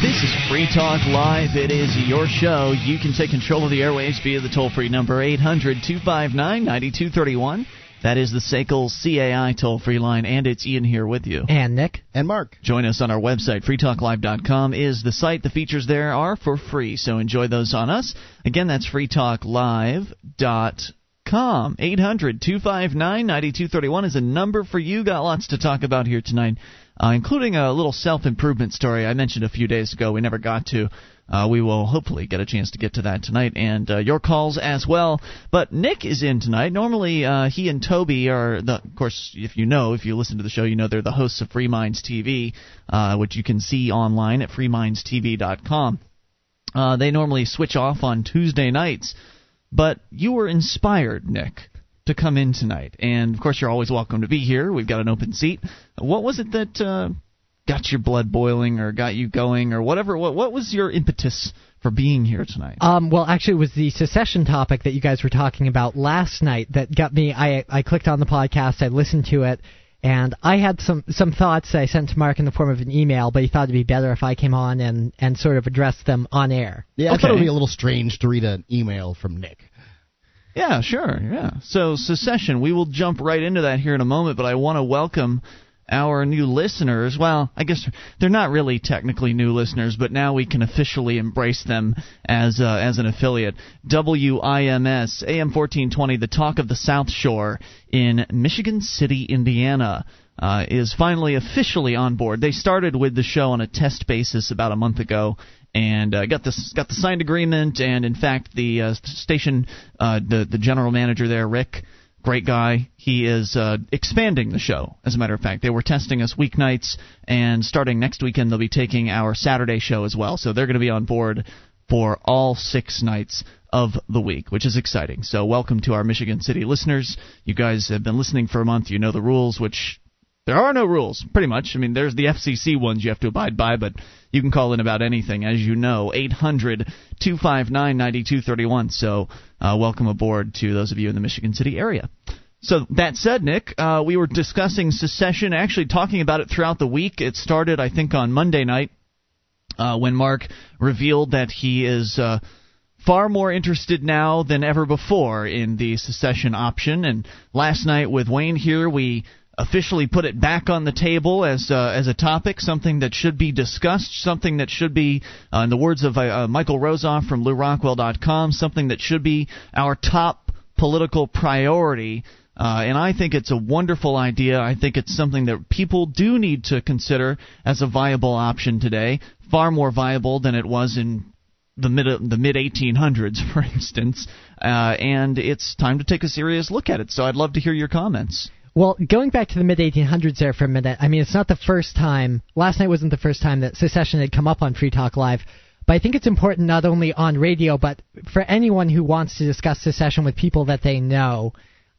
This is Free Talk Live. It is your show. You can take control of the airwaves via the toll free number 800 259 9231. That is the SACL CAI toll free line, and it's Ian here with you. And Nick. And Mark. Join us on our website. freetalklive.com is the site. The features there are for free, so enjoy those on us. Again, that's freetalklive.com. 800 259 9231 is a number for you. Got lots to talk about here tonight, uh, including a little self improvement story I mentioned a few days ago. We never got to. Uh, we will hopefully get a chance to get to that tonight and uh, your calls as well. But Nick is in tonight. Normally, uh, he and Toby are the. Of course, if you know, if you listen to the show, you know they're the hosts of Free Minds TV, uh, which you can see online at freemindstv.com. Uh, they normally switch off on Tuesday nights, but you were inspired, Nick, to come in tonight, and of course you're always welcome to be here. We've got an open seat. What was it that? Uh, got your blood boiling or got you going or whatever. What what was your impetus for being here tonight? Um, well, actually, it was the secession topic that you guys were talking about last night that got me. I I clicked on the podcast, I listened to it, and I had some some thoughts I sent to Mark in the form of an email, but he thought it'd be better if I came on and and sort of addressed them on air. Yeah, I thought it would be a little strange to read an email from Nick. Yeah, sure. Yeah. So secession, we will jump right into that here in a moment, but I want to welcome our new listeners. Well, I guess they're not really technically new listeners, but now we can officially embrace them as uh, as an affiliate. WIMS AM 1420, the talk of the South Shore in Michigan City, Indiana. Uh, is finally officially on board. They started with the show on a test basis about a month ago, and uh, got this got the signed agreement. And in fact, the uh, station, uh, the the general manager there, Rick, great guy. He is uh, expanding the show. As a matter of fact, they were testing us weeknights, and starting next weekend, they'll be taking our Saturday show as well. So they're going to be on board for all six nights of the week, which is exciting. So welcome to our Michigan City listeners. You guys have been listening for a month. You know the rules, which there are no rules, pretty much. I mean, there's the FCC ones you have to abide by, but you can call in about anything, as you know. 800 259 9231. So, uh, welcome aboard to those of you in the Michigan City area. So, that said, Nick, uh, we were discussing secession, actually talking about it throughout the week. It started, I think, on Monday night uh, when Mark revealed that he is. Uh, far more interested now than ever before in the secession option. And last night with Wayne here, we officially put it back on the table as uh, as a topic, something that should be discussed, something that should be, uh, in the words of uh, Michael Rozeff from LewRockwell.com, something that should be our top political priority. Uh, and I think it's a wonderful idea. I think it's something that people do need to consider as a viable option today, far more viable than it was in the mid the mid 1800s, for instance. Uh, and it's time to take a serious look at it. So I'd love to hear your comments. Well, going back to the mid 1800s there for a minute, I mean, it's not the first time, last night wasn't the first time that secession had come up on Free Talk Live, but I think it's important not only on radio, but for anyone who wants to discuss secession with people that they know.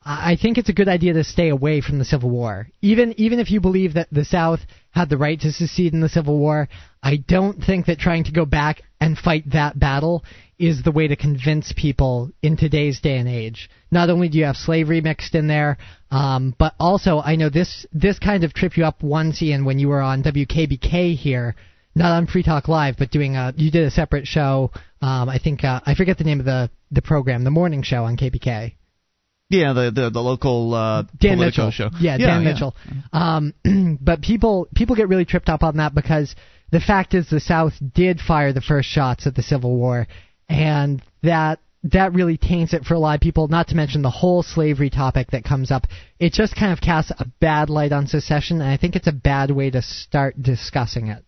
I think it's a good idea to stay away from the Civil War. Even even if you believe that the South had the right to secede in the Civil War, I don't think that trying to go back and fight that battle is the way to convince people in today's day and age. Not only do you have slavery mixed in there, um, but also I know this this kind of trip you up once, Ian, when you were on WKBK here, not on Free Talk Live, but doing a you did a separate show. Um, I think uh, I forget the name of the the program, the morning show on KBK. Yeah, the the, the local uh, Dan Mitchell show. Yeah, yeah Dan yeah. Mitchell. Um, but people people get really tripped up on that because the fact is the South did fire the first shots at the Civil War, and that that really taints it for a lot of people. Not to mention the whole slavery topic that comes up. It just kind of casts a bad light on secession, and I think it's a bad way to start discussing it.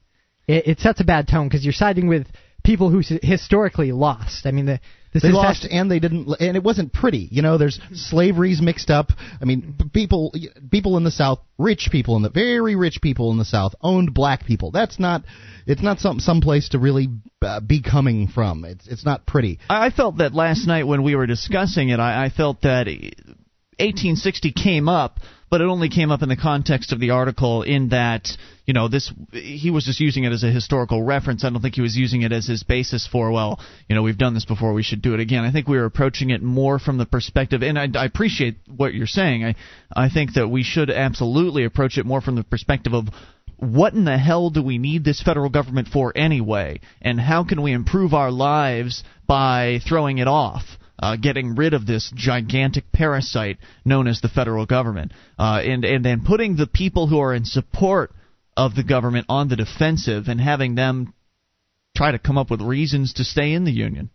It, it sets a bad tone because you're siding with people who historically lost. I mean, the, the they lost and they didn't, and it wasn't pretty. You know, there's slavery's mixed up. I mean, people people in the South, rich people in the very rich people in the South owned black people. That's not. It's not some some place to really uh, be coming from. It's it's not pretty. I felt that last night when we were discussing it, I, I felt that 1860 came up but it only came up in the context of the article in that you know this he was just using it as a historical reference. I don't think he was using it as his basis for well, you know, we've done this before, we should do it again. I think we were approaching it more from the perspective, and I, I appreciate what you're saying. I I think that we should absolutely approach it more from the perspective of what in the hell do we need this federal government for anyway? And how can we improve our lives by throwing it off? Uh, getting rid of this gigantic parasite known as the federal government, uh, and and then putting the people who are in support of the government on the defensive and having them try to come up with reasons to stay in the union.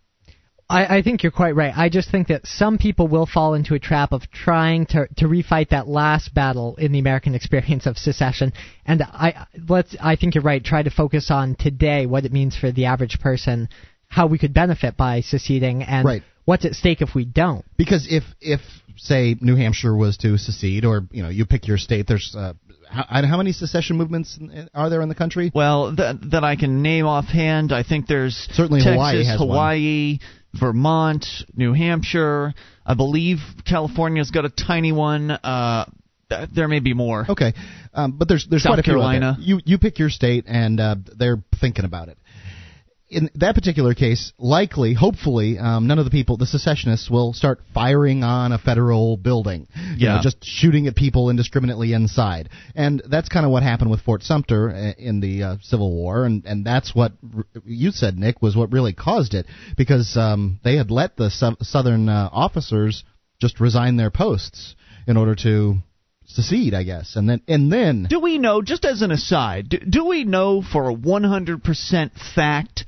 I, I think you're quite right. I just think that some people will fall into a trap of trying to to refight that last battle in the American experience of secession. And I let's I think you're right. Try to focus on today, what it means for the average person, how we could benefit by seceding, and Right. What's at stake if we don't. Because if if say New Hampshire was to secede, or you know you pick your state, there's uh, how, how many secession movements are there in the country? Well, that that I can name offhand, I think there's Certainly Texas, Hawaii has one. Hawaii, Vermont, New Hampshire. I believe California's got a tiny one. Uh, there may be more. Okay, um, but there's there's South quite a few out. Carolina. You you pick your state, and uh, they're thinking about it. In that particular case, likely, hopefully, um, none of the people, the secessionists, will start firing on a federal building. You know, Yeah. just shooting at people indiscriminately inside. And that's kind of what happened with Fort Sumter uh, in the uh, Civil War, and and that's what you said, Nick, was what really caused it because um, they had let the sou- Southern uh, officers just resign their posts in order to secede, I guess, and then and then Do we know, just as an aside, do, do we know for a 100% fact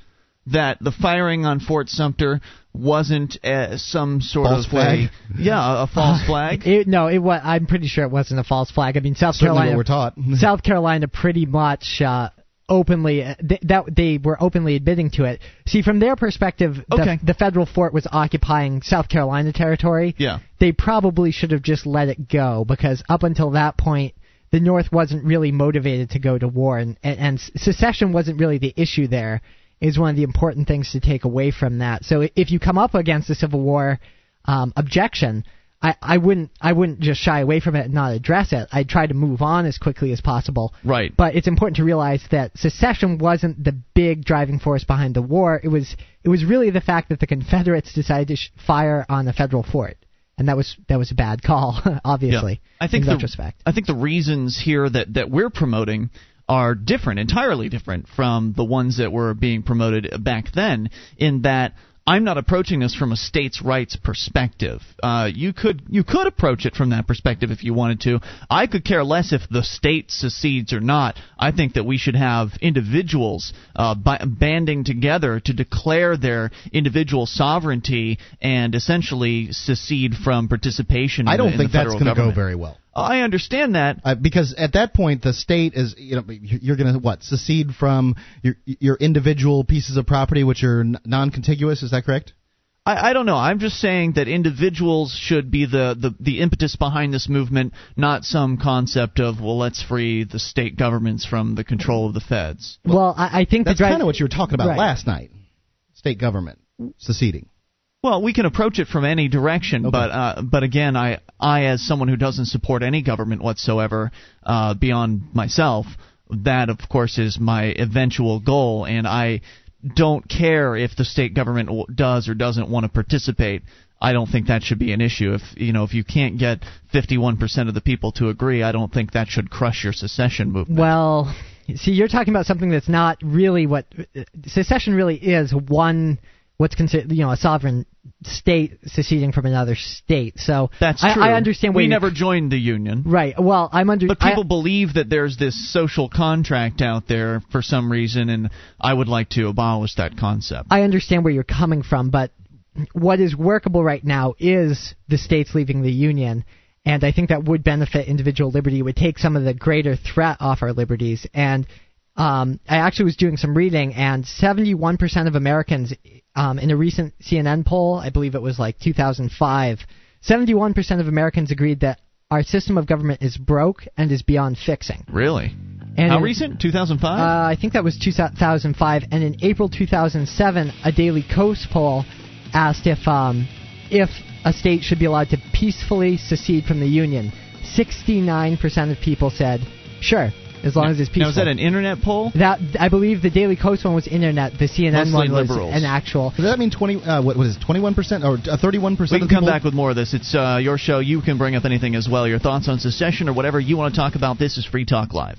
that the firing on Fort Sumter wasn't uh, some sort False of flag? a yeah a false flag? It, no, it was. I'm pretty sure it wasn't a false flag. I mean, South certainly Carolina. what we're taught. South Carolina pretty much uh, openly th- that they were openly admitting to it. See, from their perspective, Okay. the, the federal fort was occupying South Carolina territory. Yeah. They probably should have just let it go because up until that point, the North wasn't really motivated to go to war, and, and, and secession wasn't really the issue there. Is one of the important things to take away from that. So if you come up against a Civil War um, objection, I, I wouldn't I wouldn't just shy away from it and not address it. I'd try to move on as quickly as possible. Right. But it's important to realize that secession wasn't the big driving force behind the war. It was it was really the fact that the Confederates decided to sh- fire on a federal fort, and that was that was a bad call, obviously. Yeah. I think in the, retrospect. I think the reasons here that that we're promoting are different, entirely different from the ones that were being promoted back then. In that I'm not approaching this from a states' rights perspective. Uh, you could you could approach it from that perspective if you wanted to. I could care less if the state secedes or not. I think that we should have individuals uh, bi- banding together to declare their individual sovereignty and essentially secede from participation. in I don't in think the that's going to go very well. I understand that. Uh, because at that point, the state is, you know, you're going to what secede from your your individual pieces of property, which are non-contiguous. Is that correct? I, I don't know. I'm just saying that individuals should be the, the, the impetus behind this movement, not some concept of, well, let's free the state governments from the control of the feds. Well, I, I think That's kind of what you were talking about Right. last night. State government seceding. Well, we can approach it from any direction, Okay. but uh, but again, I I as someone who doesn't support any government whatsoever uh, beyond myself, that of course is my eventual goal, and I don't care if the state government does or doesn't want to participate. I don't think that should be an issue. If you know if you can't get 51% of the people to agree, I don't think that should crush your secession movement. Well, see, you're talking about something that's not really what secession really is. One, what's considered, you know, a sovereign state seceding from another state. So That's I, true. I understand. We never joined the union. Right. Well, I'm under. But I- people believe that there's this social contract out there for some reason, and I would like to abolish that concept. I understand where you're coming from, but what is workable right now is the states leaving the union, and I think that would benefit individual liberty. It would take some of the greater threat off our liberties. And um, I actually was doing some reading, and 71% of Americans, um, in a recent CNN poll, I believe it was like 2005, 71% of Americans agreed that our system of government is broke and is beyond fixing. really? And How in- recent? 2005? uh, I think that was 2005, and in April 2007, a Daily Kos poll asked if um, if a state should be allowed to peacefully secede from the union. 69% of people said, "Sure, as long as it's peaceful." now, is that an internet poll? That I believe the Daily Kos one was internet. The CNN Mostly one was liberals. an actual. Does that mean twenty? Uh, what was it? Twenty-one percent or thirty-one percent? We can come back with more of this. It's uh, your show. You can bring up anything as well. Your thoughts on secession or whatever you want to talk about. This is Free Talk Live.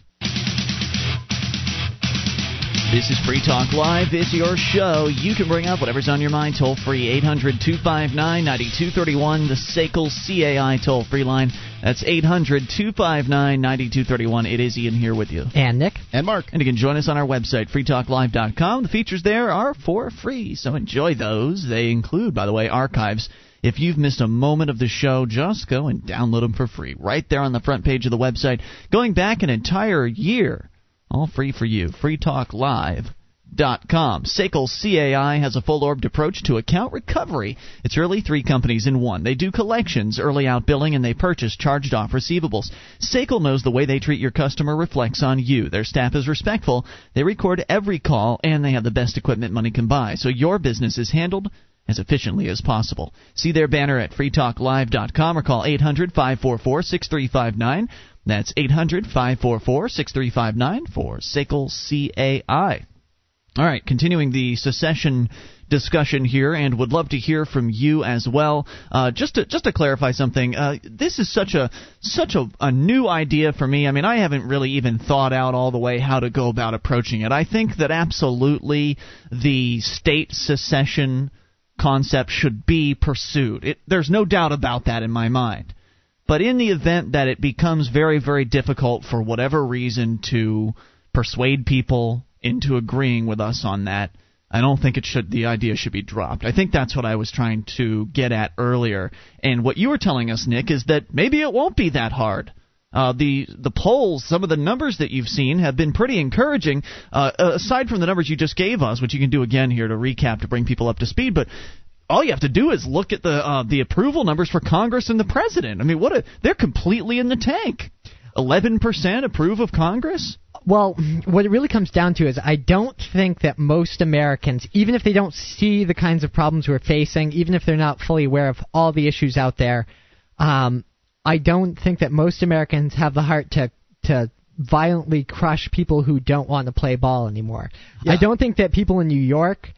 This is Free Talk Live. It's your show. You can bring up whatever's on your mind toll free. 800 259 9231, the SACL CAI toll free line. That's 800 259 9231. It is Ian here with you. And Nick. And Mark. And you can join us on our website, freetalklive.com. The features there are for free, so enjoy those. They include, by the way, archives. If you've missed a moment of the show, just go and download them for free right there on the front page of the website. Going back an entire year all free for you. FreeTalkLive.com. SACL CAI has a full orbed approach to account recovery. It's really three companies in one. They do collections, early out billing, and they purchase charged off receivables. SACL knows the way they treat your customer reflects on you. Their staff is respectful, they record every call, and they have the best equipment money can buy. So your business is handled as efficiently as possible. See their banner at freetalklive.com or call 800 544 6359. That's 800 544 6359 for SACL CAI. All right, continuing the secession discussion here, and would love to hear from you as well. Uh, just to just to clarify something, uh, this is such a such a, a new idea for me. I mean, I haven't really even thought out all the way how to go about approaching it. I think that absolutely the state secession concept should be pursued. It, there's no doubt about that in my mind. But in the event that it becomes very, very difficult for whatever reason to persuade people into agreeing with us on that, I don't think it should. The idea should be dropped. I think that's what I was trying to get at earlier. And what you were telling us, Nick, is that maybe it won't be that hard. Uh, the the polls, some of the numbers that you've seen have been pretty encouraging. Uh, aside from the numbers you just gave us, which you can do again here to recap to bring people up to speed, but all you have to do is look at the uh, the approval numbers for Congress and the president. I mean, what a, they're completely in the tank. Eleven percent approve of Congress. Well, what it really comes down to is I don't think that most Americans, even if they don't see the kinds of problems we're facing, even if they're not fully aware of all the issues out there, um, I don't think that most Americans have the heart to to violently crush people who don't want to play ball anymore. Yeah. I don't think that people in New York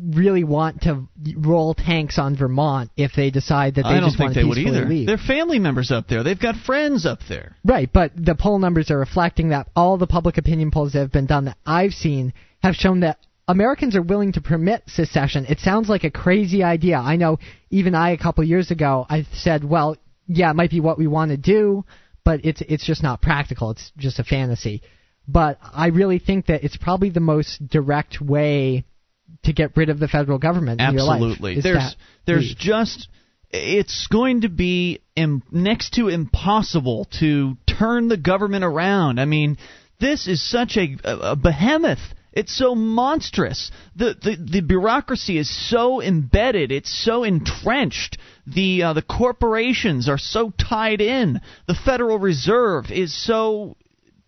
really want to roll tanks on Vermont if they decide that they I don't just think want they to would either. leave. They're family members up there. They've got friends up there. Right, but the poll numbers are reflecting that all the public opinion polls that have been done that I've seen have shown that Americans are willing to permit secession. It sounds like a crazy idea. I know even I a couple years ago I said, well, yeah, it might be what we want to do, but it's it's just not practical. It's just a fantasy. But I really think that it's probably the most direct way to get rid of the federal government Absolutely. there's there's leave. just it's going to be Im- next to impossible to turn the government around. I mean, this is such a, a behemoth. It's so monstrous. The, the the bureaucracy is so embedded. It's so entrenched. The uh, the corporations are so tied in. The Federal Reserve is so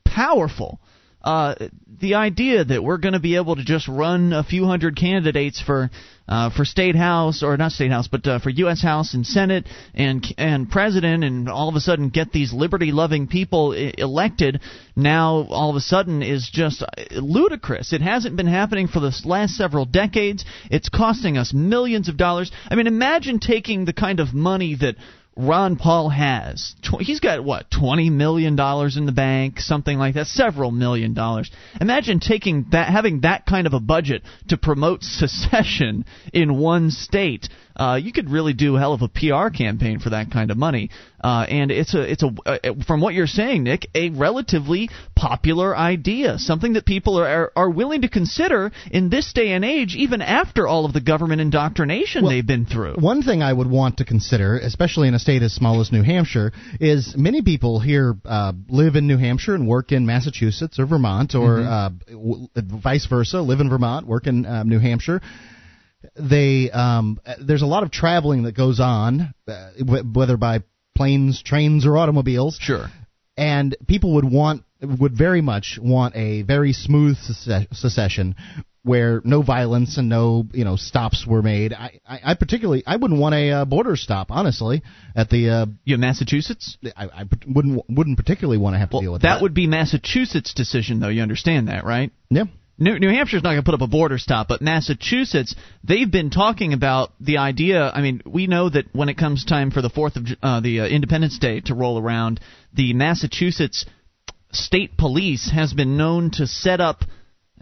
powerful uh, the idea that we're going to be able to just run a few hundred candidates for uh, for state house or not state house, but uh, for U.S. House and Senate and and president, and all of a sudden get these liberty-loving people I- elected, now all of a sudden is just uh, ludicrous. It hasn't been happening for the last several decades. It's costing us millions of dollars. I mean, imagine taking the kind of money that Ron Paul has. He's got what, twenty million dollars in the bank, something like that, several million dollars. Imagine taking that, having that kind of a budget to promote secession in one state. Uh, you could really do a hell of a PR campaign for that kind of money. Uh, and it's a, it's a, uh, from what you're saying, Nick, a relatively popular idea, something that people are, are, willing to consider in this day and age, even after all of the government indoctrination Well, they've been through. One thing I would want to consider, especially in a state as small as New Hampshire, is many people here uh, live in New Hampshire and work in Massachusetts or Vermont, or uh, w- vice versa, live in Vermont, work in uh, New Hampshire. They um, there's a lot of traveling that goes on, uh, w- whether by planes, trains, or automobiles Sure. and people would want would very much want a very smooth sece- secession where no violence and no you know stops were made. I, I, I particularly I wouldn't want a uh, border stop honestly at the uh, You have Massachusetts? I, I wouldn't wouldn't particularly want to have to Well, deal with that that. would be Massachusetts' decision, though. You understand that, right? yeah. New, New Hampshire's not going to put up a border stop, but Massachusetts, they've been talking about the idea. I mean, we know that when it comes time for the Fourth of uh, the uh, Independence Day to roll around, the Massachusetts state police has been known to set up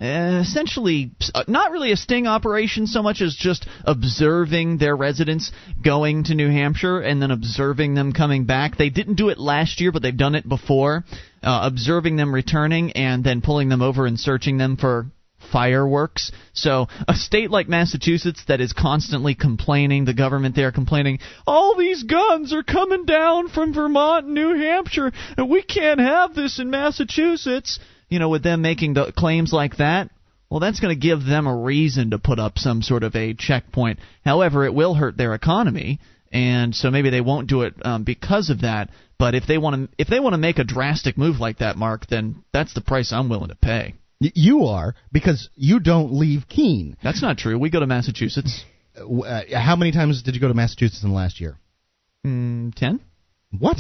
uh, essentially uh, not really a sting operation so much as just observing their residents going to New Hampshire and then observing them coming back. They didn't do it last year, but they've done it before. Uh, observing them returning and then pulling them over and searching them for fireworks. So, a state like Massachusetts that is constantly complaining, the government there complaining, all these guns are coming down from Vermont and New Hampshire, and we can't have this in Massachusetts. You know, with them making the claims like that, well, that's going to give them a reason to put up some sort of a checkpoint. However, it will hurt their economy, and so maybe they won't do it um, because of that. But if they want to, if they want to make a drastic move like that, Mark, then that's the price I'm willing to pay. You are because you don't leave Keene. That's not true. We go to Massachusetts. Uh, how many times did you go to Massachusetts in the last year? Mm, ten. What?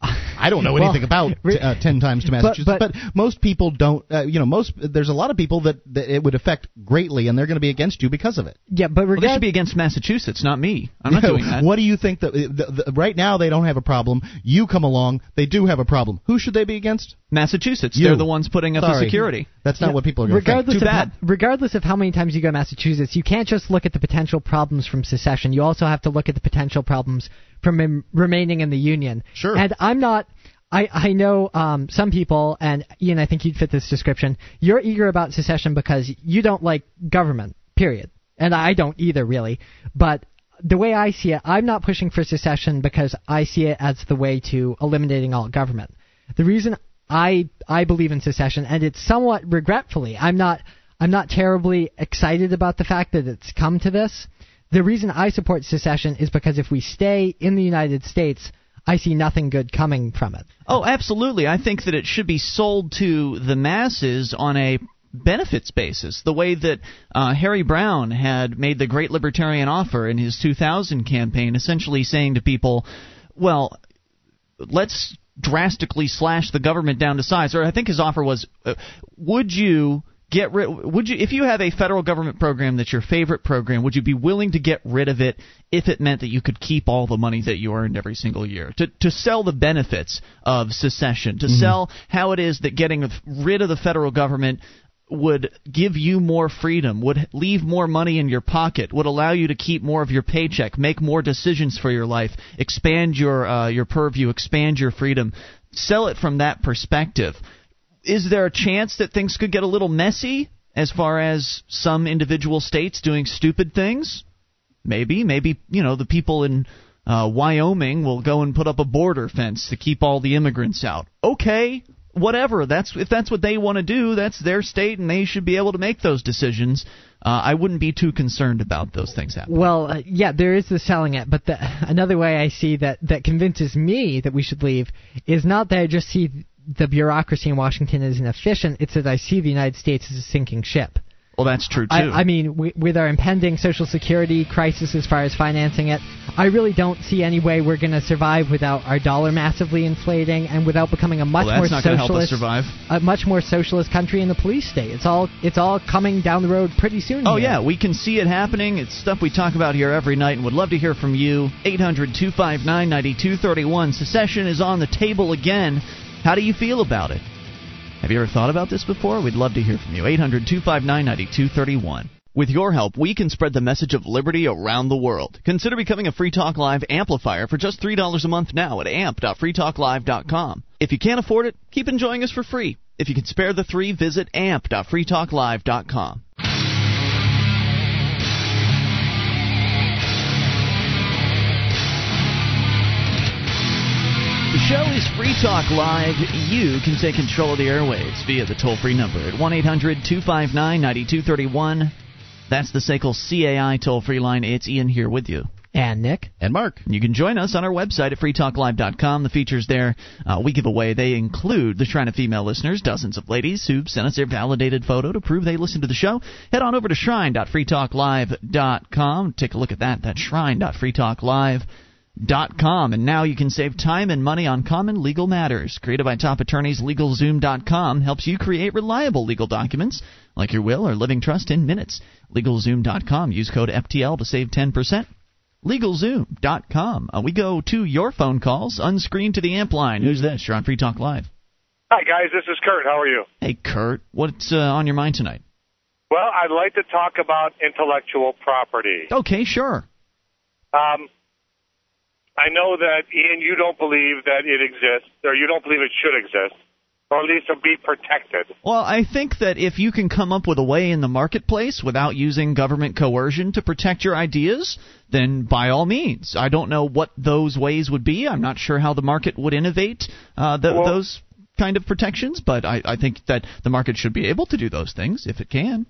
I don't know well, anything about uh, ten times to Massachusetts, but, but, but most people don't. Uh, you know, most there's a lot of people that, that, it would affect greatly, and they're going to be against you because of it. Yeah, but regard- well, they should be against Massachusetts, not me. I'm not doing that. What do you think that the, the, right now they don't have a problem? You come along, they do have a problem. Who should they be against? Massachusetts. You. They're the ones putting up Sorry. the security. That's not yeah. what people are going to think. Too bad. How, regardless of how many times you go to Massachusetts, you can't just look at the potential problems from secession. You also have to look at the potential problems from Im- remaining in the union. Sure. And I'm not I, I know um, some people, and Ian, I think you'd fit this description. You're eager about secession because you don't like government, period. And I don't either, really. But the way I see it, I'm not pushing for secession because I see it as the way to eliminating all government. The reason I I believe in secession, and it's somewhat regretfully, I'm not I'm not terribly excited about the fact that it's come to this. The reason I support secession is because if we stay in the United States, I see nothing good coming from it. Oh, absolutely. I think that it should be sold to the masses on a benefits basis, the way that uh, Harry Browne had made the great libertarian offer in his 2000 campaign, essentially saying to people, well, let's drastically slash the government down to size. Or I think his offer was, uh, would you get rid would you if you have a federal government program that's your favorite program would you be willing to get rid of it if it meant that you could keep all the money that you earned every single year to to sell the benefits of secession to mm-hmm. sell how it is that getting rid of the federal government would give you more freedom, would leave more money in your pocket, would allow you to keep more of your paycheck, make more decisions for your life, expand your uh, your purview, expand your freedom. Sell it from that perspective is there a chance that things could get a little messy as far as some individual states doing stupid things? Maybe, maybe you know the people in uh, Wyoming will go and put up a border fence to keep all the immigrants out. Okay, whatever. That's if that's what they want to do. That's their state, and they should be able to make those decisions. Uh, I wouldn't be too concerned about those things happening. Well, uh, yeah, there is the selling it, but the, another way I see that that convinces me that we should leave is not that I just see the bureaucracy in Washington as inefficient. It's that I see the United States as a sinking ship. Well, that's true too. I, I mean, we, with our impending Social Security crisis as far as financing it, I really don't see any way we're going to survive without our dollar massively inflating and without becoming a much well, more socialist, a much more socialist country in the police state. It's all it's all coming down the road pretty soon. Oh here. yeah, we can see it happening. It's stuff we talk about here every night, and would love to hear from you. 800-259-9231. Secession is on the table again. How do you feel about it? Have you ever thought about this before? We'd love to hear from you. 800 259 9231. With your help, we can spread the message of liberty around the world. Consider becoming a Free Talk Live amplifier for just $3 a month now at amp.freetalklive.com. If you can't afford it, keep enjoying us for free. If you can spare the three, visit amp.freetalklive.com. show is Free Talk Live. You can take control of the airwaves via the toll free number at 1 800 259 9231. That's the SACL CAI toll free line. It's Ian here with you. And Nick. And Mark. You can join us on our website at freetalklive.com. The features there uh, we give away, they include the Shrine of Female listeners, dozens of ladies who sent us their validated photo to prove they listen to the show. Head on over to shrine.freetalklive.com. Take a look at that. That's shrine.freetalklive.com com, and now you can save time and money on common legal matters. Created by top attorneys, LegalZoom.com helps you create reliable legal documents like your will or living trust in minutes. LegalZoom.com. Use code FTL to save 10%. LegalZoom.com. Uh, we go to your phone calls, unscreened to the amp line. Who's this? You're on Free Talk Live. Hi, guys. This is Kurt. How are you? Hey, Kurt. What's uh, on your mind tonight? Well, I'd like to talk about intellectual property. Okay, sure. Um, I know that, Ian, you don't believe that it exists, or you don't believe it should exist, or at least be protected. Well, I think that if you can come up with a way in the marketplace without using government coercion to protect your ideas, then by all means. I don't know what those ways would be. I'm not sure how the market would innovate uh, Well- those kind of protections, but I, I think that the market should be able to do those things if it can.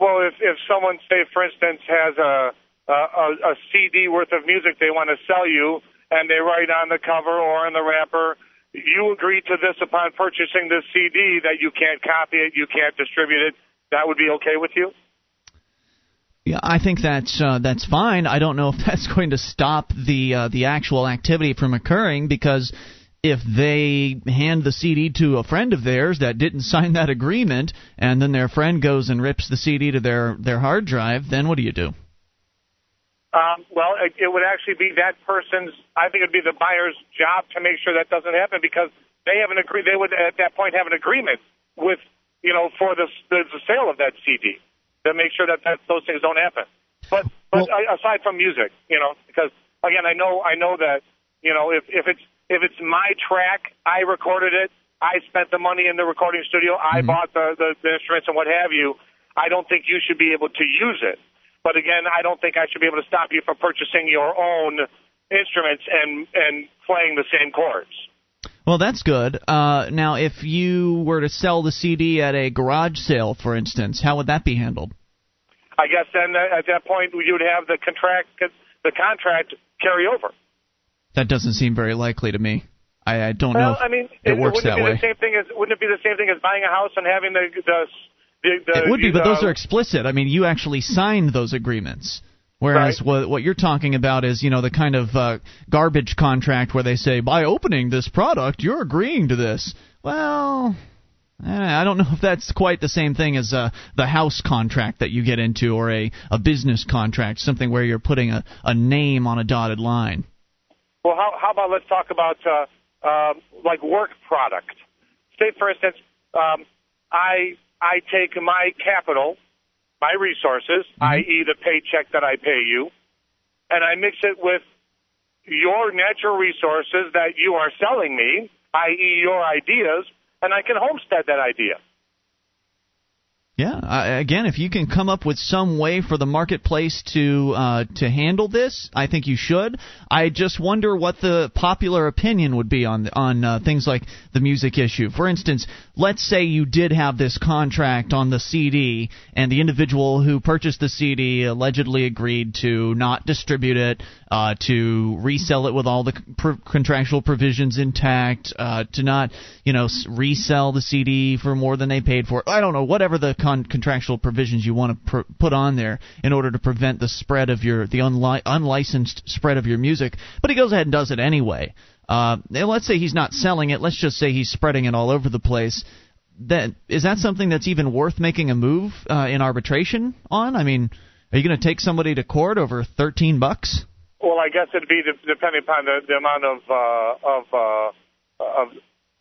Well, if if someone, say, for instance, has a a, a, a CD worth of music they want to sell you, and they write on the cover or on the wrapper, you agree to this upon purchasing this CD that you can't copy it, you can't distribute it. That would be okay with you? Yeah, I think that's uh, that's fine. I don't know if that's going to stop the uh, the actual activity from occurring because if they hand the CD to a friend of theirs that didn't sign that agreement, and then their friend goes and rips the CD to their their hard drive, then what do you do? Um, well, it, it would actually be that person's. I think it'd be the buyer's job to make sure that doesn't happen because they have an agree. They would at that point have an agreement with you know for the the, the sale of that CD to make sure that, that those things don't happen. But but Well- aside from music, you know, because again, I know I know that you know if if it's if it's my track, I recorded it. I spent the money in the recording studio. I bought the, the the instruments and what have you. I don't think you should be able to use it. But again, I don't think I should be able to stop you from purchasing your own instruments and and playing the same chords. Well, that's good. Uh, now, if you were to sell the CD at a garage sale, for instance, how would that be handled? I guess then uh, at that point you would have the contract the contract carry over. That doesn't seem very likely to me. I, I don't Well, know if I mean, it works wouldn't that it be way. the same thing as wouldn't it be the same thing as buying a house and having the the the, the It would be, but those are explicit. I mean, you actually signed those agreements. Whereas Right. what what you're talking about is, you know, the kind of uh, garbage contract where they say, by opening this product, you're agreeing to this. Well, eh, I don't know if that's quite the same thing as uh, the house contract that you get into, or a, a business contract, something where you're putting a, a name on a dotted line. Well, how, how about let's talk about uh, um, like work product. Say, for instance, um, I I take my capital, my resources, mm-hmm. i.e., the paycheck that I pay you, and I mix it with your natural resources that you are selling me, i.e., your ideas, and I can homestead that idea. Yeah. Uh, again, if you can come up with some way for the marketplace to uh, to handle this, I think you should. I just wonder what the popular opinion would be on on uh, things like the music issue. For instance, let's say you did have this contract on the CD, and the individual who purchased the CD allegedly agreed to not distribute it, uh, to resell it with all the contractual provisions intact, uh, to not, you know, resell the CD for more than they paid for. it. I don't know, whatever the con- contractual provisions you want to pr- put on there in order to prevent the spread of your the unli- unlicensed spread of your music. But he goes ahead and does it anyway. Uh, let's say he's not selling it. Let's just say he's spreading it all over the place. That is that something that's even worth making a move uh, in arbitration on? I mean, are you going to take somebody to court over thirteen bucks? Well, I guess it'd be de- depending upon the, the amount of uh, of uh, of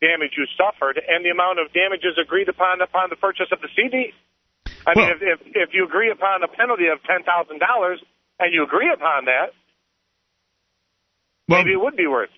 damage you suffered and the amount of damages agreed upon upon the purchase of the CD. I mean, if, if if you agree upon a penalty of ten thousand dollars and you agree upon that, Well- maybe it would be worth.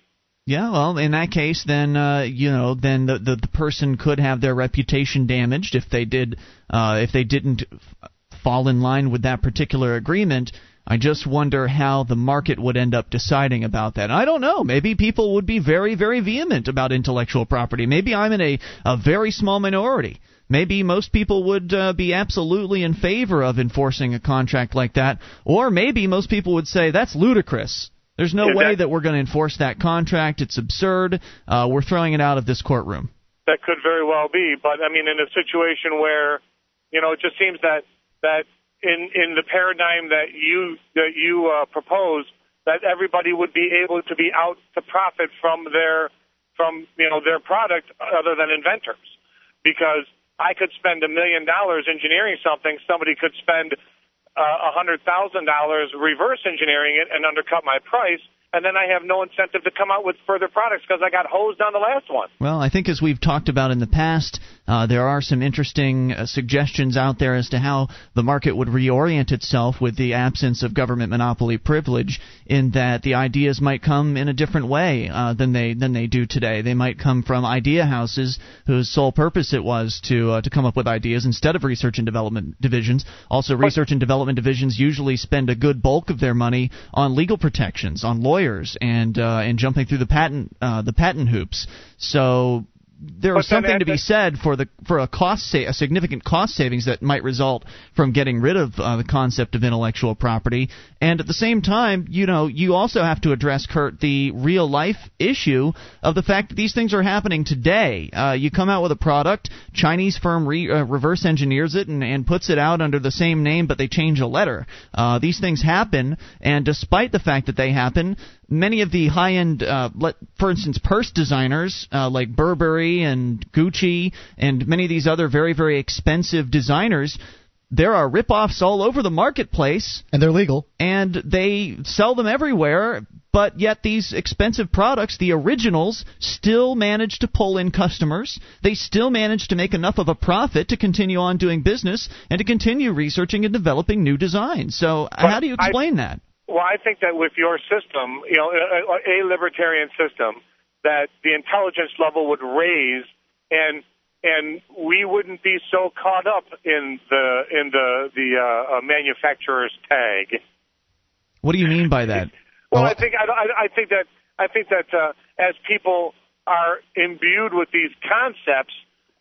Yeah, well, in that case, then uh, you know, then the, the the person could have their reputation damaged if they did uh, if they didn't f- fall in line with that particular agreement. I just wonder how the market would end up deciding about that. I don't know. Maybe people would be very, very vehement about intellectual property. Maybe I'm in a, a very small minority. Maybe most people would uh, be absolutely in favor of enforcing a contract like that. Or maybe most people would say, that's ludicrous. There's no Yeah, way that- that we're going to enforce that contract. It's absurd. Uh, we're throwing it out of this courtroom. That could very well be, but I mean, in a situation where, you know, it just seems that that in in the paradigm that you that you uh, propose, that everybody would be able to be out to profit from their from you know their product other than inventors, because I could spend a million dollars engineering something, somebody could spend uh, a hundred thousand dollars reverse engineering it and undercut my price, and then I have no incentive to come out with further products because I got hosed on the last one. Well, I think as we've talked about in the past, uh, there are some interesting uh, suggestions out there as to how the market would reorient itself with the absence of government monopoly privilege. In that the ideas might come in a different way uh, than they than they do today. They might come from idea houses whose sole purpose it was to uh, to come up with ideas instead of research and development divisions. Also, research and development divisions usually spend a good bulk of their money on legal protections, on lawyers, and uh, and jumping through the patent uh, the patent hoops. So there is something to be said for the for a cost sa- a significant cost savings that might result from getting rid of uh, the concept of intellectual property. And at the same time you know you also have to address Kurt the real life issue of the fact that these things are happening today. Uh, you come out with a product Chinese firm re- uh, reverse engineers it and, and puts it out under the same name but they change a letter. Uh, these things happen and despite the fact that they happen many of the high end, uh, for instance, purse designers uh, like Burberry and Gucci and many of these other very, very expensive designers. There are ripoffs all over the marketplace. And they're legal. And they sell them everywhere, but yet these expensive products, the originals, still manage to pull in customers. They still manage to make enough of a profit to continue on doing business and to continue researching and developing new designs. So, but how do you explain I, that? Well, I think that with your system, you know, a, a libertarian system, that the intelligence level would raise, and and we wouldn't be so caught up in the in the the uh, uh, manufacturer's tag. What do you mean by that? well, well, I think I, I, I think that I think that uh, as people are imbued with these concepts,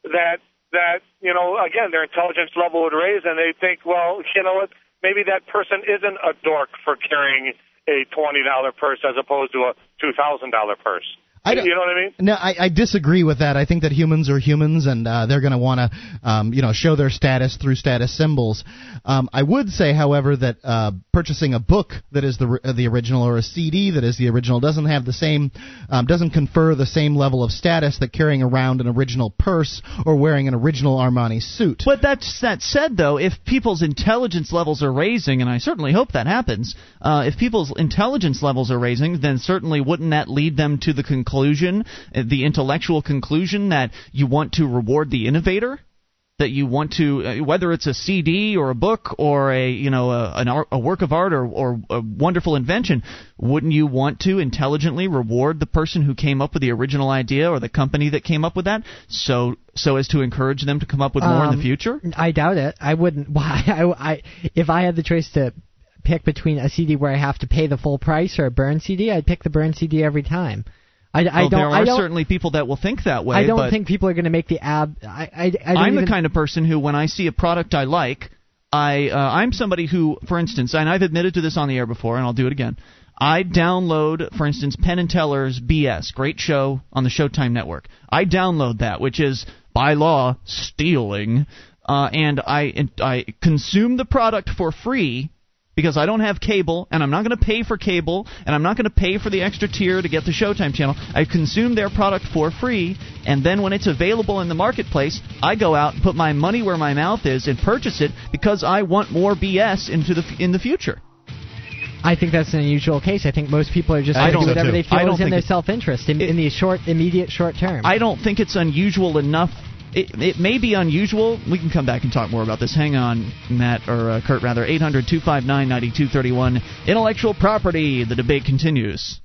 that that you know again their intelligence level would raise, and they think, well, you know what maybe that person isn't a dork for carrying a twenty dollar purse as opposed to a two thousand dollar purse. I don't, you know what I mean? No, I, I disagree with that. I think that humans are humans, and uh, they're going to want to, um, you know, show their status through status symbols. Um, I would say, however, that uh, purchasing a book that is the uh, the original or a CD that is the original doesn't have the same, um, doesn't confer the same level of status that carrying around an original purse or wearing an original Armani suit. But that's that said, though, if people's intelligence levels are raising, and I certainly hope that happens, uh, if people's intelligence levels are raising, then certainly wouldn't that lead them to the conclusion conclusion, uh, the intellectual conclusion that you want to reward the innovator? that you want to uh, whether it's a CD or a book or a you know a, an art, a work of art or, or a wonderful invention wouldn't you want to intelligently reward the person who came up with the original idea or the company that came up with that so so as to encourage them to come up with more um, in the future? I doubt it. I wouldn't. Why? I, I if I had the choice to pick between a CD where I have to pay the full price or a burn CD I'd pick the burn CD every time I, I well, don't. There are don't, certainly people that will think that way. I don't think people are going to make the ab. I, I, I am the kind of person who, when I see a product I like, I uh, I'm somebody who, for instance, and I've admitted to this on the air before, and I'll do it again. I download, for instance, Penn and Teller's BS, great show on the Showtime network. I download that, which is by law stealing, uh, and I I consume the product for free because I don't have cable and I'm not going to pay for cable and I'm not going to pay for the extra tier to get the Showtime channel. I consume their product for free and then when it's available in the marketplace, I go out and put my money where my mouth is and purchase it because I want more BS into the in the future. I think that's an unusual case. I think most people are just going to do whatever they feel is in their self-interest in, it, in the short, immediate, short term. I don't think it's unusual enough it, it may be unusual. We can come back and talk more about this. Hang on, Matt, or uh, Kurt, rather. 800 259 9231. Intellectual property. The debate continues.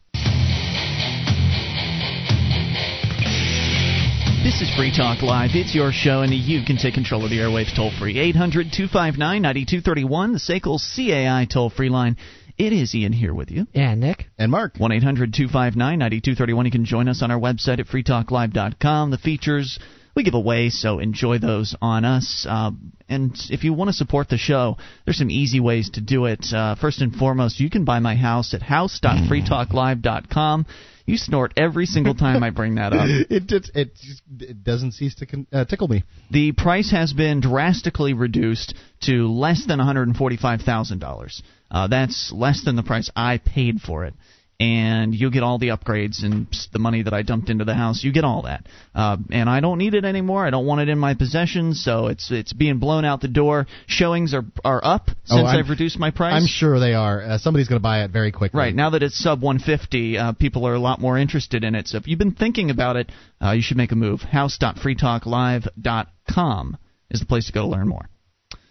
This is Free Talk Live. It's your show, and you can take control of the airwaves toll free. 800 259 9231, the SACL CAI toll free line. It is Ian here with you. And Nick. And Mark. 1 800 259 9231. You can join us on our website at freetalklive.com. The features we give away, so enjoy those on us. Uh, and if you want to support the show, there's some easy ways to do it. Uh, first and foremost, you can buy my house at house.freetalklive.com. You snort every single time I bring that up. it it, it, just, it doesn't cease to uh, tickle me. The price has been drastically reduced to less than $145,000. Uh, that's less than the price I paid for it and you'll get all the upgrades and the money that I dumped into the house. You get all that, uh, and I don't need it anymore. I don't want it in my possession, so it's it's being blown out the door. Showings are are up since Oh, I've reduced my price. I'm sure they are. Uh, somebody's going to buy it very quickly. Right now that it's sub 150, uh, people are a lot more interested in it. So if you've been thinking about it, uh, you should make a move. House.freetalklive.com is the place to go to learn more.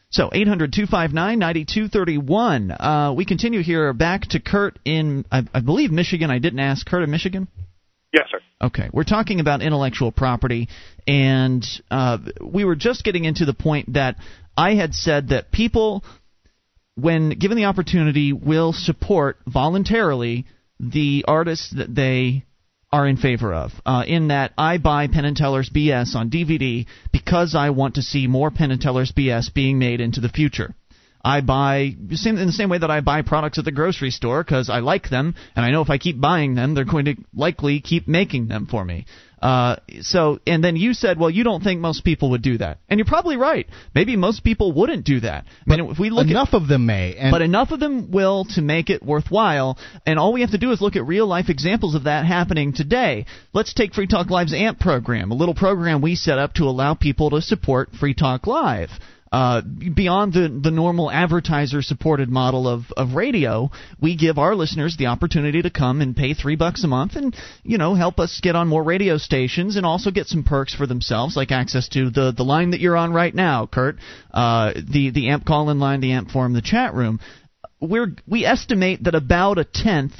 So 800-259-9231. Uh, we continue here back to Kurt in, I, I believe, Michigan. I didn't ask Kurt in Michigan. Yes, sir. Okay, we're talking about intellectual property, and uh, we were just getting into the point that I had said that people, when given the opportunity, will support voluntarily the artists that they are in favor of. Uh, in that, I buy Penn and Teller's BS on DVD because I want to see more Penn and Teller's BS being made into the future. I buy same, in the same way that I buy products at the grocery store because I like them, and I know if I keep buying them, they're going to likely keep making them for me. Uh, so, and then you said, well, you don't think most people would do that, and you're probably right. Maybe most people wouldn't do that. I mean, if we look at Enough of them may. And but enough of them will to make it worthwhile, and all we have to do is look at real life examples of that happening today. Let's take Free Talk Live's AMP program, a little program we set up to allow people to support Free Talk Live. Uh, beyond the, the normal advertiser supported model of, of radio, we give our listeners the opportunity to come and pay three bucks a month and, you know, help us get on more radio stations and also get some perks for themselves, like access to the, the line that you're on right now, Kurt, uh, the, the AMP call in line, the AMP forum, the chat room. We're, we estimate that about a tenth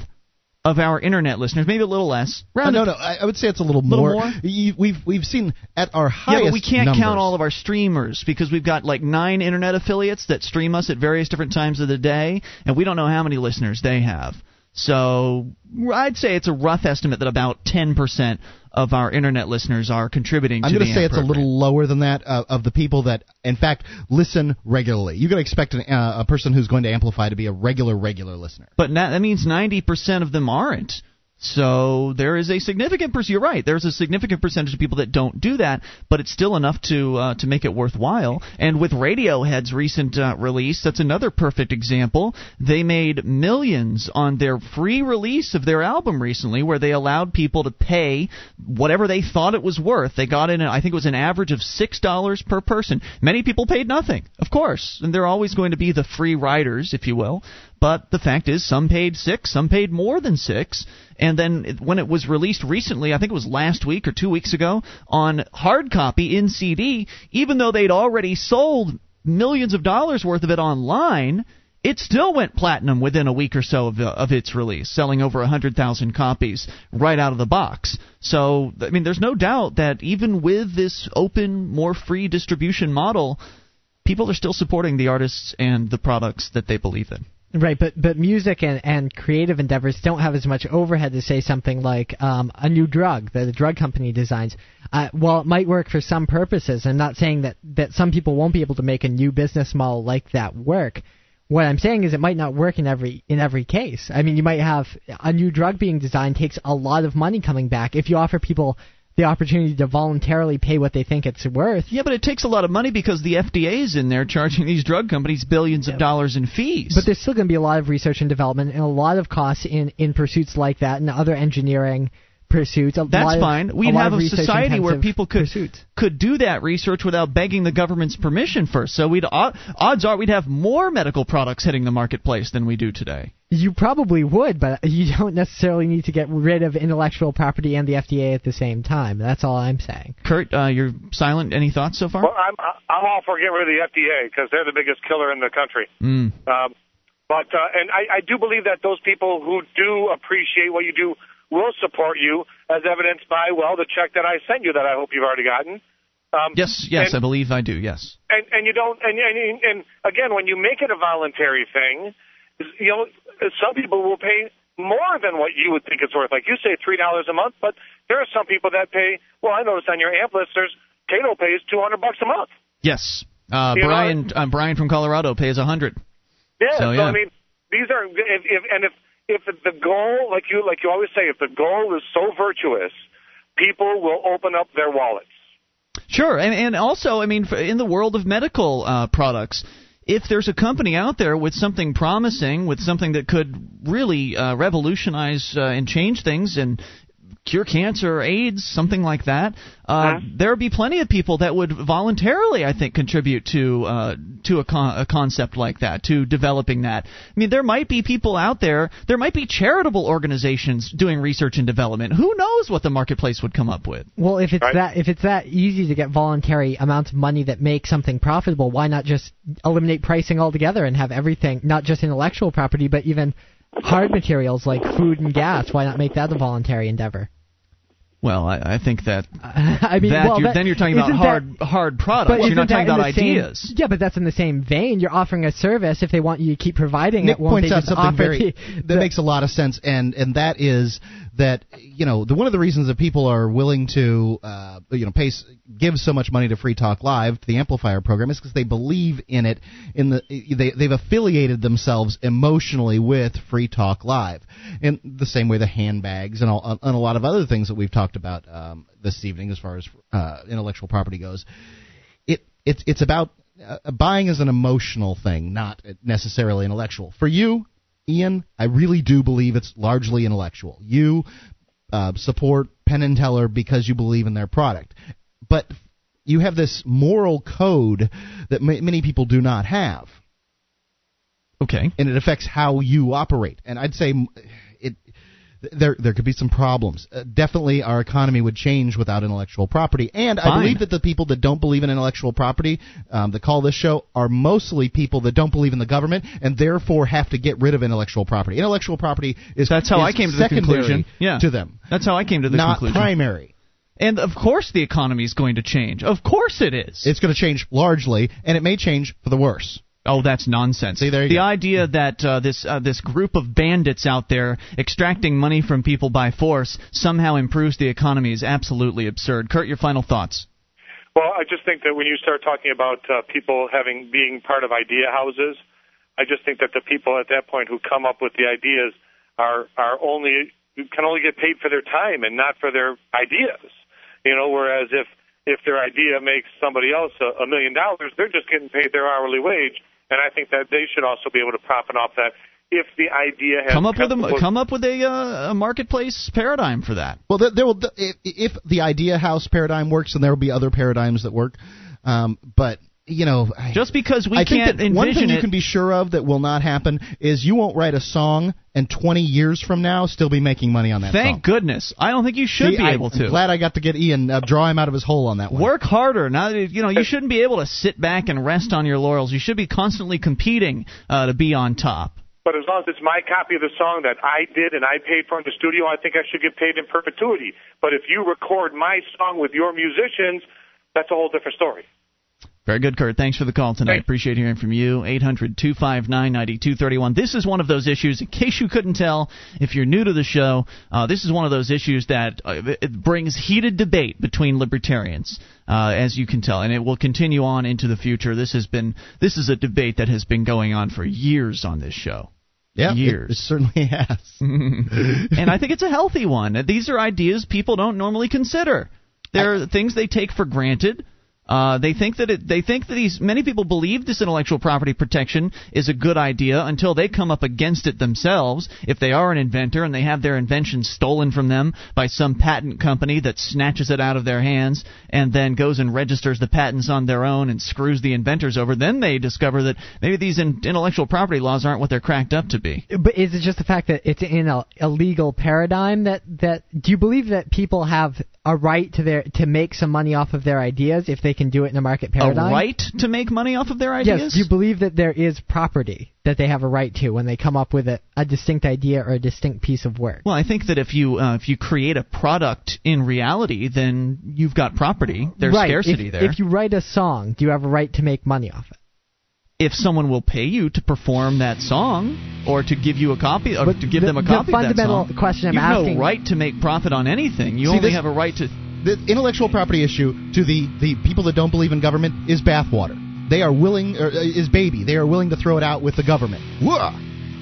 of our internet listeners, maybe a little less, Uh, no, no, I, I would say it's a little, Little more. more? You, we've we've seen at our highest Yeah, but we can't numbers, count all of our streamers because we've got like nine internet affiliates that stream us at various different times of the day, and we don't know how many listeners they have. So I'd say it's a rough estimate that about 10% of our internet listeners are contributing I'm going to say it's a little lower than that uh, of the people that, in fact, listen regularly. You're going to expect an, uh, a person who's going to amplify to be a regular, regular listener. But na- that means 90% of them aren't. So there is a significant percent. You're right. There's a significant percentage of people that don't do that, but it's still enough to uh, to make it worthwhile. And with Radiohead's recent uh, release, that's another perfect example. They made millions on their free release of their album recently, where they allowed people to pay whatever they thought it was worth. They got in, I think it was an average of six dollars per person. Many people paid nothing, of course, and they're always going to be the free riders, if you will. But the fact is, some paid six, some paid more than six. And then when it was released recently, I think it was last week or two weeks ago, on hard copy in CD, even though they'd already sold millions of dollars worth of it online, it still went platinum within a week or so of, of its release, selling over 100,000 copies right out of the box. So, I mean, there's no doubt that even with this open, more free distribution model, people are still supporting the artists and the products that they believe in. Right, but but music and, and creative endeavors don't have as much overhead to say something like um, a new drug that a drug company designs. Uh, while it might work for some purposes, I'm not saying that, that some people won't be able to make a new business model like that work. What I'm saying is it might not work in every in every case. I mean, you might have a new drug being designed takes a lot of money coming back. If you offer people the opportunity to voluntarily pay what they think it's worth, Yeah, but it takes a lot of money because the FDA is in there charging these drug companies billions of dollars in fees. But there's still going to be a lot of research and development and a lot of costs in, in pursuits like that and other engineering pursuits. A That's of- fine. We'd lot have a society where people could pursuits. could do that research without begging the government's permission first. So we'd odds are we'd have more medical products hitting the marketplace than we do today. You probably would, but you don't necessarily need to get rid of intellectual property and the FDA at the same time. That's all I'm saying. Kurt, uh, you're silent. Any thoughts so far? Well, I'm I'm all for getting rid of the FDA because they're the biggest killer in the country. Mm. Um, but uh, and I, I do believe that those people who do appreciate what you do will support you, as evidenced by well the check that I sent you that I hope you've already gotten. Um, Yes, yes, I believe I do. Yes. and and you don't and, and and again when you make it a voluntary thing, you know some people will pay more than what you would think it's worth. Like you say, three dollars a month, but there are some people that pay. Well, I noticed on your amp list, there's Cato pays two hundred bucks a month. Yes. Uh, You know, Brian uh, Brian from Colorado pays a hundred. Yeah, So, so, yeah. I mean, these are if, if and if if the goal, like you like you always say, if the goal is so virtuous, people will open up their wallets. Sure, and and also, I mean, in the world of medical uh, products, if there's a company out there with something promising, with something that could really uh, revolutionize uh, and change things and cure cancer or AIDS, something like that, uh, there would be plenty of people that would voluntarily, I think, contribute to uh, to a, con- a concept like that, to developing that. I mean, there might be people out there, there might be charitable organizations doing research and development. Who knows what the marketplace would come up with? Well, if it's right. that if it's that easy to get voluntary amounts of money that make something profitable, why not just eliminate pricing altogether and have everything, not just intellectual property, but even hard materials like food and gas? Why not make that a voluntary endeavor? Well, I, I think that I mean, well, you're, then you're talking about hard that, hard products. You're not talking about ideas. Same, yeah, but that's in the same vein. You're offering a service. If they want you to keep providing Nick it, won't points they out something very the, that makes a lot of sense, and and that is that you know the one of the reasons that people are willing to uh, you know pay give so much money to Free Talk Live to the amplifier program is because they believe in it in the they they've affiliated themselves emotionally with Free Talk Live. In the same way the handbags and all and a lot of other things that we've talked about um, this evening as far as uh, intellectual property goes it it's it's about uh, buying is an emotional thing not necessarily intellectual. For you Ian, I really do believe it's largely intellectual. You uh, support Penn and Teller because you believe in their product, but you have this moral code that many people do not have. Okay. And it affects how you operate. And I'd say there there could be some problems. Uh, definitely, our economy would change without intellectual property. And Fine. I believe that the people that don't believe in intellectual property um, that call this show are mostly people that don't believe in the government and therefore have to get rid of intellectual property. Intellectual property is that's how is I came to the conclusion. Yeah. to them. That's how I came to the not conclusion. primary. And of course, the economy is going to change. Of course, it is. It's going to change largely, and it may change for the worse. Oh, that's nonsense. See, there you the go. idea that uh, this uh, this group of bandits out there extracting money from people by force somehow improves the economy is absolutely absurd. Kurt, your final thoughts. Well, I just think that when you start talking about uh, people having being part of idea houses, I just think that the people at that point who come up with the ideas are are only can only get paid for their time and not for their ideas. You know, whereas if if their idea makes somebody else a, a million dollars, they're just getting paid their hourly wage and I think that they should also be able to profit off that if the idea has come up with a come up with a, uh, a marketplace paradigm for that. Well, there, there will if, if the idea house paradigm works, then there will be other paradigms that work. Um, but you know, just because we I can't think that one thing it, you can be sure of that will not happen is you won't write a song and 20 years from now still be making money on that Thank song. goodness. I don't think you should See, be I, able to. I'm glad I got to get Ian uh, draw him out of his hole on that one. Work harder. Now, you know, you shouldn't be able to sit back and rest on your laurels. You should be constantly competing uh, to be on top. But as long as it's my copy of the song that I did and I paid for in the studio, I think I should get paid in perpetuity. But if you record my song with your musicians, that's a whole different story. Very good, Kurt. Thanks for the call tonight. Thanks. Appreciate hearing from you. 800 259 9231. This is one of those issues, in case you couldn't tell, if you're new to the show, uh, this is one of those issues that uh, it brings heated debate between libertarians, uh, as you can tell, and it will continue on into the future. This has been this is a debate that has been going on for years on this show. Yeah, years. It, it certainly has. and I think it's a healthy one. These are ideas people don't normally consider. They're I, things they take for granted. Uh, they think that it, they think that these many people believe this intellectual property protection is a good idea until they come up against it themselves. If they are an inventor and they have their invention stolen from them by some patent company that snatches it out of their hands and then goes and registers the patents on their own and screws the inventors over, then they discover that maybe these in, intellectual property laws aren't what they're cracked up to be. But is it just the fact that it's in a, a legal paradigm that that do you believe that people have a right to their to make some money off of their ideas if they can do it in a market paradigm? A right to make money off of their ideas? Yes. Do you believe that there is property that they have a right to when they come up with a, a distinct idea or a distinct piece of work? Well, I think that if you uh, if you create a product in reality, then you've got property. There's right. scarcity if, there. If you write a song, do you have a right to make money off it? if someone will pay you to perform that song or to give you a copy or but to give the, them a copy the fundamental of that song, question I'm you have asking, no right to make profit on anything. You See, only this, have a right to. The intellectual property issue to the, the people that don't believe in government is bathwater. They are willing, or, uh, is baby. They are willing to throw it out with the government. Whoa.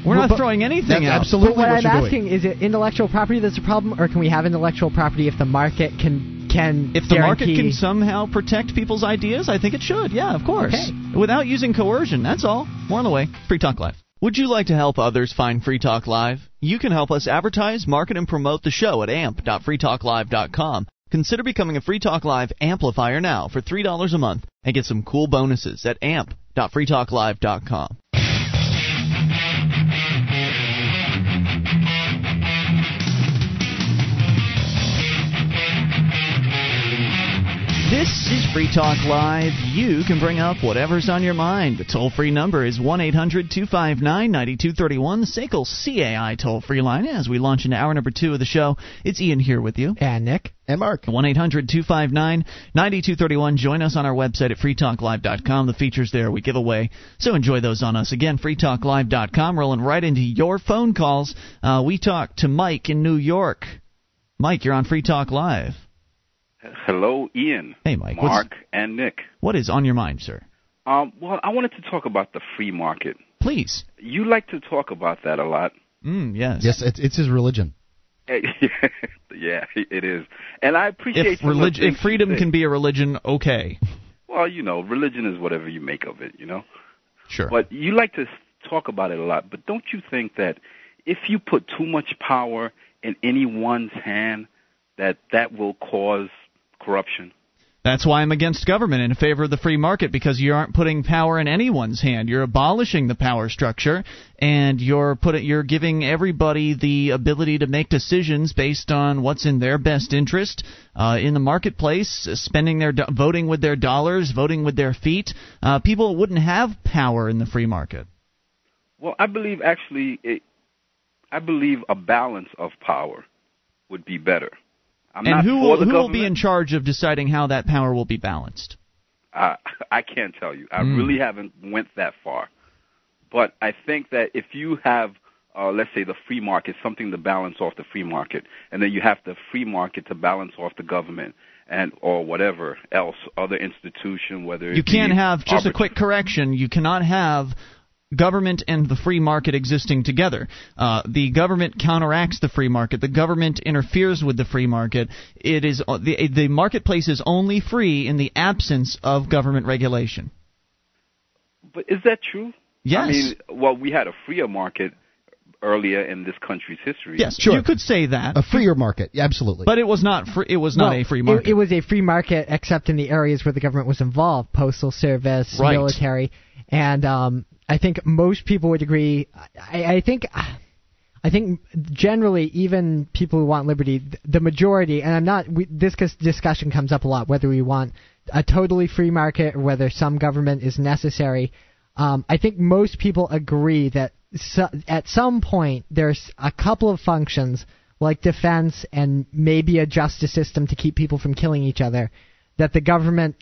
We're Well, not throwing anything out. absolutely but what, what I'm asking doing. is it intellectual property that's a problem, or can we have intellectual property if the market can can. If the market can somehow protect people's ideas, I think it should. Yeah, of course. Okay. Without using coercion. That's all. More on the way. Free Talk Live. Would you like to help others find Free Talk Live? You can help us advertise, market, and promote the show at amp.freetalklive.com. Consider becoming a Free Talk Live amplifier now for $3 a month and get some cool bonuses at amp.freetalklive.com. This is Free Talk Live. You can bring up whatever's on your mind. The toll free number is 1 800 259 9231, the SACL CAI toll free line. As we launch into hour number two of the show, it's Ian here with you. And Nick. And Mark. 1 800 259 9231. Join us on our website at freetalklive.com. The features there we give away, so enjoy those on us. Again, freetalklive.com. Rolling right into your phone calls. Uh, we talk to Mike in New York. Mike, you're on Free Talk Live. Hello, Ian. Hey, Mike. what's- Mark, and Nick. What is on your mind, sir? Um, well, I wanted to talk about the free market. Please. You like to talk about that a lot. Mm, yes. Yes, it's, it's his religion. yeah, it is, and I appreciate If, some of the relig- things if freedom can be a religion, okay. Well, you know, religion is whatever you make of it, you know. Sure. But you like to talk about it a lot. But don't you think that if you put too much power in anyone's hand, that that will cause corruption? That's why I'm against government in favor of the free market because you aren't putting power in anyone's hand. You're abolishing the power structure and you're put you're giving everybody the ability to make decisions based on what's in their best interest uh, in the marketplace, spending their do- voting with their dollars, voting with their feet. Uh, people wouldn't have power in the free market. Well, I believe actually, it, I believe a balance of power would be better. I'm and who will, who will be in charge of deciding how that power will be balanced? I I can't tell you. I Mm. really haven't went that far. But I think that if you have, uh, let's say, the free market, something to balance off the free market, and then you have the free market to balance off the government and or whatever else, other institution, whether You can't have just a quick correction. You cannot have government and the free market existing together. Uh, the government counteracts the free market. The government interferes with the free market. It is uh, the the marketplace is only free in the absence of government regulation. But is that true? Yes. I mean, well, we had a freer market earlier in this country's history. Yes, Sure. you could say that, A freer market, absolutely. but it was not free. It was not Well, a free it- market. It, was a free market, except in the areas where the government was involved: postal service, Right. military, and um, I think most people would agree. I, I think. I think generally, even people who want liberty, the majority, and I'm not. We, this discussion comes up a lot whether we want a totally free market or whether some government is necessary. Um, I think most people agree that so, at some point there's a couple of functions like defense and maybe a justice system to keep people from killing each other that the government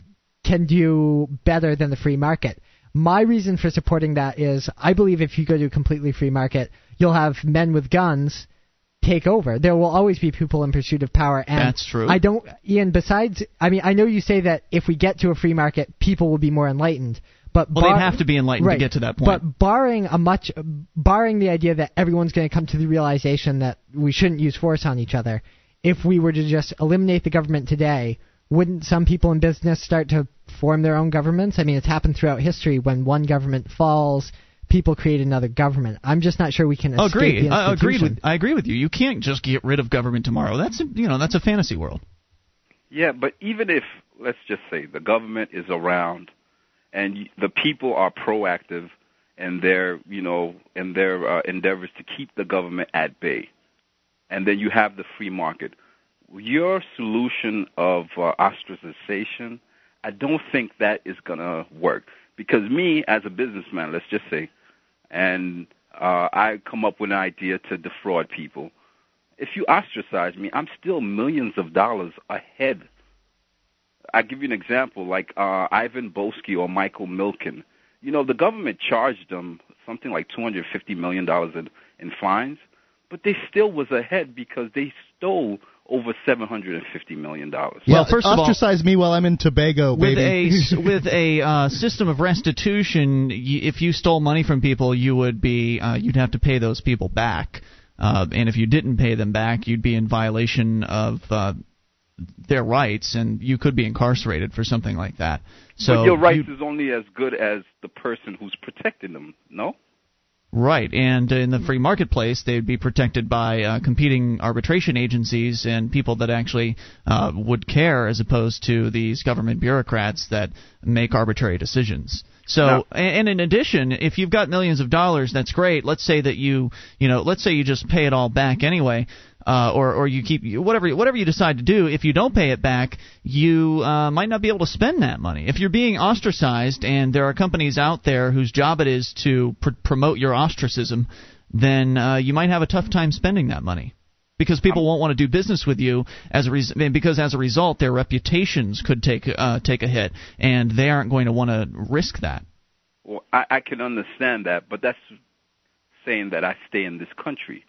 can do better than the free market. My reason for supporting that is I believe if you go to a completely free market, you'll have men with guns take over. There will always be people in pursuit of power and That's true. I don't Ian besides I mean I know you say that if we get to a free market people will be more enlightened. But Well, bar- they'd have to be enlightened to get to that point. But barring a much barring the idea that everyone's going to come to the realization that we shouldn't use force on each other, if we were to just eliminate the government today, wouldn't some people in business start to form their own governments? I mean, it's happened throughout history. When one government falls, people create another government. I'm just not sure we can escape Agreed. the I agreed institution. with I agree with you. You can't just get rid of government tomorrow. That's a, you know that's a fantasy world. Yeah, but even if let's just say the government is around and the people are proactive in their you know in their uh, endeavors to keep the government at bay, and then you have the free market. Your solution of uh, ostracization, I don't think that is gonna work because me as a businessman, let's just say, and uh, I come up with an idea to defraud people if you ostracize me, I'm still millions of dollars ahead. I give you an example, like uh, Ivan Boesky or Michael Milken. You know, the government charged them something like two hundred fifty million dollars in, in fines, but they still was ahead because they stole over seven hundred and fifty million dollars. Well, first of all- ostracize me while I'm in Tobago, with baby. a s- with a uh, system of restitution, y- if you stole money from people, you would be uh, you'd have to pay those people back, uh, and if you didn't pay them back, you'd be in violation of uh, their rights, and you could be incarcerated for something like that. So but your rights you- is only as good as the person who's protecting them. No. Right, and in the free marketplace, they'd be protected by uh, competing arbitration agencies and people that actually uh, would care, as opposed to these government bureaucrats that make arbitrary decisions. So, Now- and in addition, if you've got millions of dollars, that's great. Let's say that you, you know, let's say you just pay it all back anyway. Uh, or, or you keep whatever whatever you decide to do. If you don't pay it back, you uh, might not be able to spend that money. If you're being ostracized, and there are companies out there whose job it is to pr- promote your ostracism, then uh, you might have a tough time spending that money because people won't want to do business with you as a res- because as a result their reputations could take uh, take a hit, and they aren't going to want to risk that. Well, I, I can understand that, but that's saying that I stay in this country.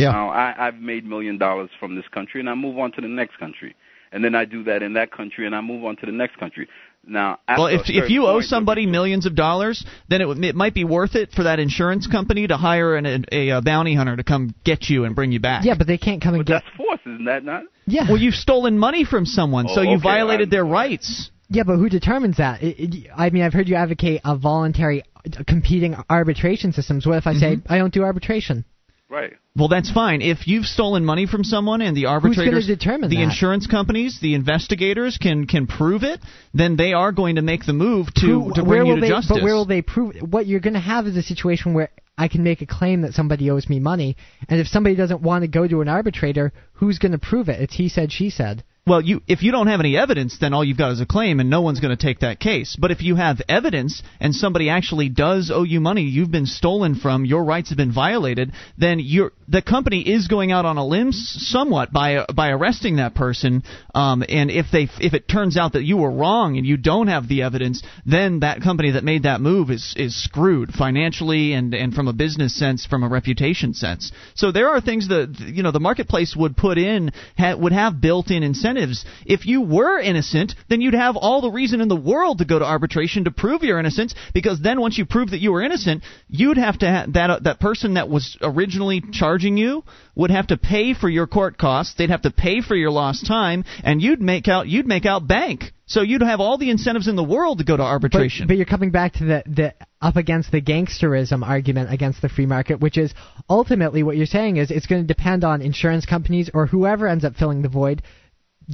Yeah. Now, I, I've made million dollars from this country, and I move on to the next country, and then I do that in that country, and I move on to the next country. Now, Well, if if you owe point, somebody millions of dollars, then it would- it might be worth it for that insurance company to hire an, a, a bounty hunter to come get you and bring you back. Yeah, but they can't come and but get. that's force, isn't that not? Yeah. Well, you've stolen money from someone, so Oh, you okay, violated I'm- their rights. Yeah, but who determines that? It, it, I mean, I've heard you advocate a voluntary uh, competing arbitration systems. What if I say Mm-hmm. I don't do arbitration? Right. Well, that's fine. If you've stolen money from someone and the gonna arbitrators, determine the that? insurance companies, the investigators can can prove it, then they are going to make the move to Who- to where bring you will to they, justice. But where will they prove? What you're going to have is a situation where I can make a claim that somebody owes me money, and if somebody doesn't want to go to an arbitrator, who's going to prove it? It's he said, she said. Well, you if you don't have any evidence, then all you've got is a claim, and no one's going to take that case. But if you have evidence and somebody actually does owe you money, you've been stolen from, your rights have been violated, then you're, the company is going out on a limb somewhat by by arresting that person. Um, and if they if it turns out that you were wrong and you don't have the evidence, then that company that made that move is is screwed financially and and from a business sense, from a reputation sense. So there are things that you know the marketplace would put in ha, would have built-in incentives. If you were innocent, then you'd have all the reason in the world to go to arbitration to prove your innocence, because then once you prove that you were innocent, you'd have to ha- that uh, that person that was originally charging you would have to pay for your court costs. They'd have to pay for your lost time, and you'd make out you'd make out bank. So you'd have all the incentives in the world to go to But, arbitration. but you're coming back to the the up against the gangsterism argument against the free market, which is ultimately what you're saying is it's going to depend on insurance companies or whoever ends up filling the void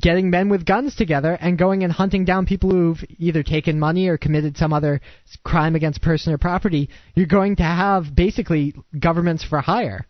getting men with guns together and going and hunting down people who've either taken money or committed some other crime against person or property. You're going to have basically governments for hire.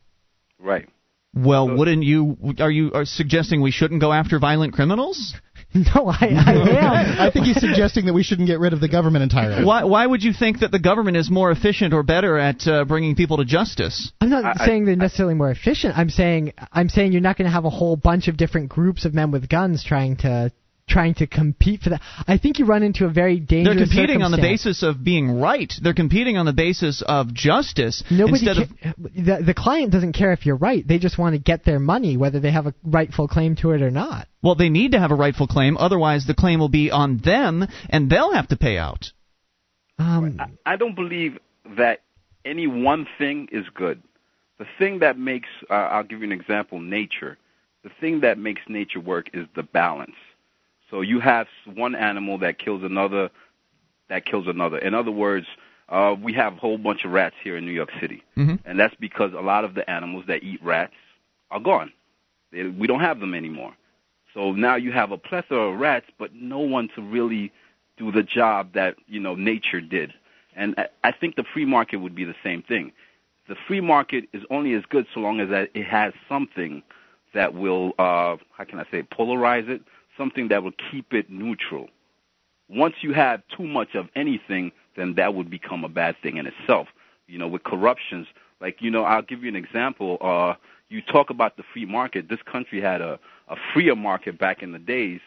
Right. well, wouldn't you? Are you are suggesting we shouldn't go after violent criminals? No, I, I am. I think he's suggesting that we shouldn't get rid of the government entirely. Why, why would you think that the government is more efficient or better at uh, bringing people to justice? I'm not I- saying they're necessarily more efficient. I'm saying I'm saying you're not going to have a whole bunch of different groups of men with guns trying to trying to compete for that. I think you run into a very dangerous. They're competing on the basis of being right. They're competing on the basis of justice Nobody instead of the the client doesn't care if you're right. They just want to get their money, whether they have a rightful claim to it or not. well, they need to have a rightful claim. Otherwise, the claim will be on them, and they'll have to pay out. Um, I, I don't believe that any one thing is good. The thing that makes, uh, I'll give you an example, nature. The thing that makes nature work is the balance. So you have one animal that kills another, that kills another. In other words, uh, we have a whole bunch of rats here in New York City, Mhm. and that's because a lot of the animals that eat rats are gone. They, we don't have them anymore. So now you have a plethora of rats, but no one to really do the job that you know nature did. And I, I think the free market would be the same thing. The free market is only as good so long as that it has something that will, uh, how can I say, polarize it, something that will keep it neutral. Once you have too much of anything, then that would become a bad thing in itself. You know, with corruptions, like you know, I'll give you an example. Uh, you talk about the free market. This country had a, a freer market back in the days,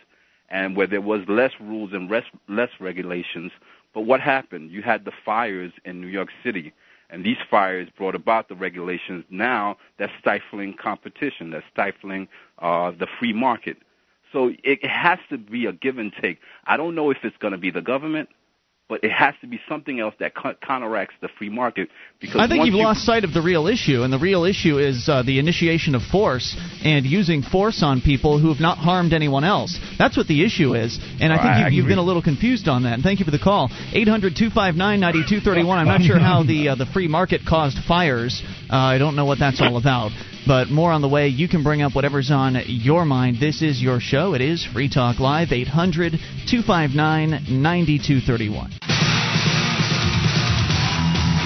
and where there was less rules and less, less regulations. But what happened? You had the fires in New York City, and these fires brought about the regulations. Now that's stifling competition. That's stifling uh, the free market. So it has to be a give and take. I don't know if it's going to be the government. but it has to be something else that counteracts the free market. Because I think you've you, lost sight of the real issue, and the real issue is uh, the initiation of force and using force on people who have not harmed anyone else. That's what the issue is, and I think I you've, you've been a little confused on that. And thank you for the call. 800-259-9231. I'm not sure how the uh, the free market caused fires. Uh, I don't know what that's all about. But more on the way. You can bring up whatever's on your mind. This is your show. It is Free Talk Live, 800 259 9231.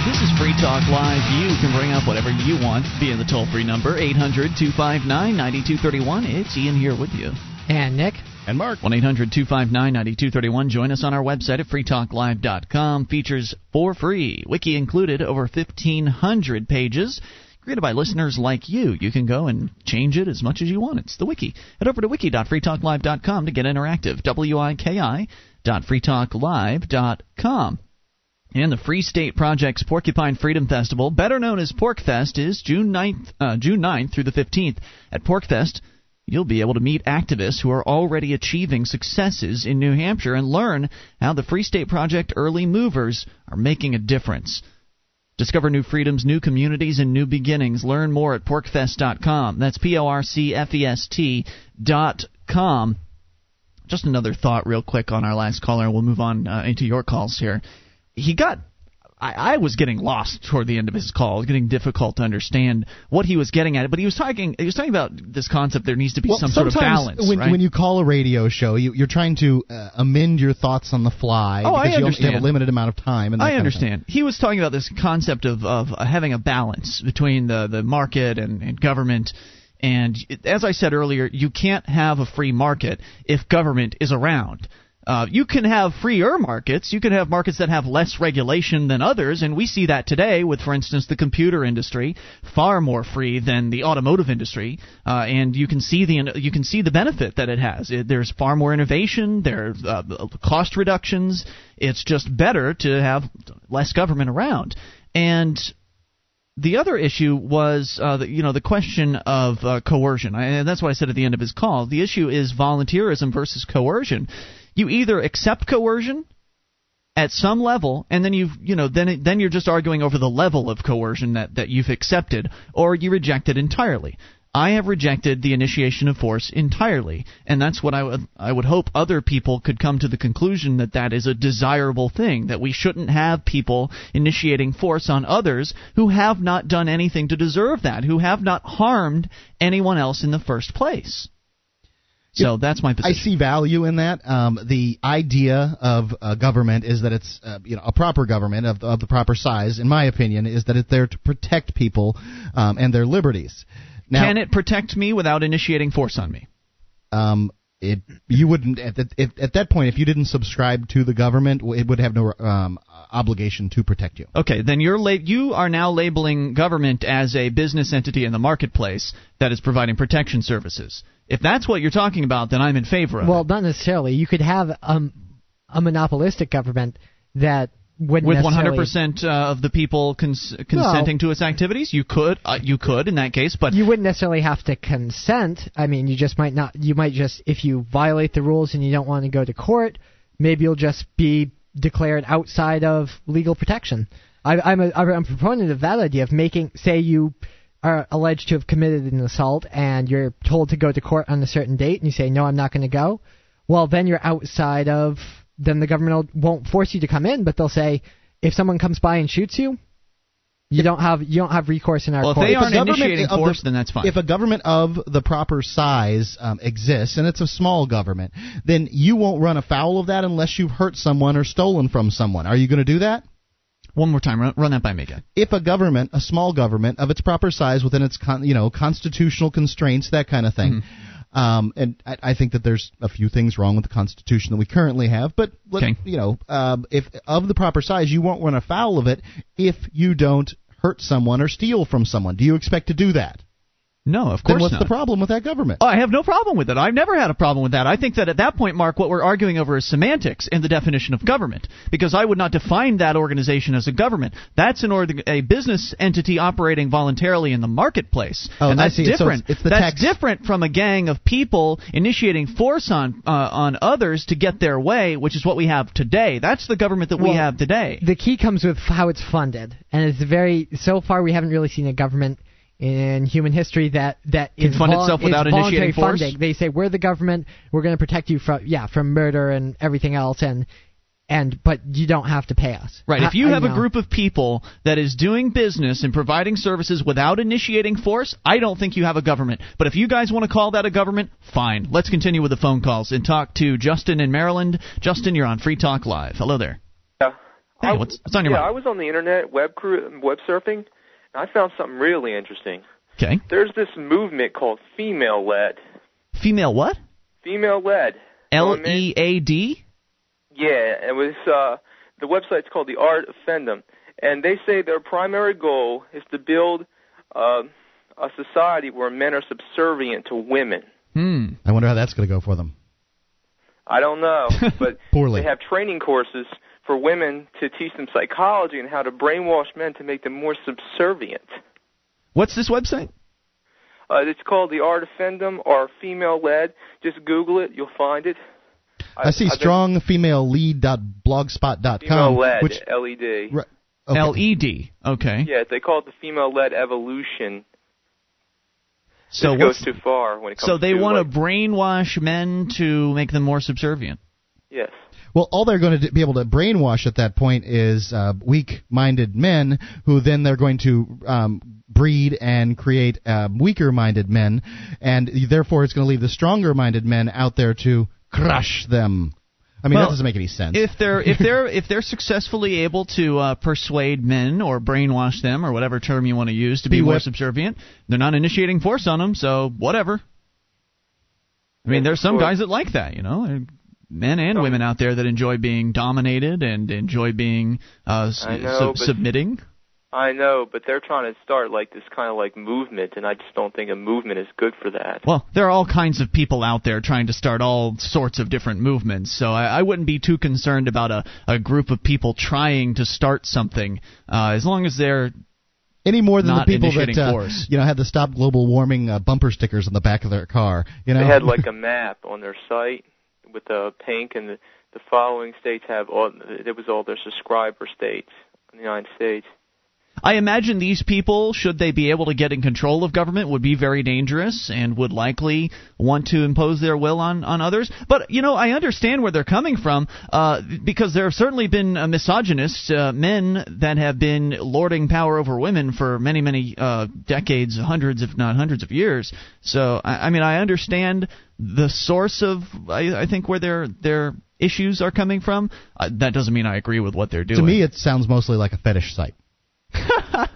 This is Free Talk Live. You can bring up whatever you want via the toll free number, 800 259 9231. It's Ian here with you. And Nick. And Mark. 1 800 259 9231. Join us on our website at freetalklive.com. Features for free, wiki included, over 1,500 pages created by listeners like you. You can go and change it as much as you want. It's the wiki. Head over to wiki.freetalklive.com to get interactive. W-I-K-I dot freetalklive.com. And the Free State Project's Porcupine Freedom Festival, better known as PorcFest, is June 9th, uh, June 9th through the 15th. At PorcFest, you'll be able to meet activists who are already achieving successes in New Hampshire and learn how the Free State Project early movers are making a difference. Discover new freedoms, new communities, and new beginnings. Learn more at porcfest.com. That's P O R C F E S T dot com. Just another thought, real quick, on our last caller, and we'll move on uh, into your calls here. He got I, I was getting lost toward the end of his call. It was getting difficult to understand what he was getting at. But he was talking. He was talking about this concept. There needs to be well, some sort of balance. When, right? when you call a radio show, you, you're trying to uh, amend your thoughts on the fly Oh, I because you only understand. have a limited amount of time. And I understand. He was talking about this concept of of uh, having a balance between the the market and, and government. And as I said earlier, you can't have a free market if government is around. Uh, you can have freer markets. You can have markets that have less regulation than others, and we see that today with, for instance, the computer industry, far more free than the automotive industry. Uh, and you can see the you can see the benefit that it has. It, there's far more innovation. There's uh, cost reductions. It's just better to have less government around. And the other issue was, uh, the, you know, the question of uh, coercion. I, and that's what I said at the end of his call. The issue is volunteerism versus coercion. You either accept coercion at some level, and then you you know then then you're just arguing over the level of coercion that that you've accepted, or you reject it entirely. I have rejected the initiation of force entirely, and that's what I would I would hope other people could come to the conclusion that that is a desirable thing that we shouldn't have people initiating force on others who have not done anything to deserve that, who have not harmed anyone else in the first place. So that's my position. I see value in that. Um, the idea of uh, government is that it's uh, you know a proper government of, of the proper size. In my opinion, is that it's there to protect people um, and their liberties. Now, Can it protect me without initiating force on me? um, it you wouldn't at, the, at, at that point if you didn't subscribe to the government, it would have no um, obligation to protect you. Okay, then you're la- you are now labeling government as a business entity in the marketplace that is providing protection services. If that's what you're talking about, then I'm in favor of Well, it. not necessarily. You could have um, a monopolistic government that wouldn't With 100% uh, of the people cons- consenting to its activities, you could uh, you could in that case, but you wouldn't necessarily have to consent. I mean, you just might not. You might just, if you violate the rules and you don't want to go to court, maybe you'll just be declared outside of legal protection. I, I'm a I'm a proponent of that idea of making, say, you are alleged to have committed an assault and you're told to go to court on a certain date, and you say, no, I'm not going to go. Well, then you're outside of. Then the government won't force you to come in, but they'll say, if someone comes by and shoots you, you don't have you don't have recourse in our Well, if court. they If a aren't government initiating of the- force, then that's fine. If a government of the proper size um, exists, and it's a small government, then you won't run afoul of that unless you've hurt someone or stolen from someone. Are you going to do that? One more time, run, run that by me again. If a government, a small government of its proper size within its con, you know constitutional constraints, that kind of thing. Mm-hmm. Um, and I, I think that there's a few things wrong with the Constitution that we currently have, but let, Okay. you know, um, if of the proper size, you won't run afoul of it if you don't hurt someone or steal from someone. Do you expect to do that? No, of Then course what's not. the problem with that government? Oh, I have no problem with it. I've never had a problem with that. I think that at that point, Mark, what we're arguing over is semantics in the definition of government. Because I would not define that organization as a government. That's an org- a business entity operating voluntarily in the marketplace. Oh, and I that's see. So it's- different. it's the that's tax- different from a gang of people initiating force on uh, on others to get their way, which is what we have today. That's the government that we have today. The key comes with how it's funded, and it's very. So far, we haven't really seen a government in human history that that Can is fund vol- itself is without voluntary initiating force? funding. They say we're the government. We're going to protect you from yeah from murder and everything else, and and but you don't have to pay us. Right. If you I have a know. group of people that is doing business and providing services without initiating force, I don't think you have a government. But if you guys want to call that a government, fine. Let's continue with the phone calls and talk to Justin in Maryland. Justin, you're on Free Talk Live. Hello there. Yeah. Hey, I- what's, what's on your yeah, I was on the internet, web crew, web surfing, and I found something really interesting. Okay. There's this movement called female led. Female what? Female led. L E A D? Yeah, it was uh the website's called the Art of Femdom, and they say their primary goal is to build uh, a society where men are subservient to women. Hmm. I wonder how that's going to go for them. I don't know, but Poorly. they have training courses for women to teach them psychology and how to brainwash men to make them more subservient. What's this website? Uh, it's called the Art of Femdom or Female Led. Just Google it, you'll find it. I, see I've been- strongfemalelead.blogspot.com. Female Led, Which, L-E-D. Right, okay. L E D. Okay. Yeah, they call it the Female Led Evolution. So this goes too far when it comes so they to want like, to brainwash men to make them more subservient. Yes. Well, all they're going to be able to brainwash at that point is uh, weak-minded men, who then they're going to um, breed and create um, weaker-minded men, and therefore it's going to leave the stronger-minded men out there to crush them. I mean, Well, that doesn't make any sense. if they're if they're if they're successfully able to uh, persuade men or brainwash them or whatever term you want to use to be Be more subservient, they're not initiating force on them, so whatever. I mean, there's some guys that like that, you know. There are Men and women out there that enjoy being dominated and enjoy being uh, s- I know, sub- submitting. I know, but they're trying to start like this kind of like movement, and I just don't think a movement is good for that. Well, there are all kinds of people out there trying to start all sorts of different movements, so I, I wouldn't be too concerned about a, a group of people trying to start something, uh, as long as they're Any more than not the people that uh, you know had the stop global warming uh, bumper stickers on the back of their car. You know, They had like a map on their site with the pink, and the, the following states have all. It was all their subscriber states in the United States. I imagine these people, should they be able to get in control of government, would be very dangerous and would likely want to impose their will on, on others. But, you know, I understand where they're coming from uh, because there have certainly been uh, misogynists, uh, men that have been lording power over women for many, many uh, decades, hundreds, if not hundreds of years. So, I, I mean, I understand the source of, I, I think, where their, their issues are coming from. Uh, that doesn't mean I agree with what they're doing. to me it sounds mostly like a fetish site.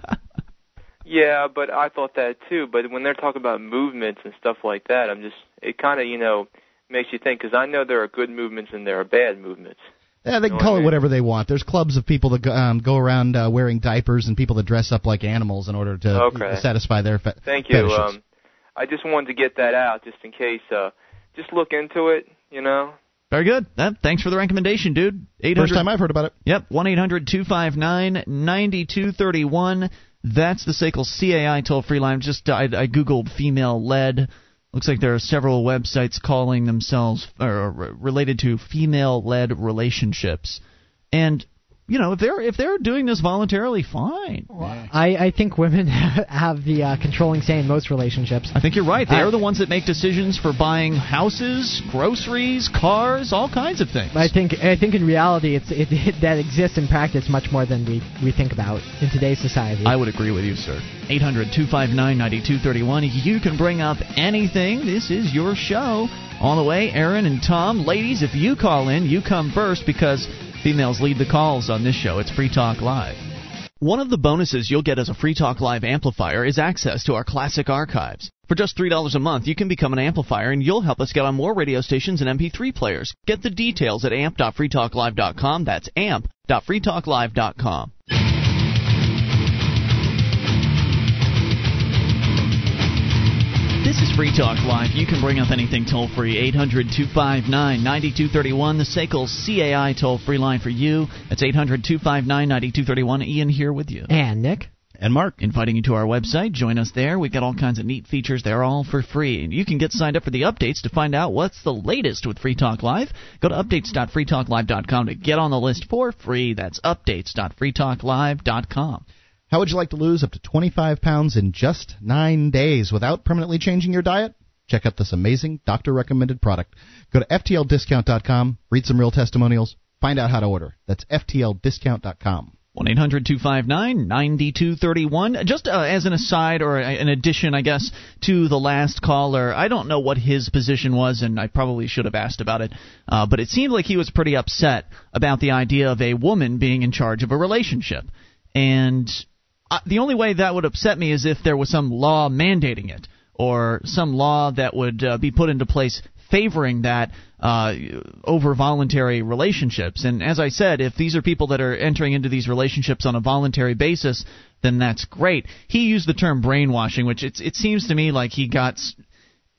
Yeah, but I thought that too. But when they're talking about movements and stuff like that, I'm just it kind of you know makes you think because I know there are good movements and there are bad movements. Yeah, they can Know what call I it whatever they want. There's clubs of people that go, um, go around uh, wearing diapers and people that dress up like animals in order to Okay. satisfy their fe- Thank you. fetishes. Um, I just wanted to get that out just in case. Uh, just look into it. You know. Very good. Thanks for the recommendation, dude. 800, First time I've heard about it. Yep, 1 800 259 9231. That's the SACL CAI toll free line. Just I, I Googled female led. Looks like there are several websites calling themselves or re- related to female led relationships. And you know, if they're if they're doing this voluntarily, fine. I, I think women have the uh, controlling say in most relationships. I think you're right. They're I- the ones that make decisions for buying houses, groceries, cars, all kinds of things. I think I think in reality it's it, it that exists in practice much more than we we think about in today's society. I would agree with you, sir. 800 259 9231. You can bring up anything. This is your show. On the way, Aaron and Tom. Ladies, if you call in, you come first because females lead the calls on this show. It's Free Talk Live. One of the bonuses you'll get as a Free Talk Live amplifier is access to our classic archives. For just $3 a month, you can become an amplifier and you'll help us get on more radio stations and MP3 players. Get the details at amp.freetalklive.com. That's amp.freetalklive.com. This is Free Talk Live. You can bring up anything toll free. 800 259 9231. The SACL CAI toll free line for you. That's 800 259 9231. Ian here with you. And Nick. And Mark. Inviting you to our website. Join us there. We've got all kinds of neat features. They're all for free. And you can get signed up for the updates to find out what's the latest with Free Talk Live. Go to updates.freetalklive.com to get on the list for free. That's updates.freetalklive.com. How would you like to lose up to 25 pounds in just nine days without permanently changing your diet? Check out this amazing doctor recommended product. Go to FTLDiscount.com, read some real testimonials, find out how to order. That's FTLDiscount.com. 1 800 259 9231. Just uh, as an aside, or an addition, I guess, to the last caller, I don't know what his position was, and I probably should have asked about it, uh, but it seemed like he was pretty upset about the idea of a woman being in charge of a relationship. And the only way that would upset me is if there was some law mandating it or some law that would uh, be put into place favoring that uh, over voluntary relationships. And as I said, if these are people that are entering into these relationships on a voluntary basis, then that's great. He used the term brainwashing, which it seems to me like he got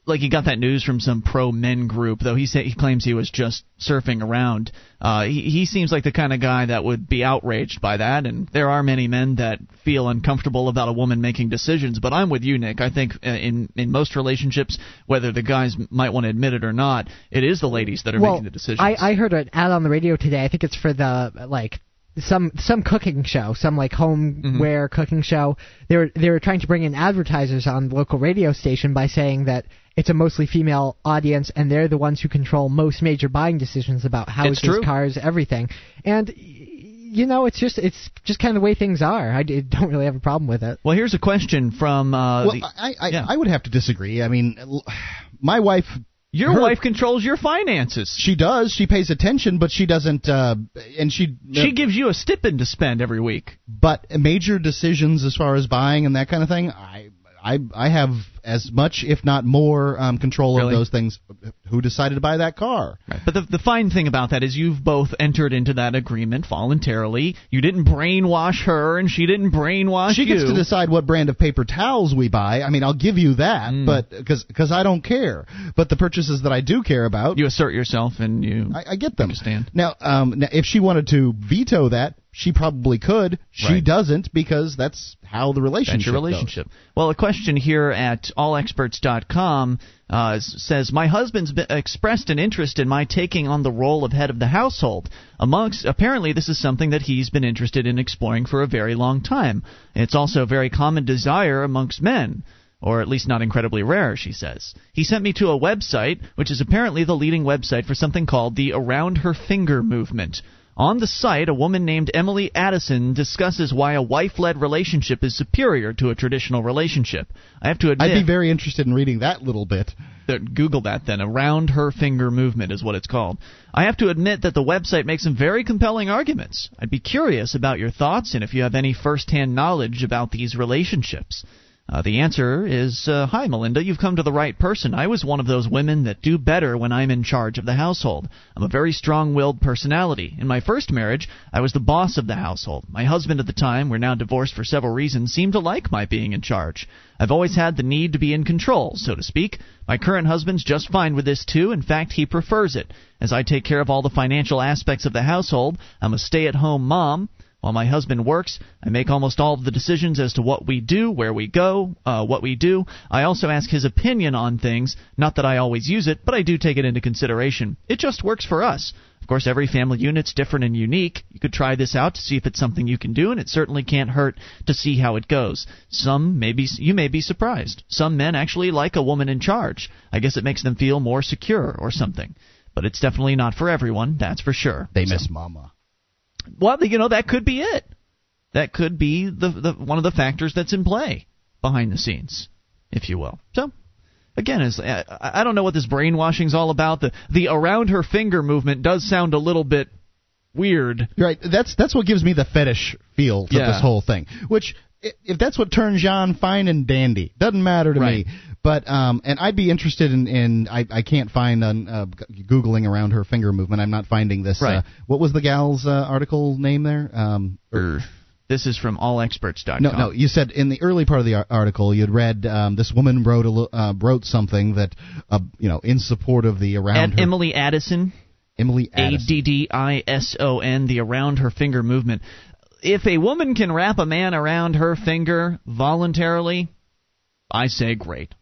like he got that news from some pro men group, though he say, he claims he was just surfing around. Uh, he, he seems like the kind of guy that would be outraged by that, and there are many men that feel uncomfortable about a woman making decisions. But I'm with you, Nick. I think uh, in in most relationships, whether the guys might want to admit it or not, it is the ladies that are well, making the decisions. I, I heard an ad on the radio today. I think it's for the like some some cooking show, some like homeware mm-hmm. cooking show. They were they were trying to bring in advertisers on the local radio station by saying that it's a mostly female audience and they're the ones who control most major buying decisions about houses, cars, everything. And you know, it's just it's just kind of the way things are. I don't really have a problem with it. Well, here's a question from. Uh, well, the, I I, yeah. I would have to disagree. I mean, my wife your her, wife controls your finances. She does. She pays attention, but she doesn't. Uh, and she she uh, gives you a stipend to spend every week. But major decisions as far as buying and that kind of thing, I I I have as much, if not more, um, control really? of those things. Who decided to buy that car? Right. But the the fine thing about that is you've both entered into that agreement voluntarily. You didn't brainwash her, and she didn't brainwash she you. She gets to decide what brand of paper towels we buy. I mean, I'll give you that, mm. but because I don't care. But the purchases that I do care about, you assert yourself and you. I, I get them. Understand now? Um, now, if she wanted to veto that, she probably could. She right. doesn't because that's how the relationship. That's your relationship. Goes. Well, a question here at allexperts.com uh, says my husband's expressed an interest in my taking on the role of head of the household. Amongst apparently this is something that he's been interested in exploring for a very long time. It's also a very common desire amongst men or at least not incredibly rare, she says. He sent me to a website, which is apparently the leading website for something called the Around Her Finger movement. On the site, a woman named Emily Addison discusses why a wife led relationship is superior to a traditional relationship. I have to admit. I'd be very interested in reading that little bit. Google that then. Around Her Finger Movement is what it's called. I have to admit that the website makes some very compelling arguments. I'd be curious about your thoughts and if you have any first hand knowledge about these relationships. Uh, the answer is uh, Hi, Melinda. You've come to the right person. I was one of those women that do better when I'm in charge of the household. I'm a very strong willed personality. In my first marriage, I was the boss of the household. My husband at the time, we're now divorced for several reasons, seemed to like my being in charge. I've always had the need to be in control, so to speak. My current husband's just fine with this too. In fact, he prefers it. As I take care of all the financial aspects of the household, I'm a stay at home mom. While my husband works, I make almost all of the decisions as to what we do, where we go, uh, what we do. I also ask his opinion on things. Not that I always use it, but I do take it into consideration. It just works for us. Of course, every family unit's different and unique. You could try this out to see if it's something you can do, and it certainly can't hurt to see how it goes. Some maybe you may be surprised. Some men actually like a woman in charge. I guess it makes them feel more secure or something. But it's definitely not for everyone, that's for sure. They so. miss mama well, you know, that could be it. That could be the, the one of the factors that's in play behind the scenes, if you will. So, again, is I don't know what this brainwashing's all about. The the around her finger movement does sound a little bit weird. Right. That's that's what gives me the fetish feel to yeah. this whole thing. Which if that's what turns you on, fine and dandy. Doesn't matter to right. me. But um, and I'd be interested in, in I, I can't find on uh, googling around her finger movement. I'm not finding this. Right. Uh, what was the gal's uh, article name there? Um, er, This is from allexperts.com. No, no. You said in the early part of the article you'd read um, this woman wrote a, uh, wrote something that uh, you know in support of the around Emily Addison. Emily A D D I S O N, the around her finger movement. If a woman can wrap a man around her finger voluntarily, I say great.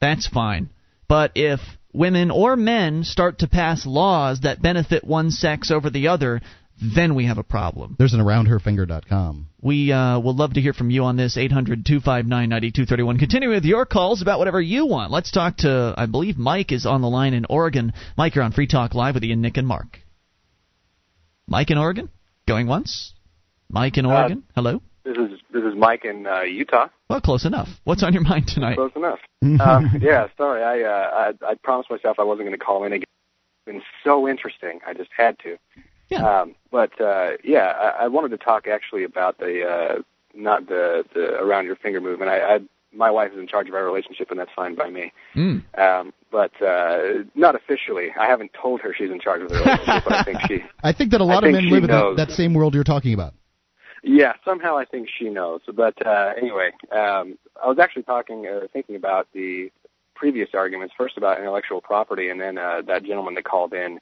That's fine. But if women or men start to pass laws that benefit one sex over the other, then we have a problem. There's an aroundherfinger.com. We uh, will love to hear from you on this 800 259 9231. Continue with your calls about whatever you want. Let's talk to, I believe Mike is on the line in Oregon. Mike, you're on Free Talk Live with Ian, Nick, and Mark. Mike in Oregon? Going once? Mike in uh, Oregon? Uh, Hello? This is this is Mike in uh, Utah. Well, close enough. What's on your mind tonight? Close enough. um, yeah, sorry. I, uh, I I promised myself I wasn't going to call in again. It's been so interesting. I just had to. Yeah. Um, but uh, yeah, I, I wanted to talk actually about the uh, not the the around your finger movement. I, I my wife is in charge of our relationship, and that's fine by me. Mm. Um, but uh, not officially. I haven't told her she's in charge of the relationship, but I think she. I think that a lot of men live in that, that same world you're talking about. Yeah, somehow I think she knows. But uh, anyway, um, I was actually talking, uh, thinking about the previous arguments. First about intellectual property, and then uh, that gentleman that called in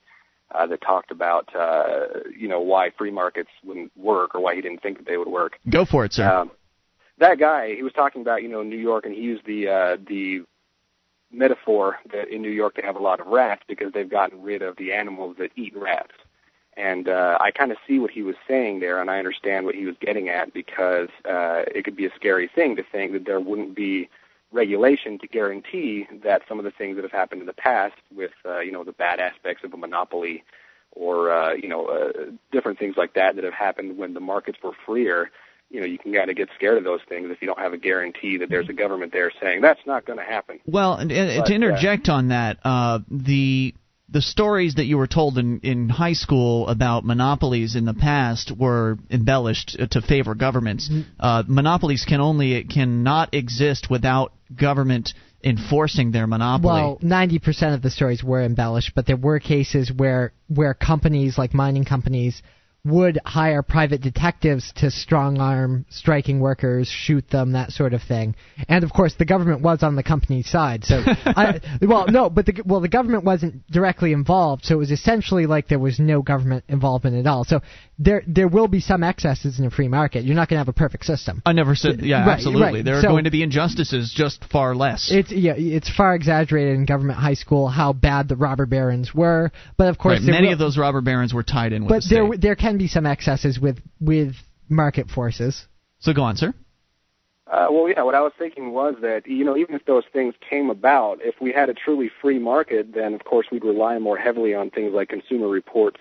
uh, that talked about uh, you know why free markets wouldn't work or why he didn't think that they would work. Go for it, sir. Um, that guy, he was talking about you know New York, and he used the uh, the metaphor that in New York they have a lot of rats because they've gotten rid of the animals that eat rats. And uh, I kind of see what he was saying there, and I understand what he was getting at because uh, it could be a scary thing to think that there wouldn't be regulation to guarantee that some of the things that have happened in the past with uh, you know the bad aspects of a monopoly or uh, you know uh, different things like that that have happened when the markets were freer you know you can kind of get scared of those things if you don't have a guarantee that there's a government there saying that's not going to happen. Well and, and but, to uh, interject uh, on that uh, the the stories that you were told in, in high school about monopolies in the past were embellished to favor governments. Mm-hmm. Uh, monopolies can only cannot exist without government enforcing their monopoly. Well, 90% of the stories were embellished, but there were cases where where companies like mining companies would hire private detectives to strong arm striking workers, shoot them, that sort of thing. And of course, the government was on the company's side. So, I, well, no, but the well, the government wasn't directly involved, so it was essentially like there was no government involvement at all. So there there will be some excesses in a free market. You're not going to have a perfect system. I never said yeah, right, absolutely. Right. There are so, going to be injustices, just far less. It's yeah, it's far exaggerated in government high school how bad the robber barons were, but of course right, many will, of those robber barons were tied in with But the there state. there can be some excesses with with market forces. So go on, sir. Uh, well, yeah, what I was thinking was that, you know, even if those things came about, if we had a truly free market, then of course we'd rely more heavily on things like consumer reports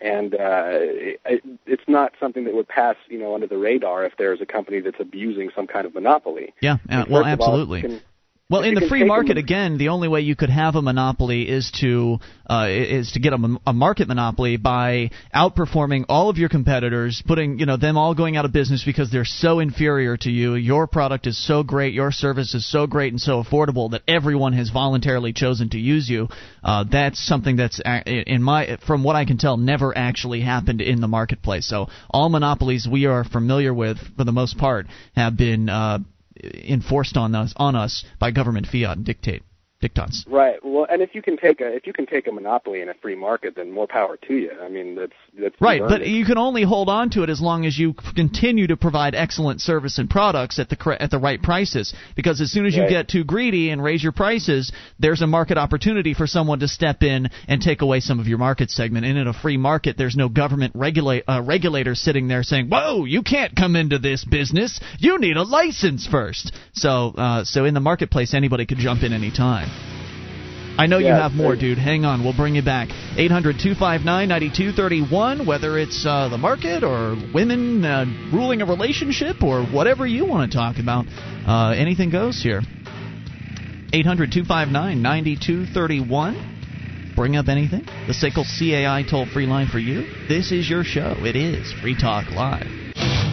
and uh, it, it's not something that would pass, you know, under the radar if there's a company that's abusing some kind of monopoly. Yeah, uh, well, absolutely. All, well, in the free market, again, the only way you could have a monopoly is to uh, is to get a, a, market monopoly by outperforming all of your competitors, putting you know them all going out of business because they're so inferior to you. Your product is so great, your service is so great and so affordable that everyone has voluntarily chosen to use you. Uh, that's something that's in my from what I can tell never actually happened in the marketplace. So all monopolies we are familiar with, for the most part, have been uh, enforced on us on us by government fiat and dictate dictats. Right. Well, and if you can take a if you can take a monopoly in a free market, then more power to you. I mean, that's that's right. But you can only hold on to it as long as you continue to provide excellent service and products at the at the right prices. Because as soon as you right. get too greedy and raise your prices, there's a market opportunity for someone to step in and take away some of your market segment. And in a free market, there's no government regulate uh, regulator sitting there saying, "Whoa, you can't come into this business. You need a license first. So, uh, so in the marketplace, anybody could jump in anytime. I know yeah, you have more, dude. Hang on, we'll bring you back. 800 259 9231, whether it's uh, the market or women uh, ruling a relationship or whatever you want to talk about. Uh, anything goes here. 800 259 9231. Bring up anything. The SACL CAI toll free line for you. This is your show. It is Free Talk Live.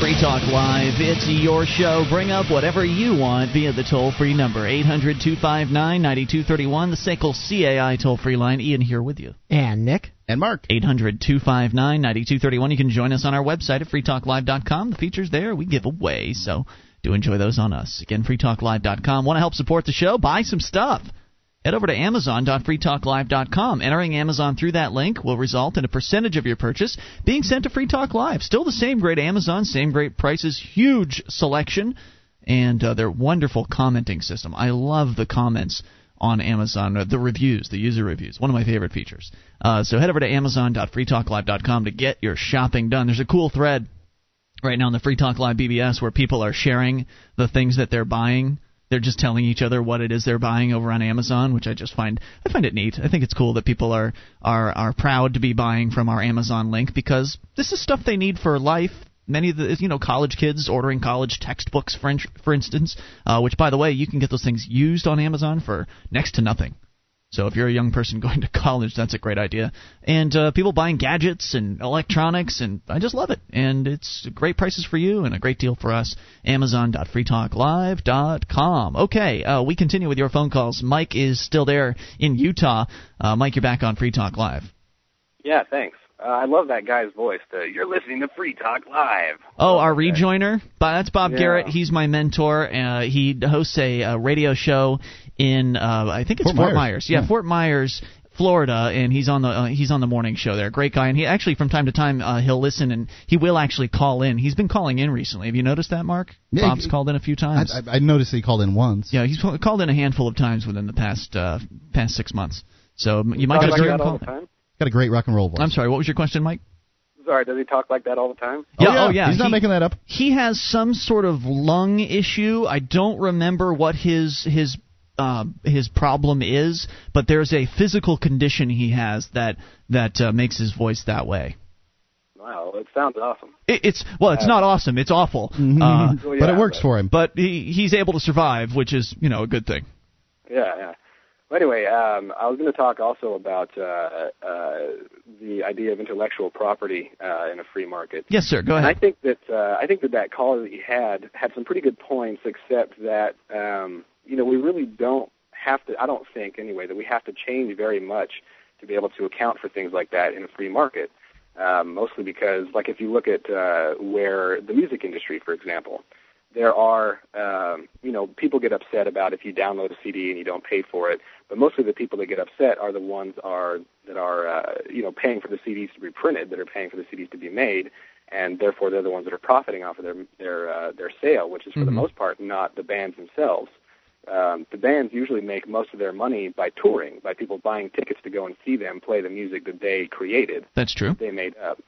Free Talk Live. It's your show. Bring up whatever you want via the toll free number 800 259 9231, the SACL CAI toll free line. Ian here with you. And Nick. And Mark. 800 259 9231. You can join us on our website at freetalklive.com. The features there we give away, so do enjoy those on us. Again, freetalklive.com. Want to help support the show? Buy some stuff. Head over to Amazon.freetalklive.com. Entering Amazon through that link will result in a percentage of your purchase being sent to Free Talk Live. Still the same great Amazon, same great prices, huge selection, and uh, their wonderful commenting system. I love the comments on Amazon, uh, the reviews, the user reviews. One of my favorite features. Uh, so head over to Amazon.freetalklive.com to get your shopping done. There's a cool thread right now on the Free Talk Live BBS where people are sharing the things that they're buying they're just telling each other what it is they're buying over on Amazon, which I just find I find it neat. I think it's cool that people are are are proud to be buying from our Amazon link because this is stuff they need for life. Many of the you know college kids ordering college textbooks, for, for instance, uh, which by the way you can get those things used on Amazon for next to nothing. So if you're a young person going to college, that's a great idea. And uh, people buying gadgets and electronics, and I just love it. And it's great prices for you and a great deal for us. Amazon.freetalklive.com. Okay, uh, we continue with your phone calls. Mike is still there in Utah. Uh, Mike, you're back on Free Talk Live. Yeah, thanks. Uh, I love that guy's voice. The, You're listening to Free Talk Live. Oh, our rejoiner? That's Bob Yeah. Garrett. He's my mentor. Uh, he hosts a, uh radio show in uh, I think it's Fort Fort, Myers. Myers. Yeah, Yeah. Fort Myers. Florida, and he's on the uh, he's on the morning show there. Great guy, and he actually from time to time uh, he'll listen and he will actually call in. He's been calling in recently. Have you noticed that, Mark? Yeah, Bob's he- called in a few times. I, I noticed he called in once. yeah, he's called in a handful of times within the past uh, past six months. So you might Talk just like hear that him all call. the time? Got a great rock and roll voice. I'm sorry. What was your question, Mike? Sorry, does he talk like that all the time? Yeah, oh, yeah, He's not he- making that up. he has some sort of lung issue. I don't remember what his his uh, his problem is, but there's a physical condition he has that that uh, makes his voice that way. Wow, it sounds awesome. It, it's well, it's not awesome. It's awful. Uh, Well, but it works for him. but he he's able to survive, which is you know a good thing. Yeah, yeah. But anyway, um, I was going to talk also about uh, uh, the idea of intellectual property uh, in a free market. Yes, sir. Go And I ahead. think that uh, I think that that caller that you had had some pretty good points, except that um, you know we really don't have to. I don't think anyway that we have to change very much to be able to account for things like that in a free market. Um, mostly because, like, if you look at uh, where the music industry, for example, there are, um, you know, people get upset about if you download a CD and you don't pay for it. But mostly the people that get upset are the ones are that are, uh, you know, paying for the CDs to be printed, that are paying for the CDs to be made, and therefore they're the ones that are profiting off of their their uh, their sale, which is for the Mhm. most part not the bands themselves. Um, the bands usually make most of their money by touring, by people buying tickets to go and see them play the music that they created That's true. they made up.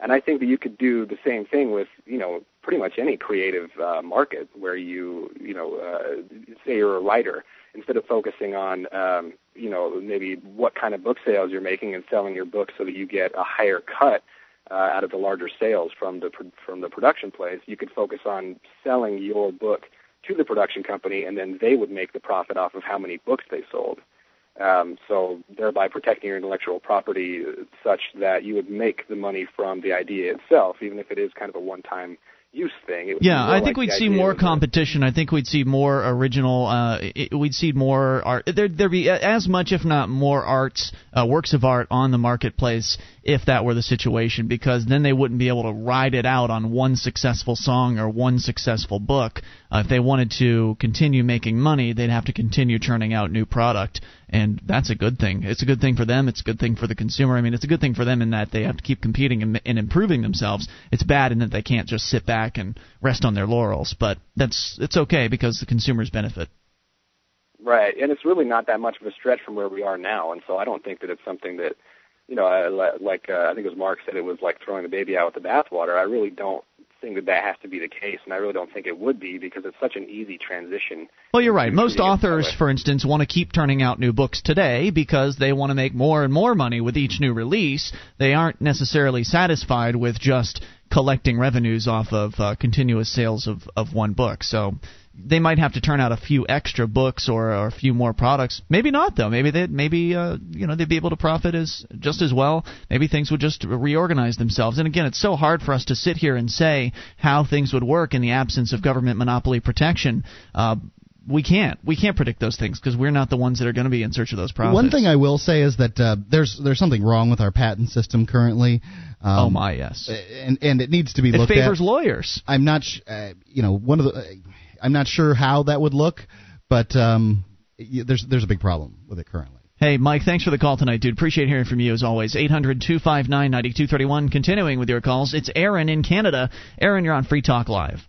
And I think that you could do the same thing with, you know, pretty much any creative uh, market where you, you know, uh, say you're a writer, instead of focusing on, um, you know, maybe what kind of book sales you're making and selling your book so that you get a higher cut uh, out of the larger sales from the from the production place, you could focus on selling your book to the production company, and then they would make the profit off of how many books they sold. Um, so thereby protecting your intellectual property such that you would make the money from the idea itself, even if it is kind of a one-time use thing. It would Yeah, I think like we'd see more competition. I think we'd see more original. Uh, it, we'd see more art. There, there'd be as much, if not more, arts, uh, works of art on the marketplace if that were the situation, because then they wouldn't be able to ride it out on one successful song or one successful book. Uh, if they wanted to continue making money, they'd have to continue churning out new product, and that's a good thing. It's a good thing for them. It's a good thing for the consumer. I mean, it's a good thing for them in that they have to keep competing and, and improving themselves. It's bad in that they can't just sit back and rest on their laurels, but that's it's okay because the consumers benefit. Right, and it's really not that much of a stretch from where we are now, and so I don't think that it's something that, you know, I, li- like uh, I think it was Mark said it was like throwing the baby out with the bathwater. I really don't think that that has to be the case, and I really don't think it would be because it's such an easy transition. Well, you're right. Most treating it that authors, for instance, want to keep turning out new books today because they want to make more and more money with each new release. They aren't necessarily satisfied with just collecting revenues off of uh, continuous sales of, of one book. So they might have to turn out a few extra books or, or a few more products. Maybe not though. Maybe they maybe uh, you know they'd be able to profit as just as well. Maybe things would just reorganize themselves. And again, it's so hard for us to sit here and say how things would work in the absence of government monopoly protection. Uh, we can't. We can't predict those things because we're not the ones that are going to be in search of those profits. One thing I will say is that uh, there's there's something wrong with our patent system currently. Um, oh my, yes. And and it needs to be it looked at. It favors lawyers. I'm not. Sh- uh, you know, one of the. I'm not sure how that would look, but um, there's there's a big problem with it currently. Hey, Mike, thanks for the call tonight, dude. Appreciate hearing from you as always. 800 259 9231. Continuing with your calls, it's Aaron in Canada. Aaron, you're on Free Talk Live.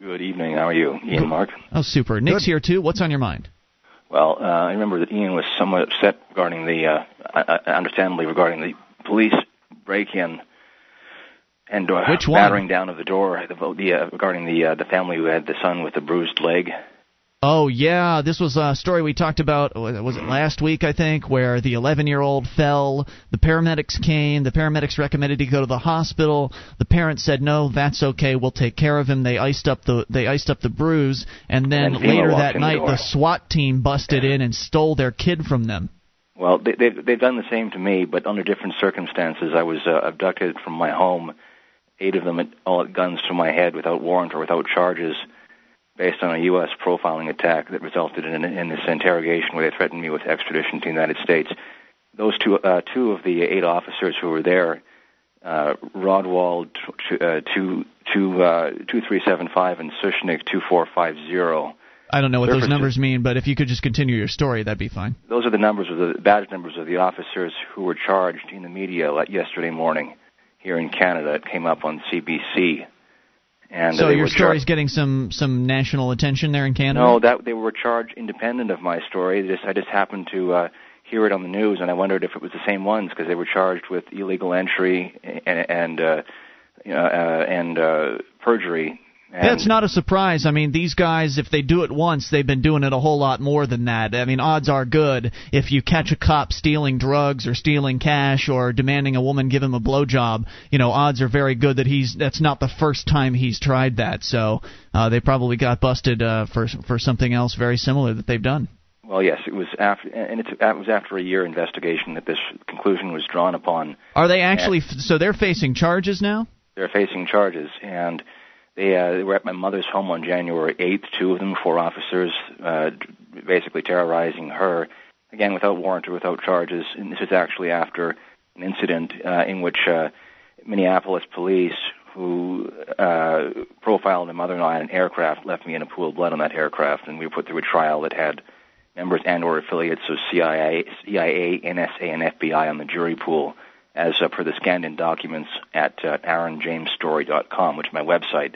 Good evening. How are you, Ian Mark? Oh, super. Nick's Good. here too. What's on your mind? Well, uh, I remember that Ian was somewhat upset regarding the, uh, uh, understandably regarding the police break-in and uh, Which battering down of the door. The, the uh, regarding the uh, the family who had the son with the bruised leg. Oh yeah, this was a story we talked about. Was it last week? I think where the 11-year-old fell. The paramedics came. The paramedics recommended he go to the hospital. The parents said no, that's okay. We'll take care of him. They iced up the they iced up the bruise, and then and later that night, the, the, SWAT team busted in and stole their kid from them. Well, they, they've they've done the same to me, but under different circumstances. I was uh, abducted from my home. Eight of them, all at guns to my head, without warrant or without charges based on a U.S. profiling attack that resulted in, in this interrogation where they threatened me with extradition to the United States. Those two, uh, two of the eight officers who were there, uh, Rodwald uh, two, two, uh, 2375 and Sushnik 2450. I don't know what those numbers mean, but if you could just continue your story, that'd be fine. Those are the numbers of the badge numbers of the officers who were charged in the media yesterday morning here in Canada. It came up on CBC. And so your story's char- getting some some national attention there in Canada. No, that they were charged independent of my story. Just, I just happened to uh, hear it on the news, and I wondered if it was the same ones because they were charged with illegal entry and and uh, uh, and uh, perjury yeah, it's not a surprise. I mean, these guys, if they do it once, they've been doing it a whole lot more than that. I mean, odds are good if you catch a cop stealing drugs or stealing cash or demanding a woman give him a blowjob. You know, odds are very good that he's that's not the first time he's tried that. So uh, they probably got busted uh, for for something else very similar that they've done. Well, yes, it was after, and it was after a year investigation that this conclusion was drawn upon. Are they actually? And so they're facing charges now. They're facing charges, and they, uh, they were at my mother's home on January 8th, two of them, four officers, uh, basically terrorizing her, again, without warrant or without charges. And this is actually after an incident uh, in which uh, Minneapolis police, who uh, profiled my mother and I in an aircraft, left me in a pool of blood on that aircraft, and we were put through a trial that had members and or affiliates of CIA, CIA, NSA, and FBI on the jury pool as uh, per the scanned-in documents at uh, aaronjamesstory.com, which is my website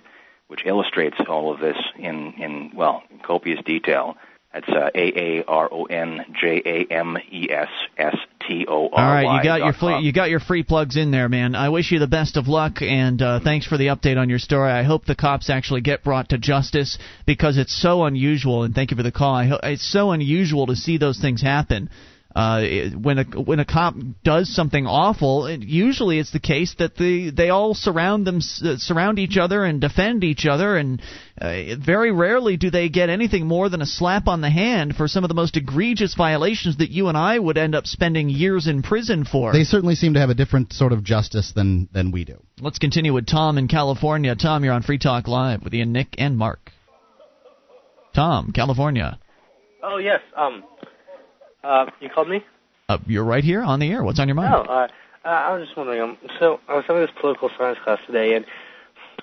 which illustrates all of this in, in well, copious detail. That's uh, A A R O N J A M E S S T O R. All right, you got your free, you got your free plugs in there, man. I wish you the best of luck, and uh, thanks for the update on your story. I hope the cops actually get brought to justice because it's so unusual. And thank you for the call. I ho- it's so unusual to see those things happen uh, when a when a cop does something awful, it, usually it's the case that the they all surround them uh, surround each other and defend each other, and uh, very rarely do they get anything more than a slap on the hand for some of the most egregious violations that you and I would end up spending years in prison for. They certainly seem to have a different sort of justice than than we do. Let's continue with Tom in California. Tom, you're on Free Talk Live with Ian, Nick, and Mark. Tom, California. Oh yes. Um, uh, you called me? Uh, you're right here on the air. What's on your mind? Oh, uh, uh, I was just wondering. Um, so I was having this political science class today, and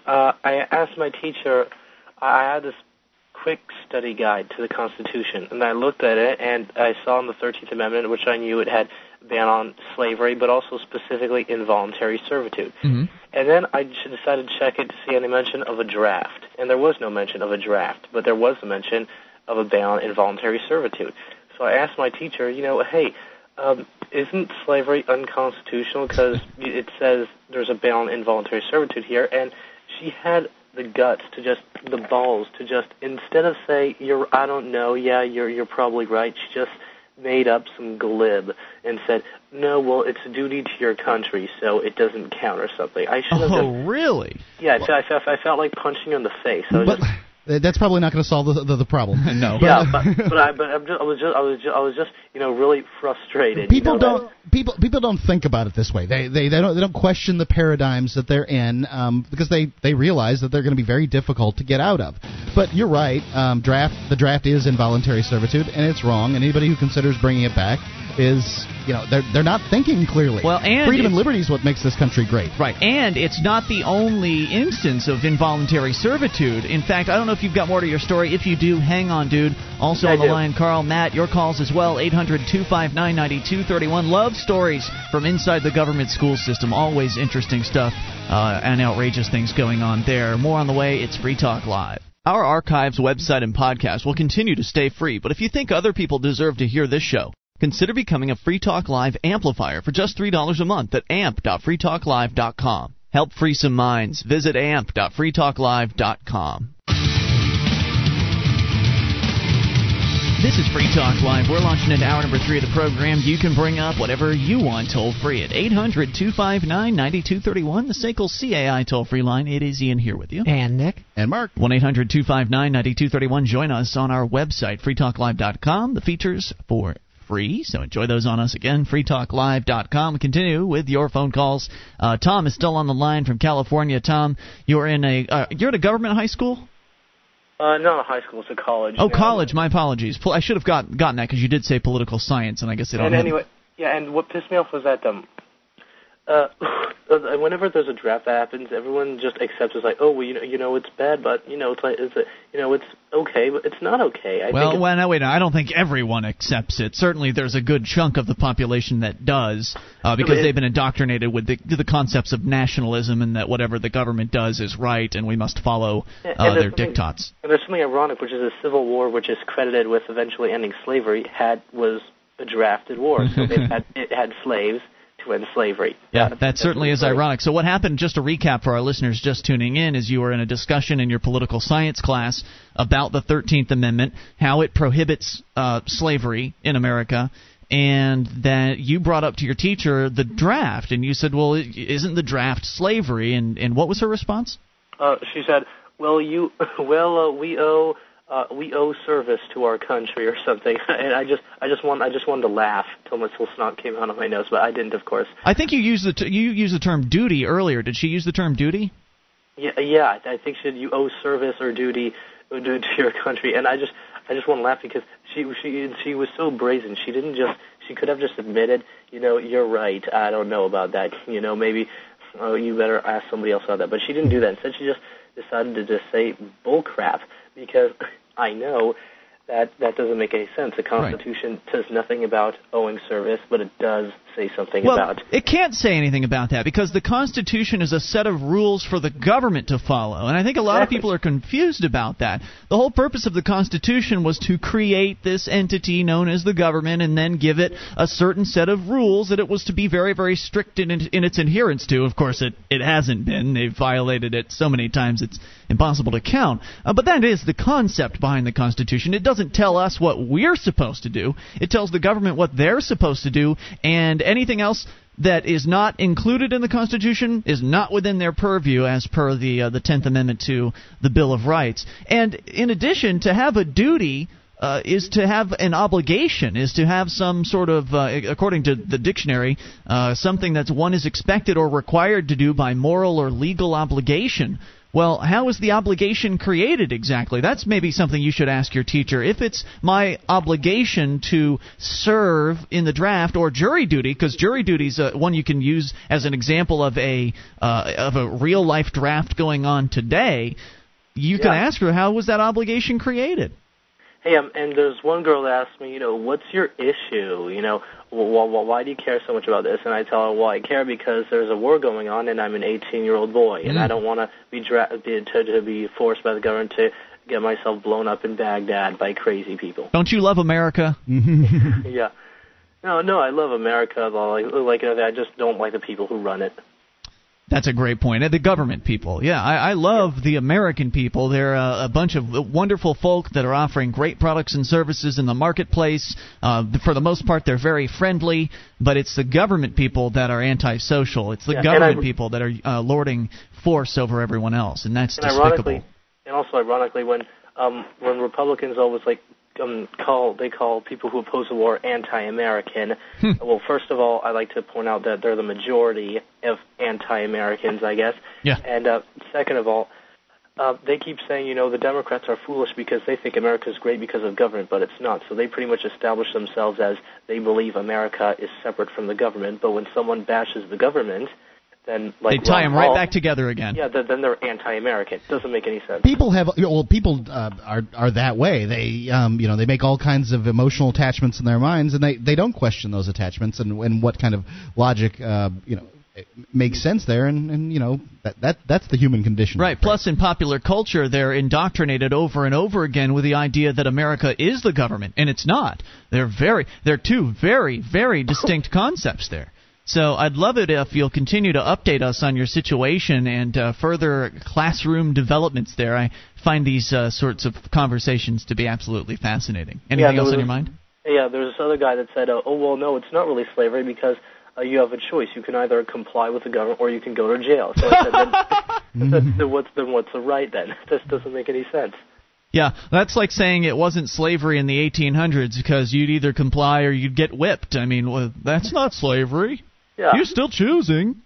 uh, I asked my teacher. I had this quick study guide to the Constitution, and I looked at it, and I saw in the Thirteenth Amendment, which I knew it had ban on slavery, but also specifically involuntary servitude. Mm-hmm. And then I decided to check it to see any mention of a draft, and there was no mention of a draft, but there was a mention of a ban on involuntary servitude. So I asked my teacher, you know, hey, um, isn't slavery unconstitutional because it says there's a ban on involuntary servitude here? And she had the guts to just the balls to just instead of say you're I don't know, yeah, you're you're probably right. She just made up some glib and said, "No, well, it's a duty to your country, so it doesn't count or something." I should have. Oh, just, really? Yeah, well, I, felt, I felt like punching her in the face. I was but, just, That's probably not going to solve the, the, the problem. no. yeah, but but I but I'm just, I was just I was just I was just you know really frustrated. People you know, don't people people don't think about it this way. They they, they don't they don't question the paradigms that they're in um, because they they realize that they're going to be very difficult to get out of. But you're right. Um, draft the draft is involuntary servitude and it's wrong. And anybody who considers bringing it back is you know they're they're not thinking clearly. Well, and freedom and liberty is what makes this country great. Right, and it's not the only instance of involuntary servitude. In fact, I don't know if you've got more to your story. If you do, hang on, dude. Also I on the do. line, Carl, Matt, your calls as well. 800 259 9231. Love stories from inside the government school system. Always interesting stuff uh, and outrageous things going on there. More on the way. It's Free Talk Live. Our archives, website, and podcast will continue to stay free, but if you think other people deserve to hear this show, Consider becoming a Free Talk Live amplifier for just $3 a month at amp.freetalklive.com. Help free some minds. Visit amp.freetalklive.com. This is Free Talk Live. We're launching into hour number three of the program. You can bring up whatever you want toll free at 800 259 9231, the SACL CAI toll free line. It is Ian here with you. And Nick. And Mark. 1 800 259 9231. Join us on our website, freetalklive.com. The features for free, so enjoy those on us again, freetalklive.com. We continue with your phone calls. Uh, Tom is still on the line from California. Tom, you're in a uh, you're at a government high school. Uh, not a high school, it's a college. Oh, college. My apologies. I should have got gotten that because you did say political science, and I guess they don't. And anyway, yeah, and what pissed me off was that um, uh, whenever there's a draft that happens, everyone just accepts it's like, oh, well, you know, you know, it's bad, but you know, it's like, it's a, you know, it's okay, but it's not okay. I well, think well, no, wait. no, I don't think everyone accepts it. Certainly, there's a good chunk of the population that does, uh, because it- they've been indoctrinated with the, the concepts of nationalism and that whatever the government does is right, and we must follow uh, their diktats. And there's something ironic, which is a civil war, which is credited with eventually ending slavery, had was a drafted war. So it had it had slaves to end slavery. Yeah, that certainly is ironic. So, what happened, just to recap for our listeners just tuning in, is you were in a discussion in your political science class about the 13th Amendment, how it prohibits uh, slavery in America, and that you brought up to your teacher the draft, and you said, well, isn't the draft slavery? And, and what was her response? Uh, she said, "Well, you, well, uh, we owe." Uh, we owe service to our country or something, and I just, I just want, I just wanted to laugh till my little snot came out of my nose, but I didn't, of course. I think you used the t- you used the term duty earlier. Did she use the term duty? Yeah, yeah. I think should you owe service or duty to to your country, and I just, I just want to laugh because she, she, she was so brazen. She didn't just, she could have just admitted, you know, you're right. I don't know about that. You know, maybe, oh, you better ask somebody else about that. But she didn't do that. Instead, she just decided to just say bull crap because I know that that doesn't make any sense. The Constitution says nothing about owing service, but it does say something Well, about it can't say anything about that because the Constitution is a set of rules for the government to follow. And I think a lot of people are confused about that. The whole purpose of the Constitution was to create this entity known as the government and then give it a certain set of rules that it was to be very, very strict in, in its adherence to. Of course, it, it hasn't been. They've violated it so many times it's impossible to count. Uh, but that is the concept behind the Constitution. It doesn't tell us what we're supposed to do, it tells the government what they're supposed to do, and anything else that is not included in the Constitution is not within their purview as per the uh, the Tenth Amendment to the Bill of Rights. And in addition, to have a duty. Uh, is to have an obligation, is to have some sort of, uh, according to the dictionary, uh, something that one is expected or required to do by moral or legal obligation. Well, how is the obligation created exactly? That's maybe something you should ask your teacher. If it's my obligation to serve in the draft or jury duty, because jury duty is uh, one you can use as an example of a uh, of a real life draft going on today, you can ask her how was that obligation created. Hey, um, and there's one girl that asked me, you know, what's your issue? You know, wh- wh- why do you care so much about this? And I tell her, well, I care because there's a war going on, and I'm an 18-year-old boy, and Mm. I don't want to be dra- be to, to be forced by the government to get myself blown up in Baghdad by crazy people. Don't you love America? yeah. No, no, I love America. though, Like, like I just don't like the people who run it. That's a great point. The government people. Yeah, I, I love the American people. They're uh, a bunch of wonderful folk that are offering great products and services in the marketplace. Uh, for the most part, they're very friendly, but it's the government people that are antisocial. It's the Yeah, government I- people that are uh, lording force over everyone else, and that's And despicable. ironically, and also ironically, when um, when Republicans always like um, call they call people who oppose the war anti-American. Hmm. Well, first of all, I like to point out that they're the majority of anti-Americans, I guess. Yeah. And uh, second of all, uh, they keep saying, you know, the Democrats are foolish because they think America is great because of government, but it's not. So they pretty much establish themselves as they believe America is separate from the government. But when someone bashes the government, then like they tie Ron them right Paul- back together again. Yeah, then, then they're anti-American. Doesn't make any sense. people have well people uh, are are that way they um you know they make all kinds of emotional attachments in their minds and they they don't question those attachments and and what kind of logic uh you know makes sense there and and you know that that that's the human condition Right. Plus, in popular culture, they're indoctrinated over and over again with the idea that America is the government, and it's not. They're very, they're two very, very distinct concepts there. So I'd love it if you'll continue to update us on your situation and uh, further classroom developments there. I find these uh, sorts of conversations to be absolutely fascinating. Anything Yeah, else on your mind? Yeah, there was this other guy that said, uh, "Oh well, no, it's not really slavery because uh, you have a choice. You can either comply with the government or you can go to jail." So I said, then, then, then what's then what's the right then? This doesn't make any sense. Yeah, that's like saying it wasn't slavery in the 1800s because you'd either comply or you'd get whipped. I mean, well, that's not slavery. Yeah. You're still choosing.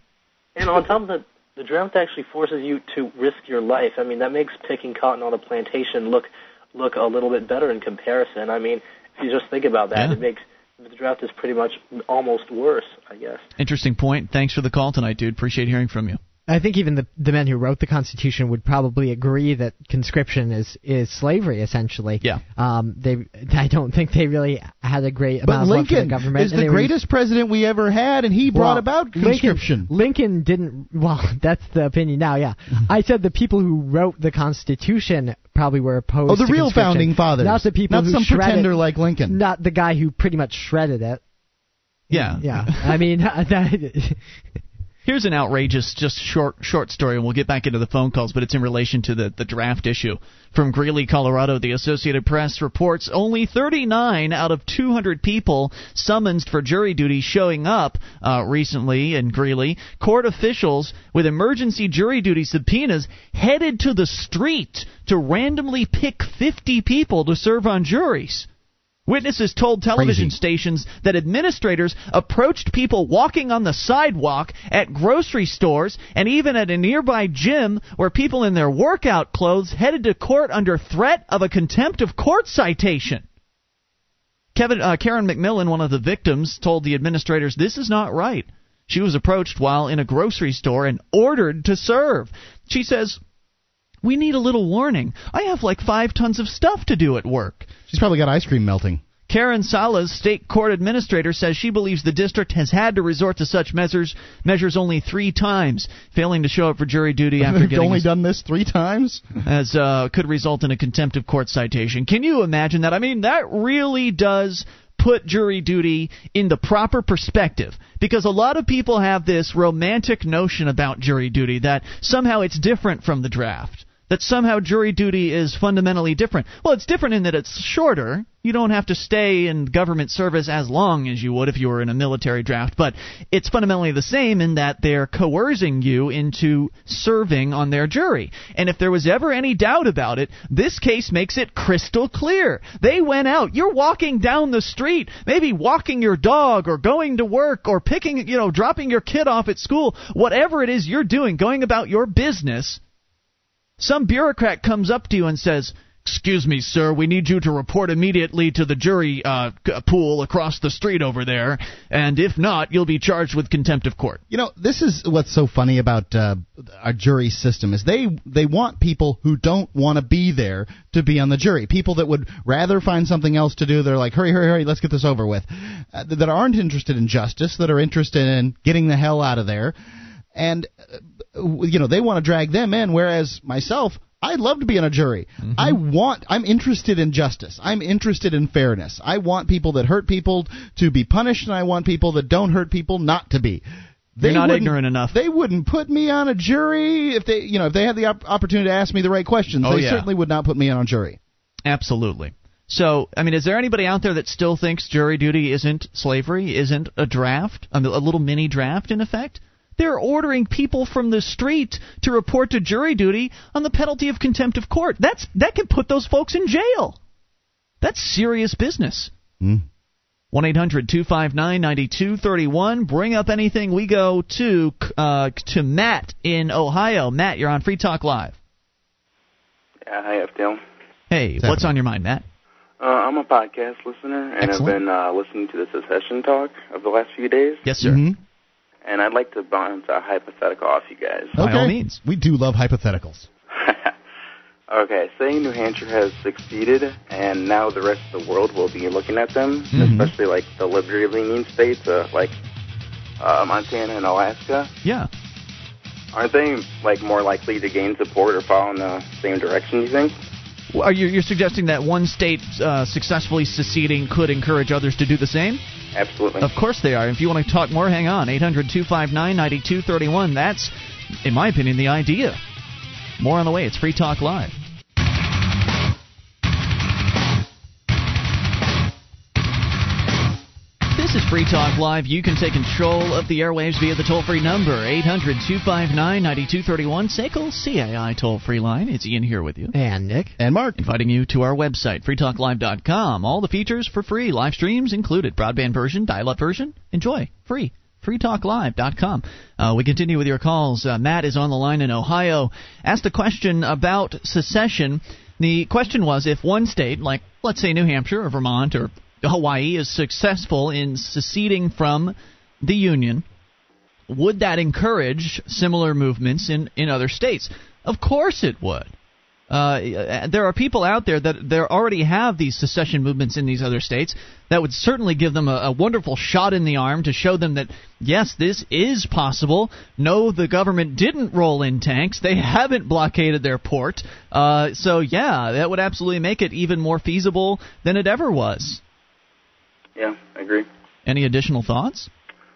And on top of that, the draft actually forces you to risk your life. I mean, that makes picking cotton on a plantation look look a little bit better in comparison. I mean, if you just think about that, Yeah. it makes the draft is pretty much almost worse, I guess. Interesting point. Thanks for the call tonight, dude. Appreciate hearing from you. I think even the the men who wrote the Constitution would probably agree that conscription is is slavery essentially. Yeah. Um. They. I don't think they really had a great but amount of love for the Lincoln government. is the they were- greatest president we ever had and he brought Well, about conscription Lincoln, Lincoln didn't. Well, that's the opinion now. Yeah, I said the people who wrote the Constitution probably were opposed. oh the to real founding fathers not the people not who some shredded- pretender like lincoln Not the guy who pretty much shredded it. Yeah. Yeah, I mean that. Here's an outrageous, just short, short story, and we'll get back into the phone calls, but it's in relation to the, the draft issue. From Greeley, Colorado, the Associated Press reports only 39 out of 200 people summoned for jury duty showing up uh, recently in Greeley. Court officials with emergency jury duty subpoenas headed to the street to randomly pick 50 people to serve on juries. Witnesses told television Crazy. stations that administrators approached people walking on the sidewalk at grocery stores and even at a nearby gym where people in their workout clothes headed to court under threat of a contempt of court citation. Kevin, uh, Karen McMillan, one of the victims, told the administrators this is not right. She was approached while in a grocery store and ordered to serve. She says, We need a little warning. I have like five tons of stuff to do at work. she's probably got ice cream melting Karen Salaz, state court administrator, says she believes the district has had to resort to such measures measures only three times, failing to show up for jury duty after they've getting only done this three times as uh, could result in a contempt of court citation. Can you imagine that? I mean, that really does put jury duty in the proper perspective because a lot of people have this romantic notion about jury duty that somehow it's different from the draft. That somehow jury duty is fundamentally different. Well, it's different in that it's shorter. You don't have to stay in government service as long as you would if you were in a military draft, but it's fundamentally the same in that they're coercing you into serving on their jury. And if there was ever any doubt about it, this case makes it crystal clear. They went out. You're walking down the street, maybe walking your dog or going to work or picking, you know, dropping your kid off at school, whatever it is you're doing, going about your business. Some bureaucrat comes up to you and says, Excuse me, sir, we need you to report immediately to the jury uh, pool across the street over there, and if not, you'll be charged with contempt of court. You know, this is what's so funny about uh, our jury system is they they want people who don't want to be there to be on the jury. People that would rather find something else to do. They're like, hurry, hurry, hurry, let's get this over with. Uh, that aren't interested in justice. That are interested in getting the hell out of there. And uh, you know, they want to drag them in. Whereas myself. I'd love to be on a jury. Mm-hmm. I want I'm interested in justice. I'm interested in fairness. I want people that hurt people to be punished and I want people that don't hurt people not to be. You're not ignorant enough. They wouldn't put me on a jury if they, you know, if they had the op- opportunity to ask me the right questions. Oh, they yeah. certainly would not put me on a jury. Absolutely. So, I mean, is there anybody out there that still thinks jury duty isn't slavery, isn't a draft, a little mini draft in effect? They're ordering people from the street to report to jury duty on the penalty of contempt of court. That's that can put those folks in jail. That's serious business. Mm. 1 800 259 9231. Bring up anything. We go to uh, to Matt in Ohio. Matt, you're on Free Talk Live. Yeah, hi, FTL. Hey, What's what's happening? on your mind, Matt? Uh, I'm a podcast listener, and Excellent. I've been uh, listening to the secession talk of the last few days, Yes, sir. Mhm. And I'd like to bounce a hypothetical off you guys. Okay. By Okay. all means. We do love hypotheticals. okay, say New Hampshire has succeeded, and now the rest of the world will be looking at them, Mhm. especially like the liberty-leaning states, uh, like uh, Montana and Alaska. Yeah. Aren't they like more likely to gain support or follow in the same direction? You think? Well, Are you you're suggesting that one state uh, successfully seceding could encourage others to do the same? Absolutely. Of course they are. If you want to talk more, hang on. 800 259 9231. That's, in my opinion, the idea. More on the way. It's Free Talk Live. Free Talk Live. You can take control of the airwaves via the toll free number 800 259 9231. SACL CAI toll free line. It's Ian here with you. And Nick. And Mark. Inviting you to our website, freetalklive.com. All the features for free, live streams included, broadband version, dial-up version. Enjoy, free. freetalklive.com. Uh, we continue with your calls. Uh, Matt is on the line in Ohio. Asked a question about secession. The question was if one state, like let's say New Hampshire or Vermont or Hawaii, is successful in seceding from the Union, would that encourage similar movements in, in other states? Of course it would. Uh, there are people out there that there already have these secession movements in these other states that would certainly give them a, a wonderful shot in the arm to show them that yes, this is possible. No, the government didn't roll in tanks; they haven't blockaded their port. Uh, so yeah, that would absolutely make it even more feasible than it ever was. Yeah, I agree. Any additional thoughts?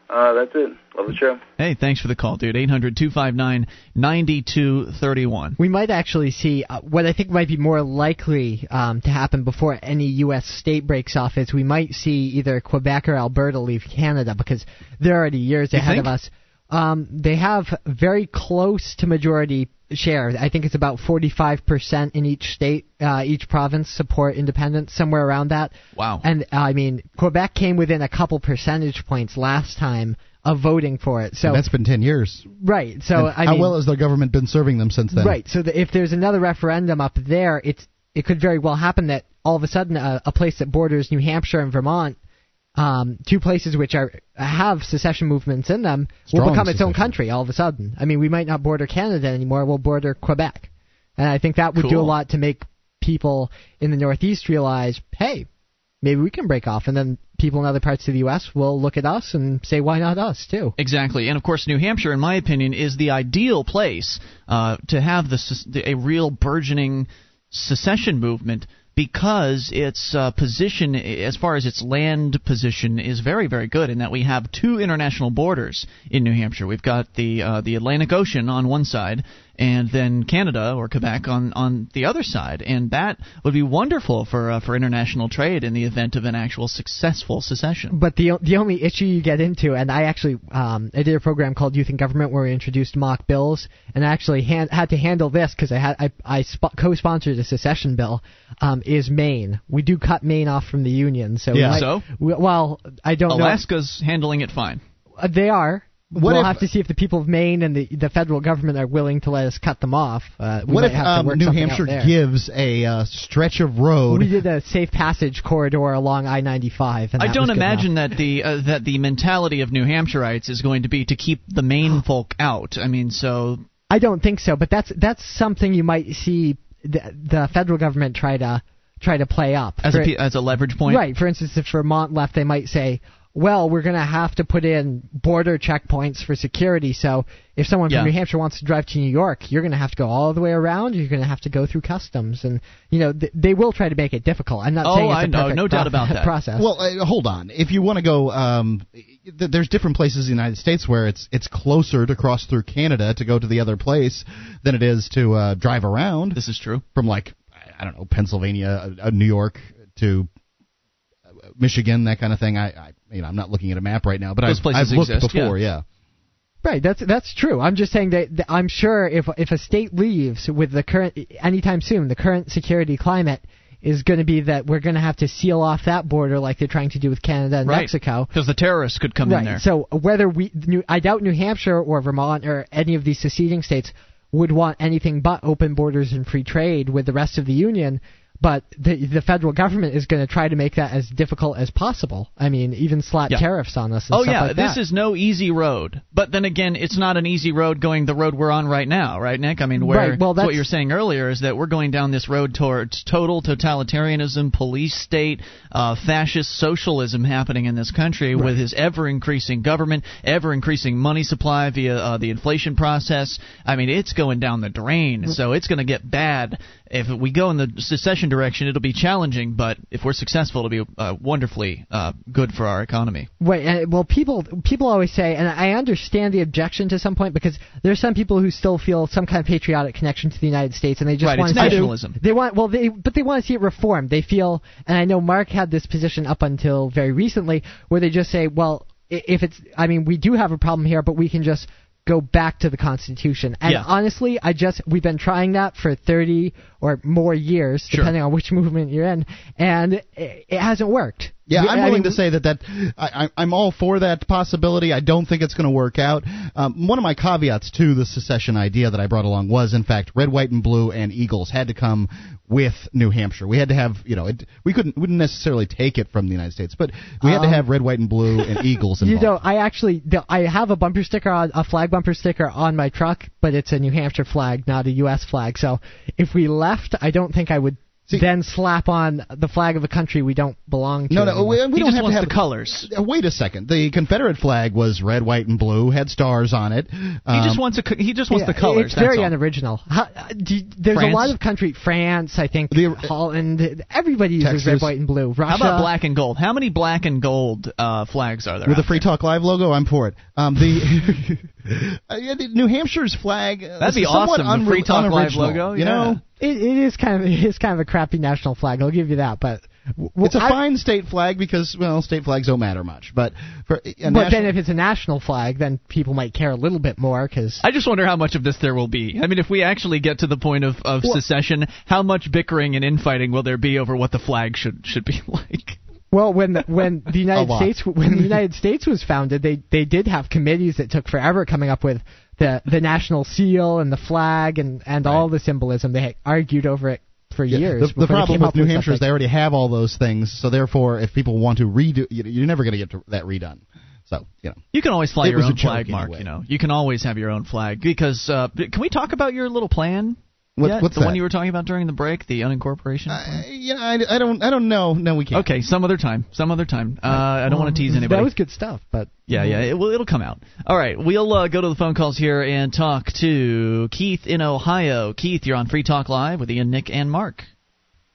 Uh, that's it. Love the show. Hey, thanks for the call, dude. 800 259 9231. We might actually see uh, what I think might be more likely um, to happen before any U.S. state breaks off is we might see either Quebec or Alberta leave Canada because they're already years You ahead think? of us. Um, they have very close to majority share. I think it's about 45% in each state, uh, each province support independence, somewhere around that. Wow. And uh, I mean, Quebec came within a couple percentage points last time of voting for it. So And that's been 10 years. right. So And I how mean, well has the government been serving them since then? Right. So the, if there's another referendum up there, it's it could very well happen that all of a sudden a, a place that borders New Hampshire and Vermont, um, two places which are have secession movements in them, will Strong become its own country all of a sudden. I mean, we might not border Canada anymore; we'll border Quebec, and I think that would do a lot to make people in the Northeast realize, hey, maybe we can break off, and then people in other parts of the U.S. will look at us and say, why not us too? Exactly, and of course, New Hampshire, in my opinion, is the ideal place uh, to have the, the, a real burgeoning secession movement because its uh, position, as far as its land position, is very, very good. In that we have two international borders in New Hampshire. We've got the uh, the Atlantic Ocean on one side, and then Canada or Quebec on on the other side, and that would be wonderful for uh, for international trade in the event of an actual successful secession. But the the only issue you get into, and I actually um, I did a program called Youth in Government where we introduced mock bills, and I actually han- had to handle this because I had I, I sp- co-sponsored a secession bill. Um, is Maine? We do cut Maine off from the union, so Yeah. might- So? we, well, I don't know. Alaska's handling it fine. Uh, they are. What we'll if- have to see if the people of Maine and the the federal government are willing to let us cut them off. Uh, What if um, New Hampshire gives a uh, stretch of road? We did a safe passage corridor along I-95. I don't was good enough. imagine that the uh, that the mentality of New Hampshireites is going to be to keep the Maine folk out. I mean, so I don't think so, but that's that's something you might see the, the federal government try to try to play up. as For- a as a leverage point, right. For instance, if Vermont left, they might say, "Well, we're going to have to put in border checkpoints for security. So if someone Yeah. from New Hampshire wants to drive to New York, you're going to have to go all the way around. You're going to have to go through customs, and you know th- they will try to make it difficult. I'm not Oh, saying it's I a know, perfect no doubt pro- about that. process. Well, uh, hold on. If you want to go, um, th- there's different places in the United States where it's it's closer to cross through Canada to go to the other place than it is to uh, drive around This is true. from like I don't know Pennsylvania, uh, uh, New York to Michigan, that kind of thing. I, I you know I'm not looking at a map right now, but Those I've, places I've looked exist, before. Yeah. Right, that's that's true. I'm just saying that, that I'm sure if if a state leaves with the current anytime soon, the current security climate is going to be that we're going to have to seal off that border like they're trying to do with Canada and Right. Mexico. Because the terrorists could come right. in there. So whether we, New, I doubt New Hampshire or Vermont or any of these seceding states would want anything but open borders and free trade with the rest of the union. But the the federal government is going to try to make that as difficult as possible. I mean, even slap Yeah. tariffs on us. And Oh yeah, like this is no easy road. But then again, it's not an easy road going the road we're on right now, right, Nick? I mean, where Right, well, what you're saying earlier is that we're going down this road towards total totalitarianism, police state, uh, fascist socialism happening in this country with his ever increasing government, ever increasing money supply via uh, the inflation process. I mean, it's going down the drain. So it's going to get bad. If we go in the secession direction, it'll be challenging. But if we're successful, it'll be uh, wonderfully uh, good for our economy. Wait, uh, well, people people always say, and I understand the objection to some point because there's some people who still feel some kind of patriotic connection to the United States, and they just Right, want it's to see nationalism. They want well, they but they want to see it reformed. They feel, and I know Mark had this position up until very recently, where they just say, well, if it's, I mean, we do have a problem here, but we can just go back to the Constitution. And Yeah. honestly, I just we've been trying that for 30 or more years, Sure. depending on which movement you're in, and it, it hasn't worked. Yeah, I'm I willing mean, to say that that I, I, I'm all for that possibility. I don't think it's going to work out. Um, one of my caveats to the secession idea that I brought along was, in fact, red, white, and blue and Eagles had to come with New Hampshire. We had to have, you know, it, we couldn't, wouldn't necessarily take it from the United States, but we had to Um, have red, white, and blue and Eagles You know, I actually I have a bumper sticker on a flag bumper sticker on my truck, but it's a New Hampshire flag, not a U.S. flag. So if we left, I don't think I would then slap on the flag of a country we don't belong to. No, no, we, we He don't just have wants to have the colors. Uh, Wait a second. The Confederate flag was red, white, and blue, had stars on it. He just Um, wants a, he just wants Yeah, the colors. It's very all. unoriginal. How, uh, do there's France? a lot of country. France, I think, The- Holland. Everybody uses Texas. red, white, and blue. Russia. How about black and gold? How many black and gold uh, flags are there? With the Free Talk Live logo, I'm for it. Um, the uh, yeah, the New Hampshire's flag. Uh, That'd be is somewhat awesome, the Free unre- Talk Live logo, You yeah. know, It, it is kind of it is kind of a crappy national flag. I'll give you that, but. w- it's a I- fine state flag because well, state flags don't matter much. But for a But national- then if it's a national flag, then people might care a little bit more because I just wonder how much of this there will be. I mean, if we actually get to the point of, of Well- secession, how much bickering and infighting will there be over what the flag should should be like? Well, when the, when the United. States when the United States was founded, they they did have committees that took forever coming up with the the national seal and the flag and and all the symbolism. They argued over it for Yeah, years. the, the problem with New with Hampshire is they already have all those things. So therefore, if people want to redo, you- you're never going to get that redone. So you know, You can always fly your own flag, Mark. anyway. You know, you can always have your own flag because. Uh, can we talk about your little plan? What- yet? what's the one you were talking about during the break, the unincorporation. plan? yeah, I, I don't, I don't know. No, we can't. Okay, some other time. Some other time. Uh, I don't want to tease anybody. That was good stuff, but Yeah, yeah, it will. It'll come out. All right, we'll uh, go to the phone calls here and talk to Keith in Ohio. Keith, you're on Free Talk Live with Ian, Nick, and Mark.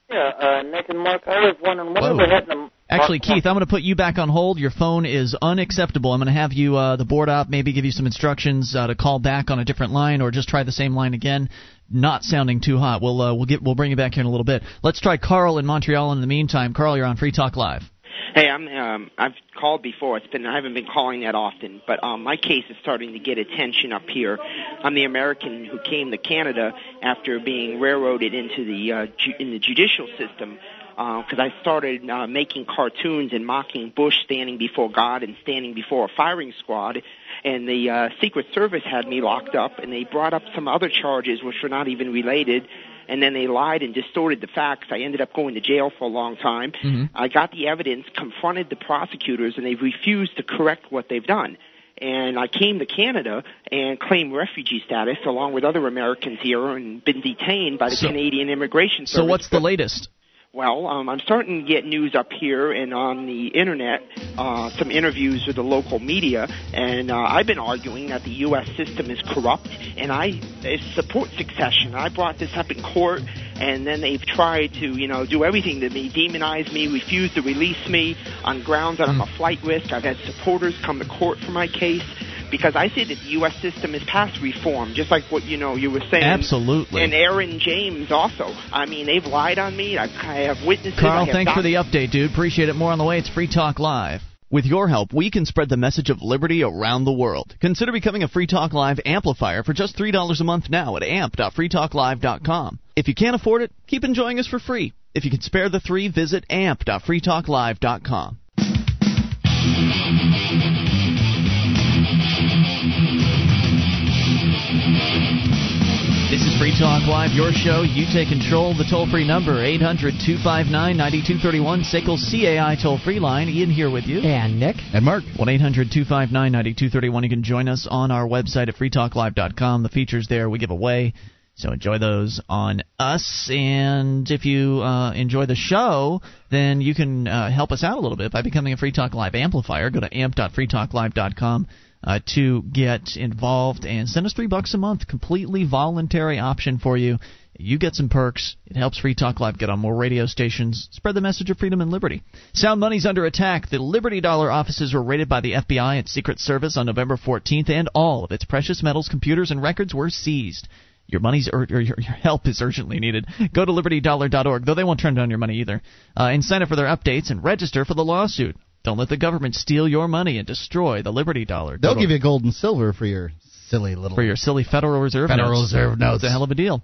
Yeah, uh, Nick and Mark, I was wondering what Whoa. ever happened to Actually, Keith, I'm going to put you back on hold. Your phone is unacceptable. I'm going to have you uh, the board up, maybe give you some instructions uh, to call back on a different line, or just try the same line again. Not sounding too hot. We'll uh, we'll get we'll bring you back here in a little bit. Let's try Carl in Montreal. In the meantime, Carl, you're on Free Talk Live. Hey, I'm um I've called before. It's been I haven't been calling that often, but um my case is starting to get attention up here. I'm the American who came to Canada after being railroaded into the uh ju- in the judicial system because I started uh, making cartoons and mocking Bush standing before God and standing before a firing squad. And the uh, Secret Service had me locked up, and they brought up some other charges which were not even related. And then they lied and distorted the facts. I ended up going to jail for a long time. I got the evidence, confronted the prosecutors, and they refused to correct what they've done. And I came to Canada and claimed refugee status along with other Americans here and been detained by the So- Canadian Immigration Service. So what's the latest? Well, um, I'm starting to get news up here and on the internet, uh, some interviews with the local media, and uh, I've been arguing that the U.S. system is corrupt, and I, I support succession. I brought this up in court, and then they've tried to, you know, do everything to me, demonize me, refuse to release me on grounds that I'm a flight risk. I've had supporters come to court for my case. Because I say that the U.S. system is past reform, just like what you know you were saying. Absolutely. And Aaron James also. I mean, they've lied on me. I, I have witnesses. Carl, have thanks for the update, dude. Appreciate it. More on the way. It's Free Talk Live. With your help, we can spread the message of liberty around the world. Consider becoming a Free Talk Live amplifier for just $3 a month now at amp.freetalklive.com. If you can't afford it, keep enjoying us for free. If you can spare the three, visit amp.freetalklive.com. Free Talk Live, your show. You take control. The toll free number, 800 259 9231, SACL CAI toll free line. Ian here with you. And Nick. And Mark. 1 800 259 9231. You can join us on our website at freetalklive.com. The features there we give away. So enjoy those on us. And if you uh, enjoy the show, then you can uh, help us out a little bit by becoming a Free Talk Live amplifier. Go to amp.freetalklive.com uh, to get involved and send us three bucks a month. Completely voluntary option for you. You get some perks. It helps Free Talk Live get on more radio stations, spread the message of freedom and liberty. Sound money's under attack. The Liberty Dollar offices were raided by the FBI and Secret Service on November 14th, and all of its precious metals, computers, and records were seized. Your money's ur- or your, your help is urgently needed. Go to libertydollar.org, though they won't turn down your money either, uh, and sign up for their updates and register for the lawsuit. Don't let the government steal your money and destroy the Liberty Dollar. They'll give you gold and silver for your silly little for your silly Federal Reserve Federal notes. Reserve notes. It's a hell of a deal.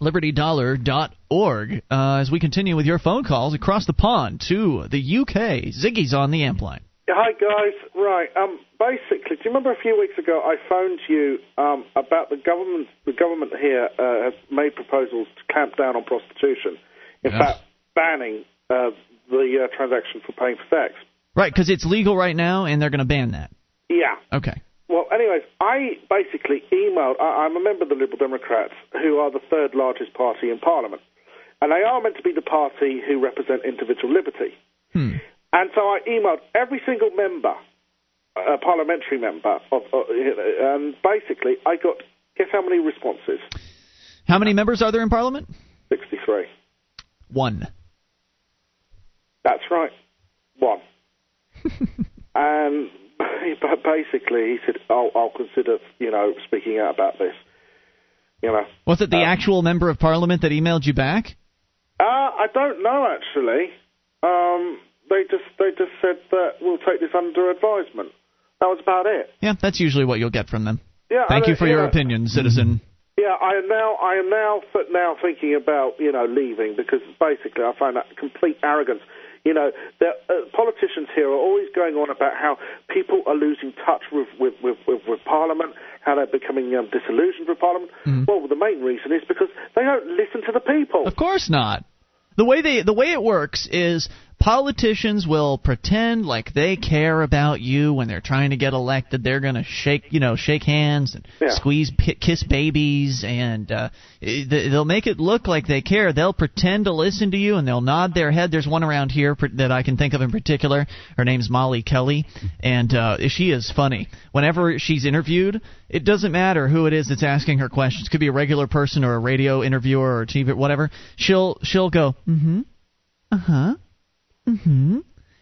LibertyDollar.org. Uh, as we continue with your phone calls across the pond to the UK, Ziggy's on the amp line. Hi guys, right. Um, basically, do you remember a few weeks ago I phoned you um, about the government? The government here uh, has made proposals to clamp down on prostitution. In Yeah. fact, banning uh, the uh, transaction for paying for sex. Right, because it's legal right now, and they're going to ban that. Yeah. Okay. Well, anyways, I basically emailed. I, I'm a member of the Liberal Democrats, who are the third largest party in Parliament, and they are meant to be the party who represent individual liberty. Hmm. And so I emailed every single member, a parliamentary member, of, uh, and basically I got guess how many responses? How many members are there in Parliament? Sixty-three. One. That's right, one. And but basically, he said, "I'll, I'll consider, you know, speaking out about this." You know. Was it the actual member of Parliament that emailed you back? Uh, I don't know actually. Um, they just they just said that we'll take this under advisement. That was about it. Yeah, that's usually what you'll get from them. Yeah. Thank you for don't- your opinion, citizen. Yeah, I am now I am now now thinking about you know leaving because basically I find that complete arrogance. You know, the uh, politicians here are always going on about how people are losing touch with with, with, with, with Parliament, how they're becoming um, disillusioned with Parliament. Well, the main reason is because they don't listen to the people. Of course not. The way they the way it works is politicians will pretend like they care about you when they're trying to get elected. They're going to shake, you know, shake hands and Yeah. squeeze, kiss babies, and uh, they- they'll make it look like they care. They'll pretend to listen to you, and they'll nod their head. There's one around here pr- that I can think of in particular. Her name's Molly Kelly, and uh, she is funny. Whenever she's interviewed, it doesn't matter who it is that's asking her questions. Could be a regular person or a radio interviewer or TV, whatever. She'll she'll go, mm-hmm, uh-huh, mm-hmm.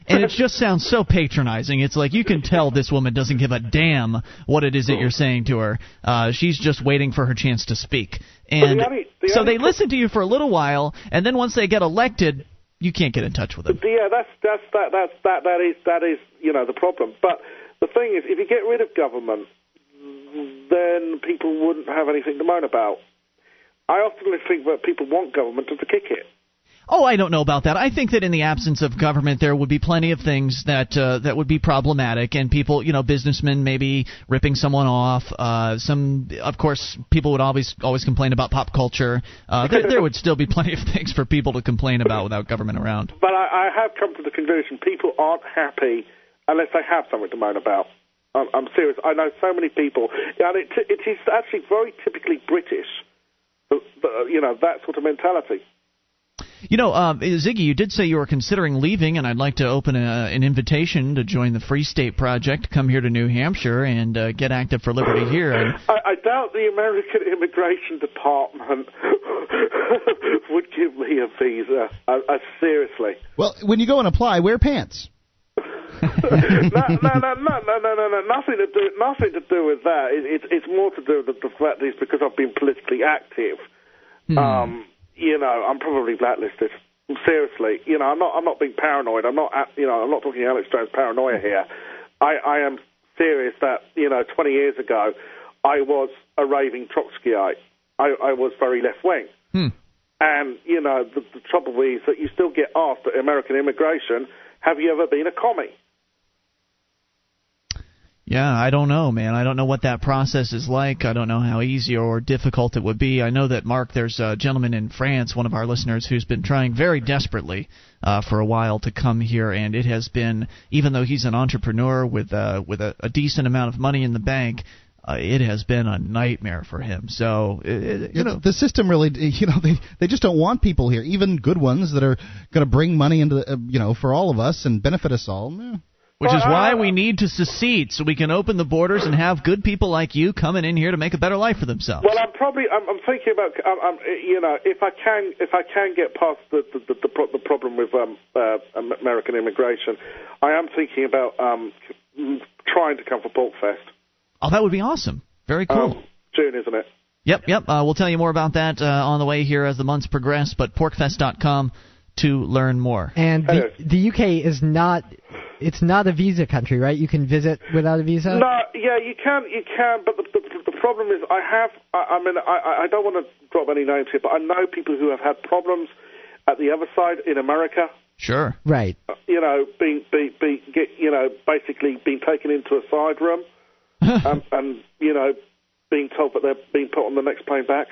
And it just sounds so patronizing. It's like you can tell this woman doesn't give a damn what it is that you're saying to her. Uh, she's just waiting for her chance to speak. And the only- the so only they listen to you for a little while, and then once they get elected, you can't get in touch with them. Yeah, that's that's that that's that that is that is you know the problem. But the thing is, if you get rid of government, then people wouldn't have anything to moan about. I often think that people want government to kick it. Oh, I don't know about that. I think that in the absence of government, there would be plenty of things that uh, that would be problematic, and people, you know, businessmen maybe ripping someone off. Uh, some, of course, people would always always complain about pop culture. Uh, there, there would still be plenty of things for people to complain about without government around. But I, I have come to the conclusion people aren't happy unless they have something to moan about. I'm, I'm serious. I know so many people, and it, it is actually very typically British. The, the, you know that sort of mentality. You know, um, Ziggy, you did say you were considering leaving, and I'd like to open a, an invitation to join the Free State Project, come here to New Hampshire, and uh, get active for liberty here. And I, I doubt the American Immigration Department would give me a visa. I, I, seriously. Well, when you go and apply, wear pants. no, no, no, no, no, no, no, no, nothing to do, nothing to do with that. It, it, it's more to do with the fact that it's because I've been politically active. Hmm. Um, you know, I'm probably blacklisted. seriously, you know, I'm not I'm not being paranoid. I'm not you know I'm not talking Alex Jones paranoia here. I, I am serious that you know 20 years ago I was a raving Trotskyite. I, I was very left wing. Hmm. And, you know, the, the trouble is that you still get asked at American immigration, have you ever been a commie? Yeah, I don't know, man. I don't know what that process is like. I don't know how easy or difficult it would be. I know that Mark, there's a gentleman in France, one of our listeners, who's been trying very desperately uh, for a while to come here, and it has been, even though he's an entrepreneur with uh, with a, a decent amount of money in the bank, uh, it has been a nightmare for him. So, it, it- you Yeah, know, the system really, you know, they they just don't want people here, even good ones that are going to bring money into, the, uh, you know, for all of us and benefit us all. Yeah. Which is why we need to secede so we can open the borders and have good people like you coming in here to make a better life for themselves. Well, I'm probably I'm, I'm thinking about I'm, I'm, you know if I can if I can get past the the, the, the, pro- the problem with um, uh, American immigration, I am thinking about um, trying to come for PorcFest. Oh, that would be awesome. Very cool. Um, June, isn't it? Yep, yep. Uh, we'll tell you more about that uh, on the way here as the months progress. But porcfest.com to learn more. And the, the UK is not it's not a visa country, right? You can visit without a visa. No, yeah, you can, you can, but the, the, the problem is, I have, I, I mean, I, I don't want to drop any names here, but I know people who have had problems at the other side in America. Sure. Right. uh, You know, being, be, be, get, you know, basically being taken into a side room, um, and you know, being told that they're being put on the next plane back.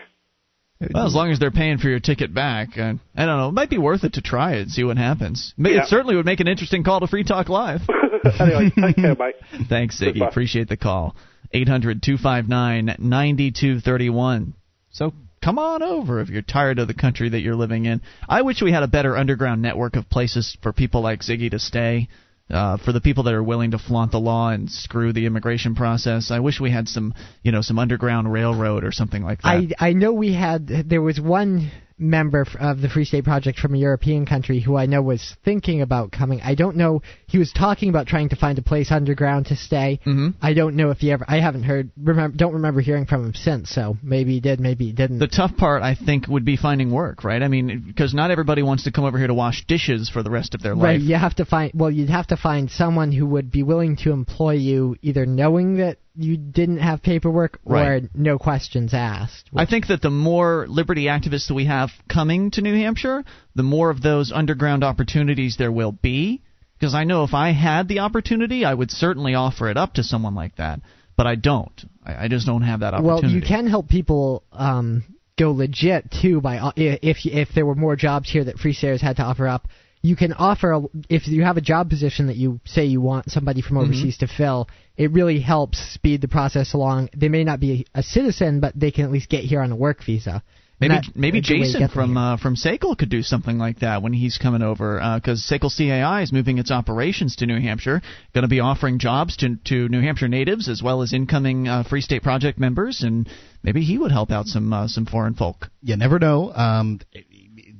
Well, as long as they're paying for your ticket back, uh, I don't know. It might be worth it to try it and see what happens. Ma- Yeah. It certainly would make an interesting call to Free Talk Live. anyway, take care, mate. Thanks, Ziggy. Goodbye. Appreciate the call. 800 259 9231. So come on over if you're tired of the country that you're living in. I wish we had a better underground network of places for people like Ziggy to stay. Uh, for the people that are willing to flaunt the law and screw the immigration process, I wish we had some, you know, some underground railroad or something like that. I I know we had there was one member of the Free State Project from a European country who I know was thinking about coming. I don't know. He was talking about trying to find a place underground to stay. Mm-hmm. I don't know if he ever. I haven't heard. Remember, don't remember hearing from him since. So maybe he did. Maybe he didn't. The tough part, I think, would be finding work, right? I mean, because not everybody wants to come over here to wash dishes for the rest of their life. Right, you have to find. Well, you'd have to find someone who would be willing to employ you, either knowing that you didn't have paperwork or Right. no questions asked. I think that the more liberty activists that we have coming to New Hampshire, the more of those underground opportunities there will be. Because I know if I had the opportunity, I would certainly offer it up to someone like that. But I don't. I, I just don't have that opportunity. Well, you can help people um, go legit too by uh, if if there were more jobs here that Free Staters had to offer up. You can offer a, if you have a job position that you say you want somebody from Mm-hmm. overseas to fill. It really helps speed the process along. They may not be a citizen, but they can at least get here on a work visa. And Maybe that- maybe that's a way to Jason from here. uh, from SACL could do something like that when he's coming over because SACL CAI is moving its operations to New Hampshire, going to be offering jobs to to New Hampshire natives as well as incoming uh, Free State Project members, and maybe he would help out some uh, some foreign folk. You never know. Um, it,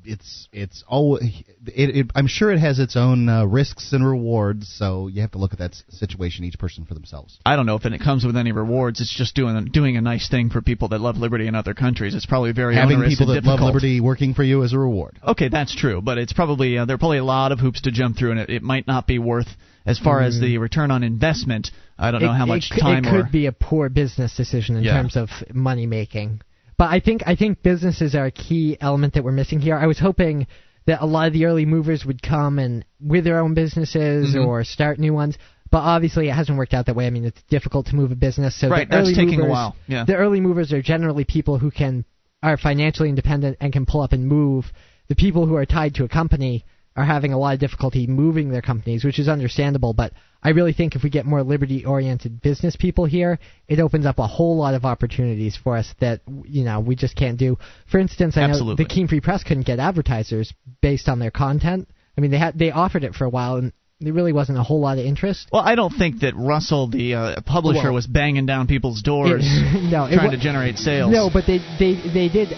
it's it's always. It, it, I'm sure it has its own uh, risks and rewards, so you have to look at that situation, each person for themselves. I don't know if it comes with any rewards. It's just doing doing a nice thing for people that love liberty in other countries. It's probably very Having people and that difficult. love liberty working for you as a reward. Okay, that's true, but it's probably uh, there are probably a lot of hoops to jump through, and it, it might not be worth as far as Mm. the return on investment. I don't know it, how much it, time it could or be a poor business decision in Yeah. terms of money making. But I think I think businesses are a key element that we're missing here. I was hoping that a lot of the early movers would come and with their own businesses Mhm. or start new ones. But obviously, it hasn't worked out that way. I mean, it's difficult to move a business. So Right, the that's taking a while, yeah. The early movers are generally people who can are financially independent and can pull up and move. The people who are tied to a company are having a lot of difficulty moving their companies, which is understandable. But I really think if we get more liberty-oriented business people here, it opens up a whole lot of opportunities for us that you know we just can't do. For instance, I know the Keene Free Press couldn't get advertisers based on their content. I mean, they had they offered it for a while, and there really wasn't a whole lot of interest. Well, I don't think that Russell, the uh, publisher, Well- was banging down people's doors no, trying wa- to generate sales. No, but they they they did.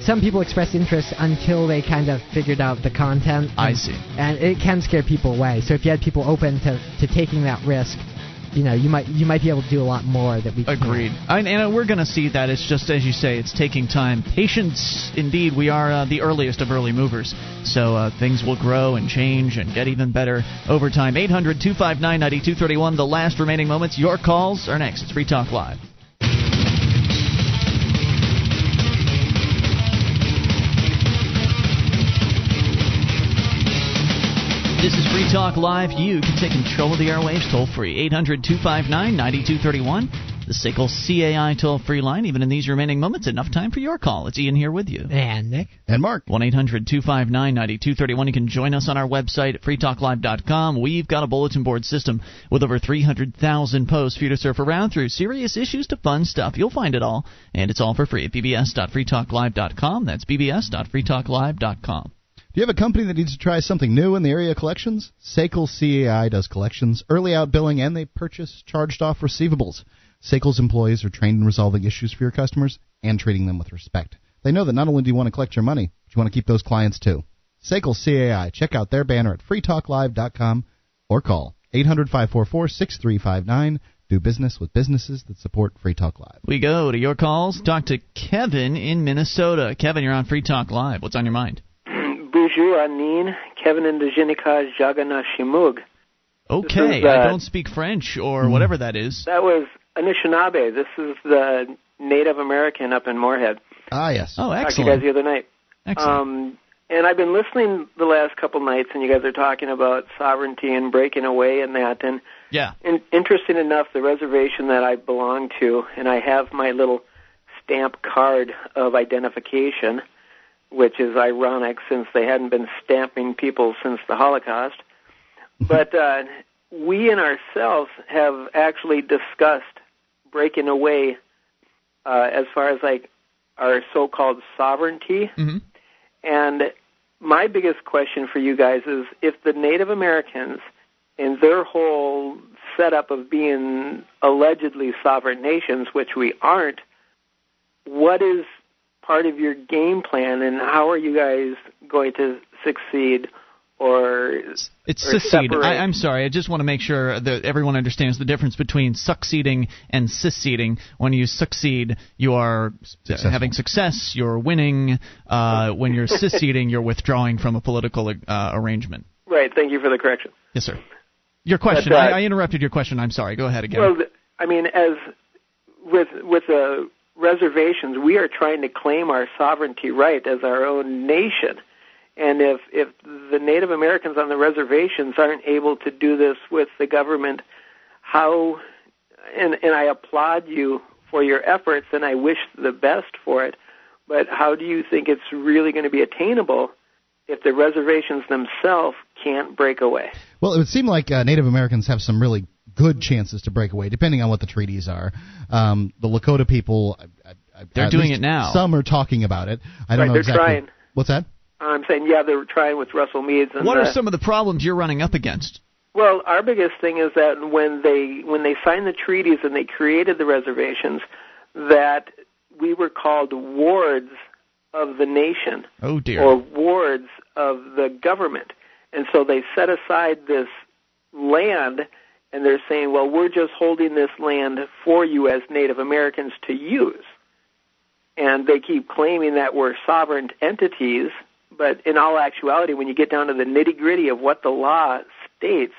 Some people express interest until they kind of figured out the content. I and- see. And it can scare people away. So if you had people open to, to taking that risk, you know, you might you might be able to do a lot more that we Agreed. And, and we're going to see that. It's just as you say, it's taking time. Patience, indeed. We are uh, the earliest of early movers, so uh, things will grow and change and get even better over time. 800 259 9231. The last remaining moments. Your calls are next. It's Free Talk Live. This is Free Talk Live. You can take control of the airwaves toll free. 800 259 9231. The SACL CAI toll free line. Even in these remaining moments, enough time for your call. It's Ian here with you. And Nick. And Mark. 1 800 259 9231. You can join us on our website at freetalklive.com. We've got a bulletin board system with over 300,000 posts for you to surf around through. Serious issues to fun stuff. You'll find it all. And it's all for free at bbs.freetalklive.com. That's bbs.freetalklive.com. Do you have a company that needs to try something new in the area of collections? SACL CAI does collections, early out billing, and they purchase charged off receivables. SACL's employees are trained in resolving issues for your customers and treating them with respect. They know that not only do you want to collect your money, but you want to keep those clients too. SACL CAI. Check out their banner at freetalklive.com or call 800 544 6359. Do business with businesses that support Free Talk Live. We go to your calls. Talk to Kevin in Minnesota. Kevin, you're on Free Talk Live. What's on your mind? Bonjour, Anin, Kevin Indigenika Jaganashimug. Okay, is, uh, I don't speak French or whatever that is. That was Anishinaabe. This is the Native American up in Moorhead. Ah, yes. Oh, excellent. Talked to you guys the other night. Excellent. Um, and I've been listening the last couple nights, and you guys are talking about sovereignty and breaking away and that. And Yeah. in, interesting enough, the reservation that I belong to, and I have my little stamp card of identification, which is ironic since they hadn't been stamping people since the Holocaust. But uh, we in ourselves have actually discussed breaking away uh, as far as like our so-called sovereignty. Mm-hmm. And my biggest question for you guys is if the Native Americans in their whole setup of being allegedly sovereign nations, which we aren't, what is part of your game plan and how are you guys going to succeed or It's or secede. I, I'm sorry. I just want to make sure that everyone understands the difference between succeeding and seceding. When you succeed, you are Successful. having success. You're winning. Uh, when you're seceding, you're withdrawing from a political uh, arrangement. Right, thank you for the correction. Yes, sir. Your question. But, uh, I, I interrupted your question. I'm sorry. Go ahead again. Well, I mean, as with with the reservations, we are trying to claim our sovereignty right as our own nation. And if if the Native Americans on the reservations aren't able to do this with the government, how? And and I applaud you for your efforts, and I wish the best for it. But how do you think it's really going to be attainable if the reservations themselves can't break away? Well, it would seem like uh, Native Americans have some really good chances to break away, depending on what the treaties are. Um, the Lakota people, I, I, They're doing it now. Some are talking about it. I don't Right, know they're exactly. trying. What's that? I'm saying, yeah, they're trying with Russell Means. And what the, are some of the problems you're running up against? Well, our biggest thing is that when they when they signed the treaties and they created the reservations, that we were called wards of the nation Oh dear. or wards of the government, and so they set aside this land, and they're saying, well, we're just holding this land for you as Native Americans to use, and they keep claiming that we're sovereign entities. But in all actuality, when you get down to the nitty gritty of what the law states,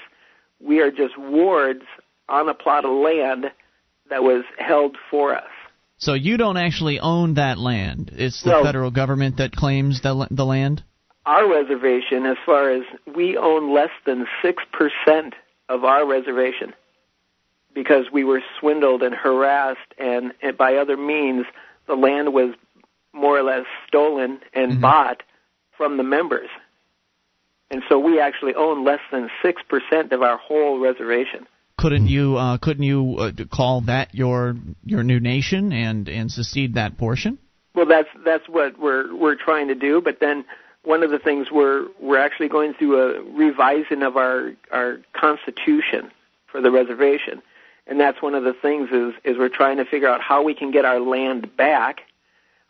we are just wards on a plot of land that was held for us. So you don't actually own that land. It's the No. federal government that claims the the land. Our reservation, as far as we own less than 6% of our reservation because we were swindled and harassed, and, and by other means, the land was more or less stolen and bought from the members. And so we actually own less than 6% of our whole reservation. Couldn't you uh, couldn't you uh, call that your your new nation and and secede that portion? Well, that's that's what we're we're trying to do. But then one of the things we're we're actually going through a revising of our our constitution for the reservation, and that's one of the things is is we're trying to figure out how we can get our land back,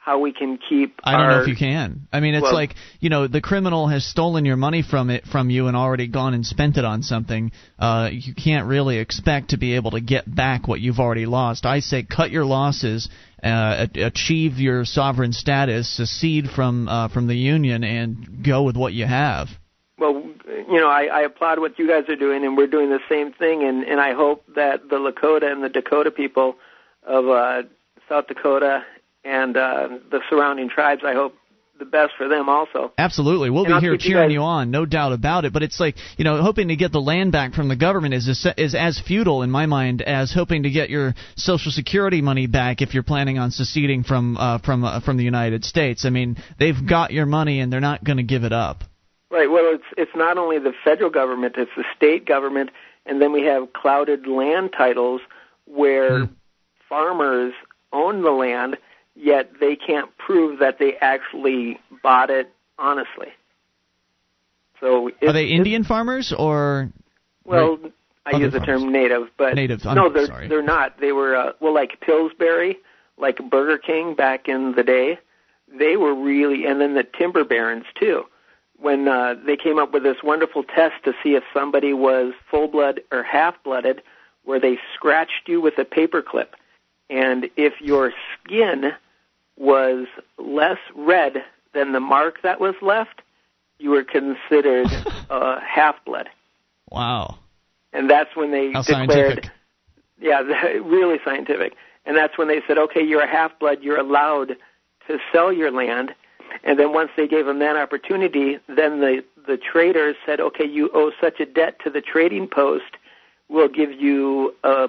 how we can keep. I don't our, know if you can. I mean, it's well, like you know, the criminal has stolen your money from it from you and already gone and spent it on something. Uh, you can't really expect to be able to get back what you've already lost. I say cut your losses, uh, achieve your sovereign status, secede from uh, from the union, and go with what you have. Well, you know, I, I applaud what you guys are doing, and we're doing the same thing, and and I hope that the Lakota and the Dakota people of uh, South Dakota and uh, the surrounding tribes. I hope the best for them also. Absolutely, we'll And be here keep you cheering guys- you, on, no doubt about it. But it's like you know, hoping to get the land back from the government is as- is as futile in my mind as hoping to get your Social Security money back if you're planning on seceding from uh, from uh, from the United States. I mean, they've got your money and they're not going to give it up. Right. Well, it's it's not only the federal government; it's the state government, and then we have clouded land titles where farmers own the land, yet they can't prove that they actually bought it honestly. So it, Are they Indian farmers or Well, I use the term native, but Native, I'm no, they're sorry. they're not. They were uh, well, like Pillsbury, like Burger King back in the day. They were really, and then the timber barons too. When uh, they came up with this wonderful test to see if somebody was full blood or half blooded, where they scratched you with a paperclip, and if your skin was less red than the mark that was left, you were considered uh, half blood wow? and that's when they How declared, scientific. yeah, really scientific. And that's when they said, okay, you're a half blood, you're allowed to sell your land. And then once they gave them that opportunity, then the the traders said, okay, you owe such a debt to the trading post, we'll give you a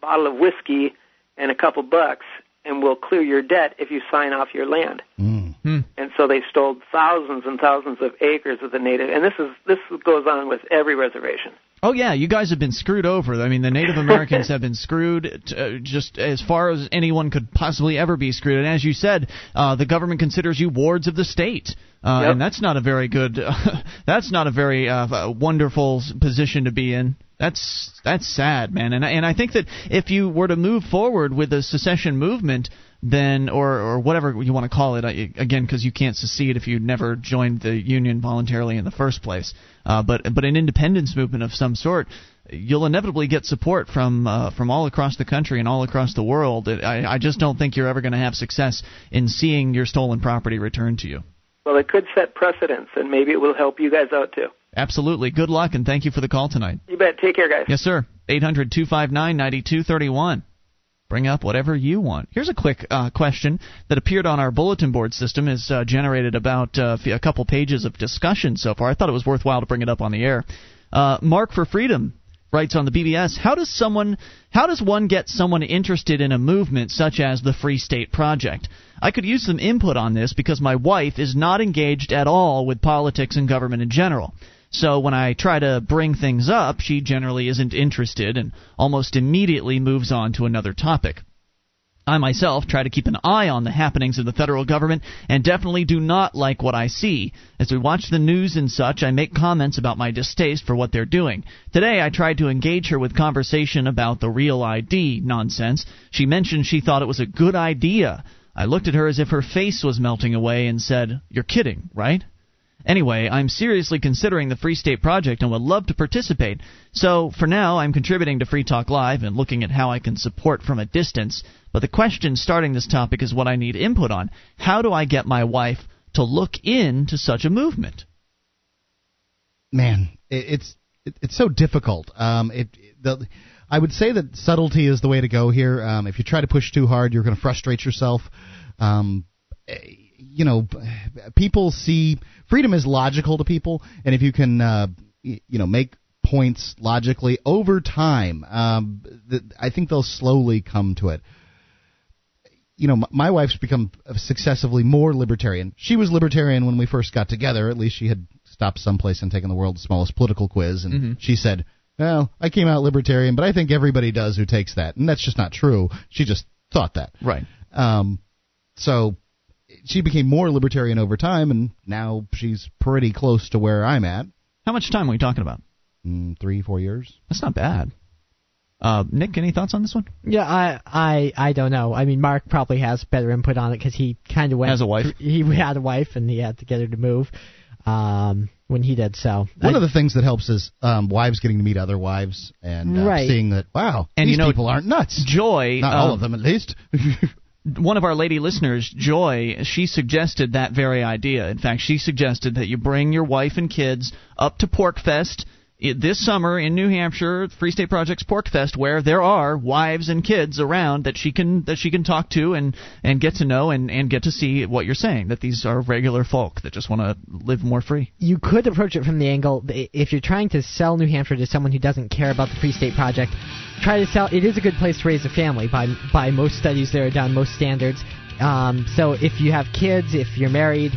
bottle of whiskey and a couple bucks, and we'll clear your debt if you sign off your land. Hmm. And so they stole thousands and thousands of acres of the native. And this is this goes on with every reservation. Oh yeah, you guys have been screwed over. I mean, the Native Americans have been screwed uh, just as far as anyone could possibly ever be screwed. And as you said, uh, the government considers you wards of the state, uh, Yep. and that's not a very good, that's not a very uh, wonderful position to be in. That's that's sad, man. And I- and I think that if you were to move forward with the secession movement, then or or whatever you want to call it, I- again, because you can't secede if you never joined the union voluntarily in the first place. Uh, but but an independence movement of some sort, you'll inevitably get support from uh, from all across the country and all across the world. I, I just don't think you're ever going to have success in seeing your stolen property returned to you. Well, it could set precedents, and maybe it will help you guys out too. Absolutely. Good luck and thank you for the call tonight. You bet. Take care, guys. Yes, sir. 800 259 9231. Bring up whatever you want. Here's a quick uh, question that appeared on our bulletin board system. Has uh, generated about uh, a couple pages of discussion so far. I thought it was worthwhile to bring it up on the air. Uh, Mark for Freedom writes on the BBS: How does someone, how does one get someone interested in a movement such as the Free State Project? I could use some input on this because my wife is not engaged at all with politics and government in general. So when I try to bring things up, she generally isn't interested and almost immediately moves on to another topic. I myself try to keep an eye on the happenings of the federal government and definitely do not like what I see. As we watch the news and such, I make comments about my distaste for what they're doing. Today I tried to engage her with conversation about the real ID nonsense. She mentioned she thought it was a good idea. I looked at her as if her face was melting away and said, You're kidding, right? Anyway, I'm seriously considering the Free State Project and would love to participate. So, for now, I'm contributing to Free Talk Live and looking at how I can support from a distance. But the question starting this topic is what I need input on. How do I get my wife to look into such a movement? man, it's it's so difficult. Um, it the I would say that subtlety is the way to go here. Um, if you try to push too hard, you're going to frustrate yourself. Um, eh, you know, people see freedom is logical to people, and if you can, uh, you know, make points logically over time, um, th- I think they'll slowly come to it you know, my wife's become successively more libertarian. She was libertarian when we first got together. At least she had stopped someplace and taken the world's smallest political quiz, and Mhm. she said, "Well, I came out libertarian, but I think everybody does who takes that." And that's just not true. She just thought that. Right. Um, so she became more libertarian over time, and now she's pretty close to where I'm at. How much time are we talking about? Mm, three, four years. That's not bad. Uh, Nick, any thoughts on this one? Yeah, I I I don't know. I mean, Mark probably has better input on it because he kind of went Has a wife. He had a wife and he had to get her to move um, when he did. So One I- of the things that helps is um, wives getting to meet other wives and uh, Right. seeing that wow, And these you know, people aren't nuts. Joy, Not all um, of them, at least. one of our lady listeners, Joy, she suggested that very idea. In fact, she suggested that you bring your wife and kids up to PorcFest this summer in New Hampshire, Free State Project's PorcFest, where there are wives and kids around that she can that she can talk to and and get to know and and get to see what you're saying. That these are regular folk that just want to live more free. you could approach it from the angle if you're trying to sell New Hampshire to someone who doesn't care about the Free State Project. Try to sell. It is a good place to raise a family by by most studies that are done, most standards. Um, so if you have kids, if you're married,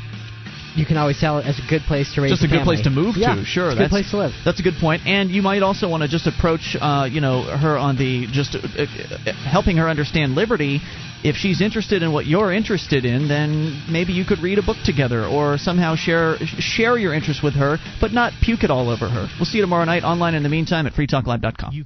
you can always sell it as a good place to raise just a good family. place to move yeah, to. Sure, it's a that's good place to live. That's a good point. And you might also want to just approach, uh, you know, her on the just uh, uh, helping her understand liberty. If she's interested in what you're interested in, then maybe you could read a book together or somehow share share your interest with her, but not puke it all over her. We'll see you tomorrow night online. In the meantime, at freetalklive.com.